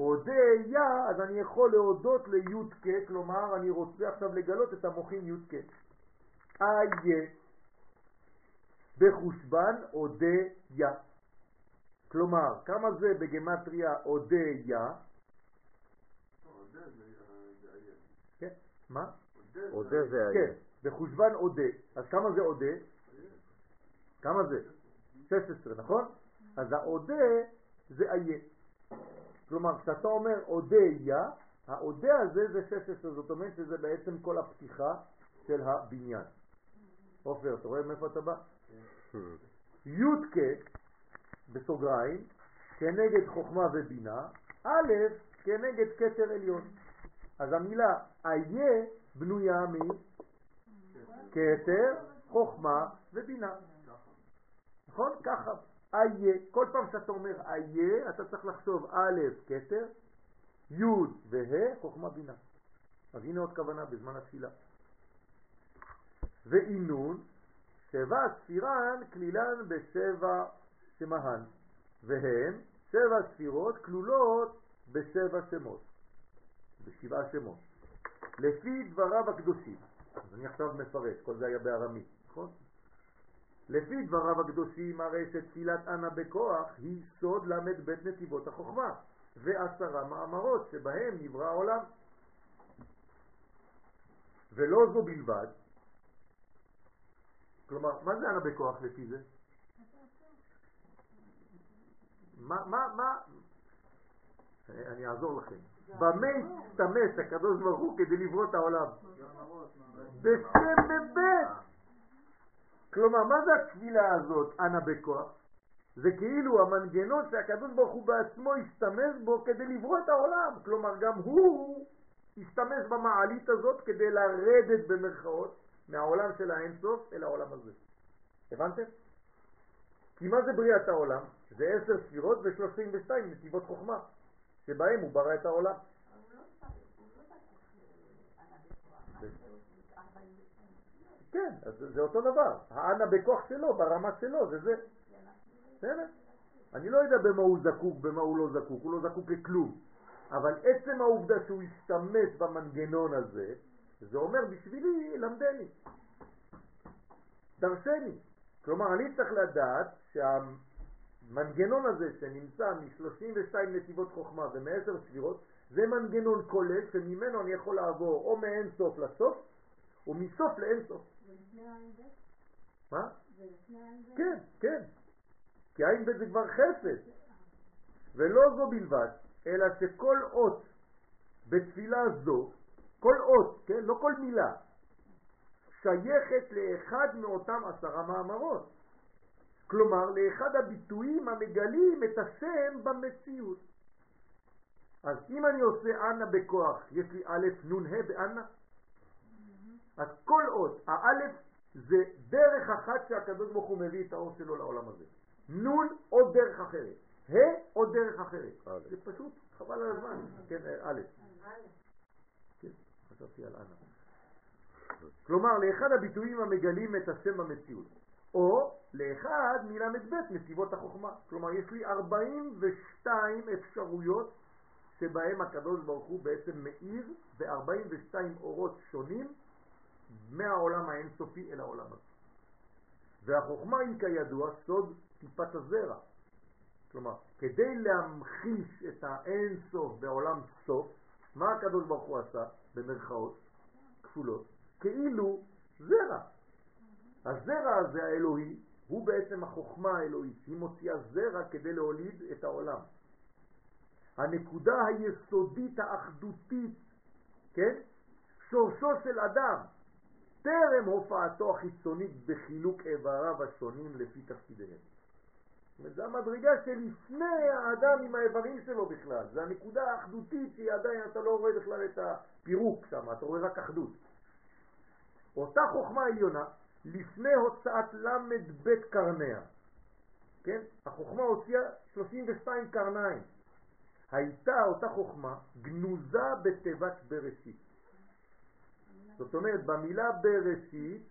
אודיה, אז אני יכול להודות לי"ק, כלומר אני רוצה עכשיו לגלות את המוחים י"ק. איה, בחושבן אודיה. כלומר, כמה זה בגמטריה אודיה? כן, מה? אודה זה היה. כן, בחושבן אודה. אז כמה זה אודה? כמה זה? 16, נכון? אז האודה זה איה. כלומר, כשאתה אומר אודיה, האודה הזה זה 16, זאת אומרת שזה בעצם כל הפתיחה של הבניין. עופר, אתה רואה מאיפה אתה בא? י"ק בסוגריים, כנגד חוכמה ובינה, א' כנגד כתר עליון. אז המילה איה בנויה מכתר, חוכמה ובינה. נכון? ככה. איה. כל פעם שאתה אומר איה, אתה צריך לחשוב א', כתר, י' וה', חוכמה בינה. אז הנה עוד כוונה בזמן התפילה. ואינון, שבע ספירן כלילן בשבע שמהן, והם שבע ספירות כלולות בשבע שמות, בשבעה שמות. לפי דבריו הקדושים, אז אני עכשיו מפרט, כל זה היה בארמית, נכון? לפי דבריו הקדושים הרי שתפילת אנה בכוח היא סוד ל"ב נתיבות החוכמה ועשרה מאמרות שבהם נברא העולם. ולא זו בלבד, כלומר, מה זה אנה בכוח לפי זה? מה, מה, מה? אני אעזור לכם. במה השתמש הקדוש ברוך הוא כדי לברוא את העולם? בשם מ"ב. כלומר, מה זה התפילה הזאת, אנה בכוח? זה כאילו המנגנון שהקדוש ברוך הוא בעצמו השתמש בו כדי לברוא את העולם. כלומר, גם הוא השתמש במעלית הזאת כדי לרדת במרכאות מהעולם של האינסוף אל העולם הזה. הבנתם? כי מה זה בריאת העולם? זה עשר ספירות ו-32 נתיבות חוכמה, שבהם הוא ברא את העולם. כן, אז זה אותו דבר. האנה בכוח שלו, ברמה שלו, זה זה. בסדר? אני לא יודע במה הוא זקוק, במה הוא לא זקוק, הוא לא זקוק לכלום. אבל עצם העובדה שהוא ישתמש במנגנון הזה, זה אומר בשבילי, למדני. דרשני. כלומר, אני צריך לדעת שהמנגנון הזה שנמצא מ-32 נתיבות חוכמה ומ-10 ספירות, זה מנגנון כולל שממנו אני יכול לעבור או מאין סוף לסוף, או מסוף לאין סוף. מה? זה עין ב'? כן, כן. כי עין ב' זה כבר חסד. ולא זו בלבד, אלא שכל אות בתפילה זו, כל אות, כן? לא כל מילה, שייכת לאחד מאותם עשרה מאמרות. כלומר, לאחד הביטויים המגלים את השם במציאות. אז אם אני עושה אנה בכוח, יש לי א' נ' ה' באנה? אז כל אות, האלף זה דרך אחת שהקדוש ברוך הוא מביא את האור שלו לעולם הזה. נון עוד דרך אחרת, ה' עוד דרך אחרת. זה פשוט חבל על הזמן. כן, א'. כן, חשבתי על אנה. כלומר, לאחד הביטויים המגלים את השם במציאות. או לאחד מל"ב נתיבות החוכמה. כלומר, יש לי 42 אפשרויות שבהם הקדוש ברוך הוא בעצם מאיר ב-42 אורות שונים מהעולם האינסופי אל העולם הזה. והחוכמה היא כידוע סוד טיפת הזרע. כלומר, כדי להמחיש את האינסוף בעולם סוף, מה הקדוש ברוך הוא עשה, במרכאות כפולות? כאילו זרע. הזרע הזה האלוהי הוא בעצם החוכמה האלוהית, היא מוציאה זרע כדי להוליד את העולם. הנקודה היסודית האחדותית, כן? שורשו של אדם, טרם הופעתו החיצונית בחילוק איבריו השונים לפי תפקידיהם. זו המדרגה שלפני האדם עם האיברים שלו בכלל, זו הנקודה האחדותית שהיא עדיין, אתה לא רואה בכלל את הפירוק שם, אתה רואה רק אחדות. אותה חוכמה עליונה, לפני הוצאת למד בית קרניה, כן? החוכמה הוציאה 32 קרניים. הייתה אותה חוכמה גנוזה בתיבת בראשית. זאת אומרת, במילה בראשית,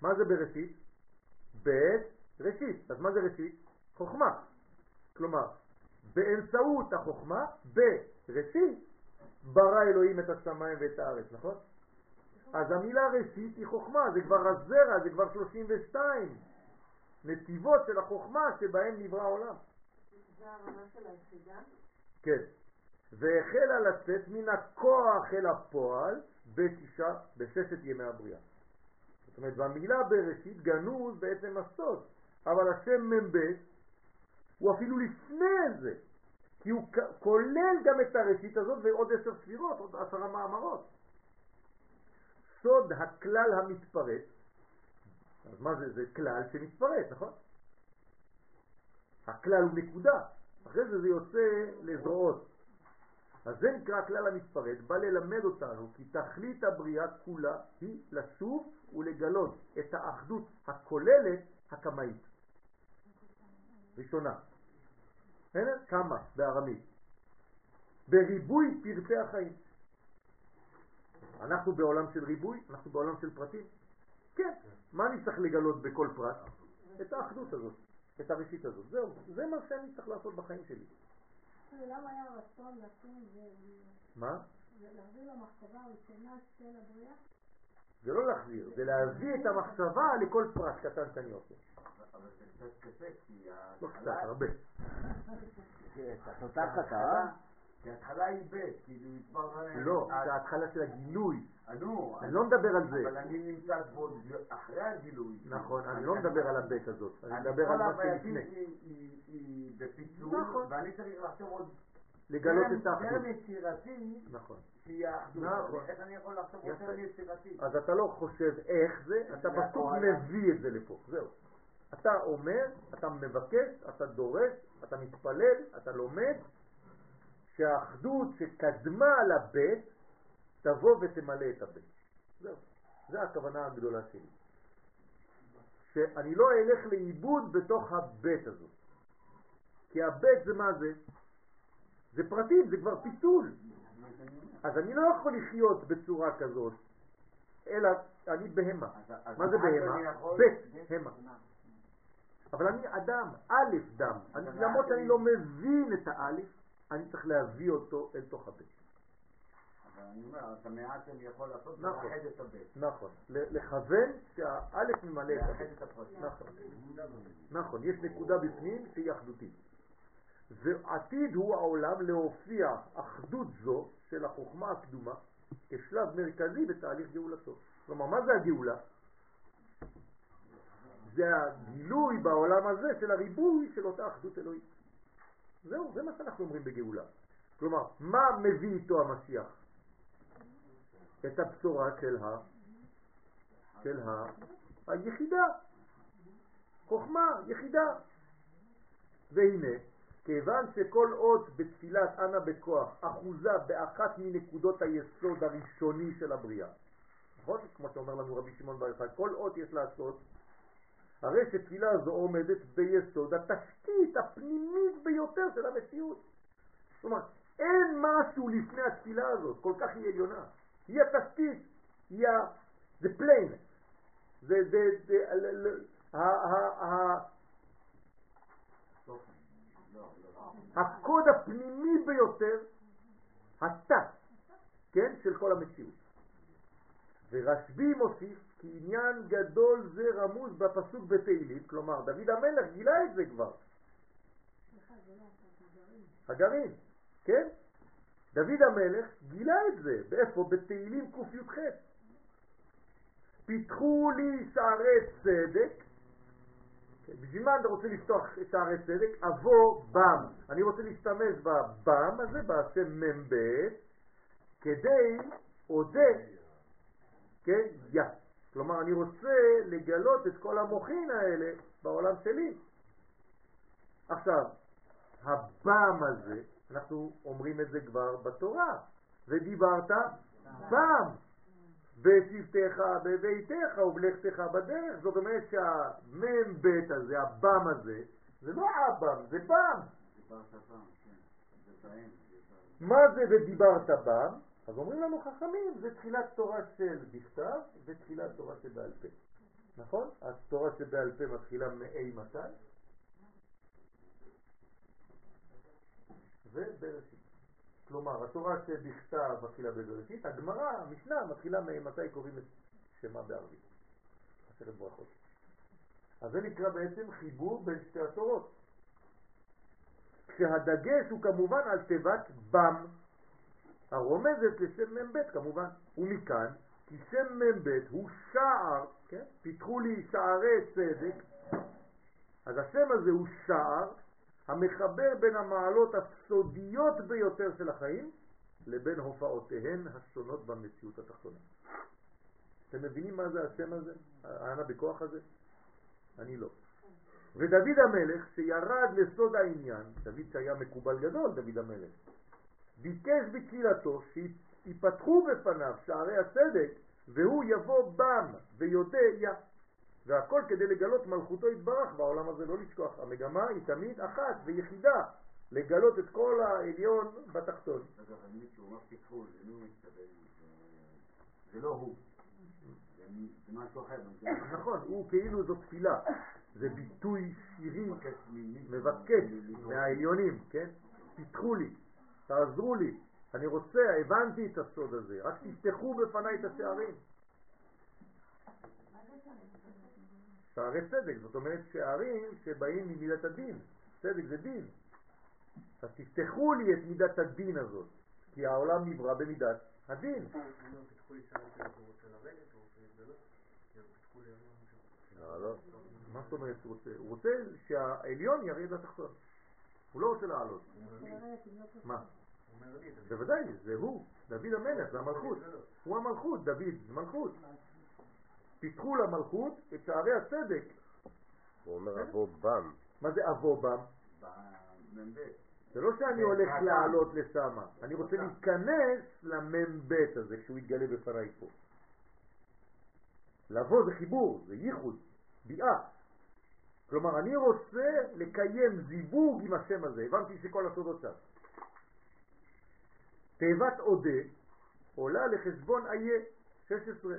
מה זה בראשית? בית ראשית. אז מה זה ראשית? חוכמה. כלומר, באמצעות החוכמה, בראשית, ברא אלוהים את השמיים ואת הארץ, נכון? אז המילה ראשית היא חוכמה, זה כבר הזרע, זה כבר 32 נתיבות של החוכמה שבהם נברא העולם. זה הרמה של היחידה? כן. והחלה לצאת מן הכוח אל הפועל בשישה, בששת ימי הבריאה. זאת אומרת, במילה בראשית גנוז בעצם הסוד, אבל השם מ"ב הוא אפילו לפני זה, כי הוא כולל גם את הראשית הזאת ועוד עשר ספירות, עוד עשרה מאמרות. סוד הכלל המתפרט, אז מה זה? זה כלל שמתפרט, נכון? הכלל הוא נקודה, אחרי זה זה יוצא לזרועות. אז זה נקרא הכלל המתפרט, בא ללמד אותנו כי תכלית הבריאה כולה היא לשוב ולגלות את האחדות הכוללת הקמאית. ראשונה. בסדר? כמה בארמית. בריבוי פרטי החיים. אנחנו בעולם של ריבוי, אנחנו בעולם של פרטים. כן, מה אני צריך לגלות בכל פרט? את האחדות הזאת, את הראשית הזאת. זהו, זה מה שאני צריך לעשות בחיים שלי. למה היה רצון לשים מה? להחזיר למחשבה הראשונה של הבריאה? זה לא להחזיר, זה להביא את המחשבה לכל פרט קטן שאני עושה. אבל זה קצת קשה, כי לא קצת, הרבה. [LAUGHS] אותה חטאה? כי ההתחלה היא ב', כאילו כבר... לא, זה ההתחלה של הגילוי. נו, אני לא מדבר על זה. אבל אני נמצא פה אחרי הגילוי. נכון, אני לא מדבר על הבית הזאת, אני מדבר על מה שלפני. היא בפיצול, נכון. ואני צריך לחשוב עוד... לגלות את האחדות. טרם יצירתי, נכון. שהיא האחדות. נכון. איך אני יכול לחשוב. טרם יצירתי? אז אתה לא חושב איך זה, אתה פשוט. מביא את זה לפה, זהו. אתה אומר, אתה מבקש, אתה דורש, אתה מתפלל, אתה לומד, שהאחדות שקדמה לבית תבוא ותמלא את הבית. זהו. זו הכוונה הגדולה שלי. שאני לא אלך לאיבוד בתוך הבית הזאת. כי הבית זה מה זה? זה פרטים, זה כבר פיצול. אז אני לא יכול לחיות בצורה כזאת, אלא אני בהמה. מה זה בהמה? בית, המה. אבל אני אדם, א' דם. למרות שאני לא מבין את האלף, אני צריך להביא אותו אל תוך הבית. אבל אני אומר, את המעט שאני יכול לעשות נכון. לאחד את הבית. נכון. לכוון שהאלף ממלא את לאחד הבית. את הפרטים. נכון. נכון, יש נקודה בפנים שהיא אחדותית. ועתיד הוא העולם להופיע אחדות זו של החוכמה הקדומה כשלב מרכזי בתהליך גאולתו. כלומר, מה זה הגאולה? זה הגילוי בעולם הזה של הריבוי של אותה אחדות אלוהית. זהו, זה מה שאנחנו אומרים בגאולה. כלומר, מה מביא איתו המשיח? את הבשורה של ה... של ה... היחידה. חוכמה, יחידה. והנה, כיוון שכל אות בתפילת אנה בכוח אחוזה באחת מנקודות היסוד הראשוני של הבריאה, נכון? כמו שאומר לנו רבי שמעון בר יוחאי, כל אות יש לעשות, הרי שתפילה זו עומדת ביסוד התשתית הפנימית ביותר של המציאות. זאת אומרת, אין משהו לפני התפילה הזאת, כל כך היא עליונה. היא התשתית, היא ה... זה פליין. זה, זה, זה. הקוד הפנימי ביותר, התת, כן, של כל המציאות. ורשב"י מוסיף כי עניין גדול זה רמוז בפסוק בתהילים, כלומר דוד המלך גילה את זה כבר. הגרעין, כן? דוד המלך גילה את זה, באיפה? בתהילים קי"ח. פיתחו לי שערי צדק, כן, בשביל מה אתה רוצה לפתוח שערי צדק? אבוא בם. אני רוצה להשתמש בבם הזה, בשם מ"ב, כדי אודה, כן, יא. כלומר, אני רוצה לגלות את כל המוחין האלה בעולם שלי. עכשיו, הבם הזה, אנחנו אומרים את זה כבר בתורה, ודיברת בם, בשבתך בביתך ובלכתך בדרך, זאת אומרת שהמ"ב הזה, הבם הזה, זה לא הבם, זה בם. כן. מה זה ודיברת בם? אז אומרים לנו חכמים, זה תחילת תורה של בכתב ותחילת תורה שבעל פה. נכון? התורה שבעל פה מתחילה מאי מתי? ובראשית. כלומר, התורה שבכתב מתחילה בבראשית, הגמרא, המשנה, מתחילה מאימתי קוראים את שמה בערבית. עשרת ברכות. אז זה נקרא בעצם חיבור בין שתי התורות. כשהדגש הוא כמובן על תיבת בם, הרומזת לשם מ"ב כמובן, ומכאן כי שם מ"ב הוא שער, כן? פיתחו לי שערי צדק, אז השם הזה הוא שער המחבר בין המעלות הסודיות ביותר של החיים לבין הופעותיהן השונות במציאות התחתונה. אתם מבינים מה זה השם הזה? האנה בכוח הזה? אני לא. ודוד המלך שירד לסוד העניין, דוד שהיה מקובל גדול, דוד המלך, ביקש בתפילתו שיפתחו בפניו שערי הצדק והוא יבוא בם ויודה יא. והכל כדי לגלות מלכותו יתברך בעולם הזה, לא לשכוח. המגמה היא תמיד אחת ויחידה, לגלות את כל העליון בתחתון. אגב, אני כשהוא אומר פיתחו, הוא מתכוון? זה- זה לא הוא. זה זה משהו אחר. זה נכון, הוא כאילו זו תפילה, זה ביטוי שירי מבקש מהעליונים, כן? פיתחו לי, תעזרו לי, אני רוצה, הבנתי את הסוד הזה, רק תפתחו בפניי את השערים. שערי צדק, זאת אומרת שערים שבאים ממידת הדין, צדק זה דין. אז תפתחו לי את מידת הדין הזאת, כי העולם נברא במידת הדין. לעלות. מה זאת אומרת רוצה? הוא רוצה שהעליון ירד לתחתון. הוא לא רוצה לעלות. מה? בוודאי, זה הוא, דוד המלך, זה המלכות. הוא המלכות, דוד, זה מלכות. פיתחו למלכות את שערי הצדק. הוא אומר אבוא בם. מה זה אבוא בם? במ"ב. זה לא שאני הולך לעלות לשם, אני רוצה. להיכנס למ"ב הזה כשהוא יתגלה בפניי פה. לבוא זה חיבור, זה ייחוד, ביאה. כלומר, אני רוצה לקיים זיווג עם השם הזה. הבנתי שכל הסודות שם. תיבת אודה עולה לחשבון איה 16,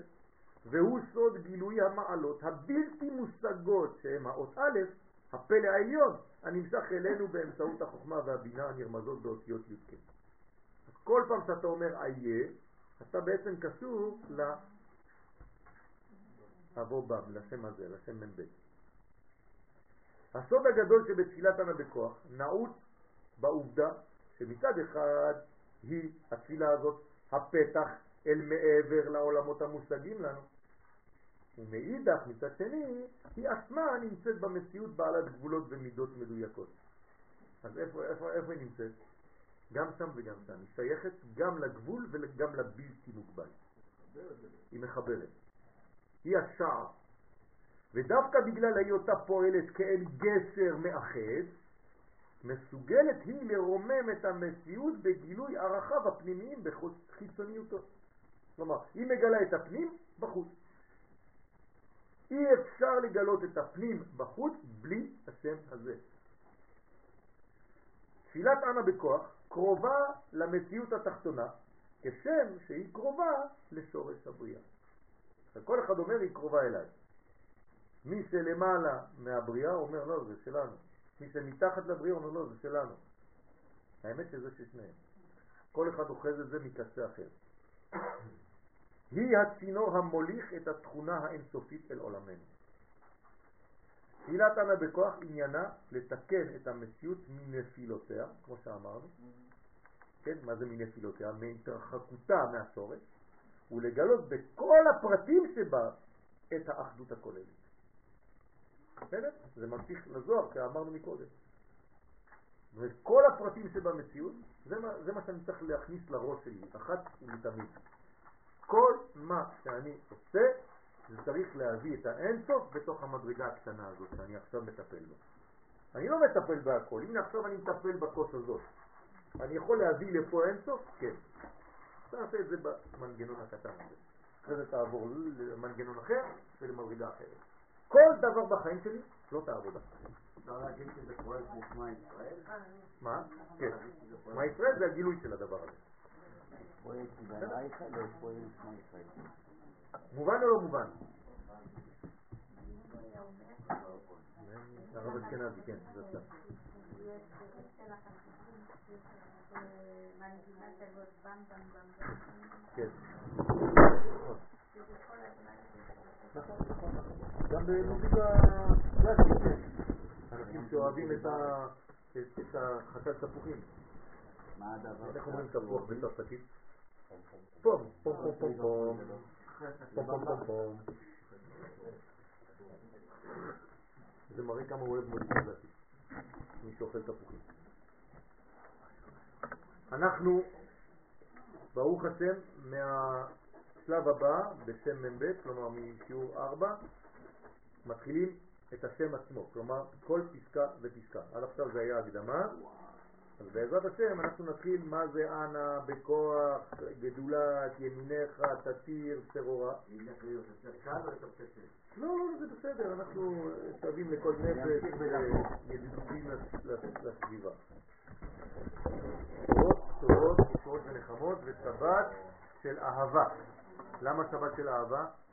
והוא סוד גילוי המעלות הבלתי מושגות שהם האות א', הפלא העליון, הנמשך אלינו באמצעות החוכמה והבינה הנרמזות באותיות י"ק. כל פעם שאתה אומר איה, אתה בעצם קשור לאבו בם, לשם הזה, לשם מ"ב. הסוד הגדול שבתפילת ענה בכוח נעוץ בעובדה שמצד אחד היא התפילה הזאת הפתח אל מעבר לעולמות המושגים לנו ומאידך מצד שני היא עצמה נמצאת במציאות בעלת גבולות ומידות מדויקות. אז איפה, איפה, איפה היא נמצאת? גם שם וגם שם. היא שייכת גם לגבול וגם לבלתי מוגבל. היא מחברת. היא השער ודווקא בגלל היותה פועלת כאל גשר מאחד, מסוגלת היא לרומם את המציאות בגילוי ערכיו הפנימיים בחיצוניותו. כלומר, היא מגלה את הפנים בחוץ. אי אפשר לגלות את הפנים בחוץ בלי השם הזה. תפילת אנה בכוח קרובה למציאות התחתונה, כשם שהיא קרובה לשורש הבריאה. כל אחד אומר היא קרובה אליי. מי שלמעלה מהבריאה אומר לא, זה שלנו. מי שמתחת לבריאה אומר לא, זה שלנו. האמת שזה ששניהם. כל אחד אוחז את זה מקצה אחר. היא הצינור המוליך את התכונה האינסופית אל עולמנו. תפילת ענה בכוח עניינה לתקן את המציאות מנפילותיה, כמו שאמרנו, כן, מה זה מנפילותיה? מהתרחקותה מהשורש, ולגלות בכל הפרטים שבה את האחדות הכוללת. בסדר? זה ממשיך לזוהר שאמרנו מקודם. וכל הפרטים שבמציאות, זה מה, זה מה שאני צריך להכניס לראש שלי, אחת ולתמיד. כל מה שאני עושה, זה צריך להביא את האינסוף בתוך המדרגה הקטנה הזאת שאני עכשיו מטפל בה. אני לא מטפל בהכל, הנה עכשיו אני מטפל בכוס הזאת. אני יכול להביא לפה אינסוף? כן. תעשה את זה במנגנון הקטן הזה. אחרי זה תעבור למנגנון אחר ולמדרגה אחרת. כל דבר בחיים שלי לא תעבודה. אפשר להגיד שזה פועל כמו שמע ישראל? מה? כן. שמע ישראל זה הגילוי של הדבר הזה. מובן או לא מובן? הרב אשכנזי, כן, זה אתה. כן. נכון, נכון. גם במוזיקה קלאסית יש אנשים שאוהבים את החכת תפוחים. מה הדבר? איך אומרים תפוח בצרפתית? פום, פום, פום, פום, פום. פום, פום, פום, פום. זה מראה כמה הוא אוהב מוזיקה קלאסית. מי שאוכל תפוחים. אנחנו, ברוך השם, מהשלב הבא בשם מ"ב, כלומר משיעור 4, מתחילים את השם עצמו, כלומר כל פסקה ופסקה. עד עכשיו זה היה הקדמה, אז בעזרת השם אנחנו נתחיל מה זה אנא, בכוח, גדולת, ימינך, תתיר, צרורה. לא, לא, זה בסדר, אנחנו שווים לכל נפש, ידידותים לסביבה. תורות, תורות, ישועות ונחמות, ושבת של אהבה. למה שבת של אהבה?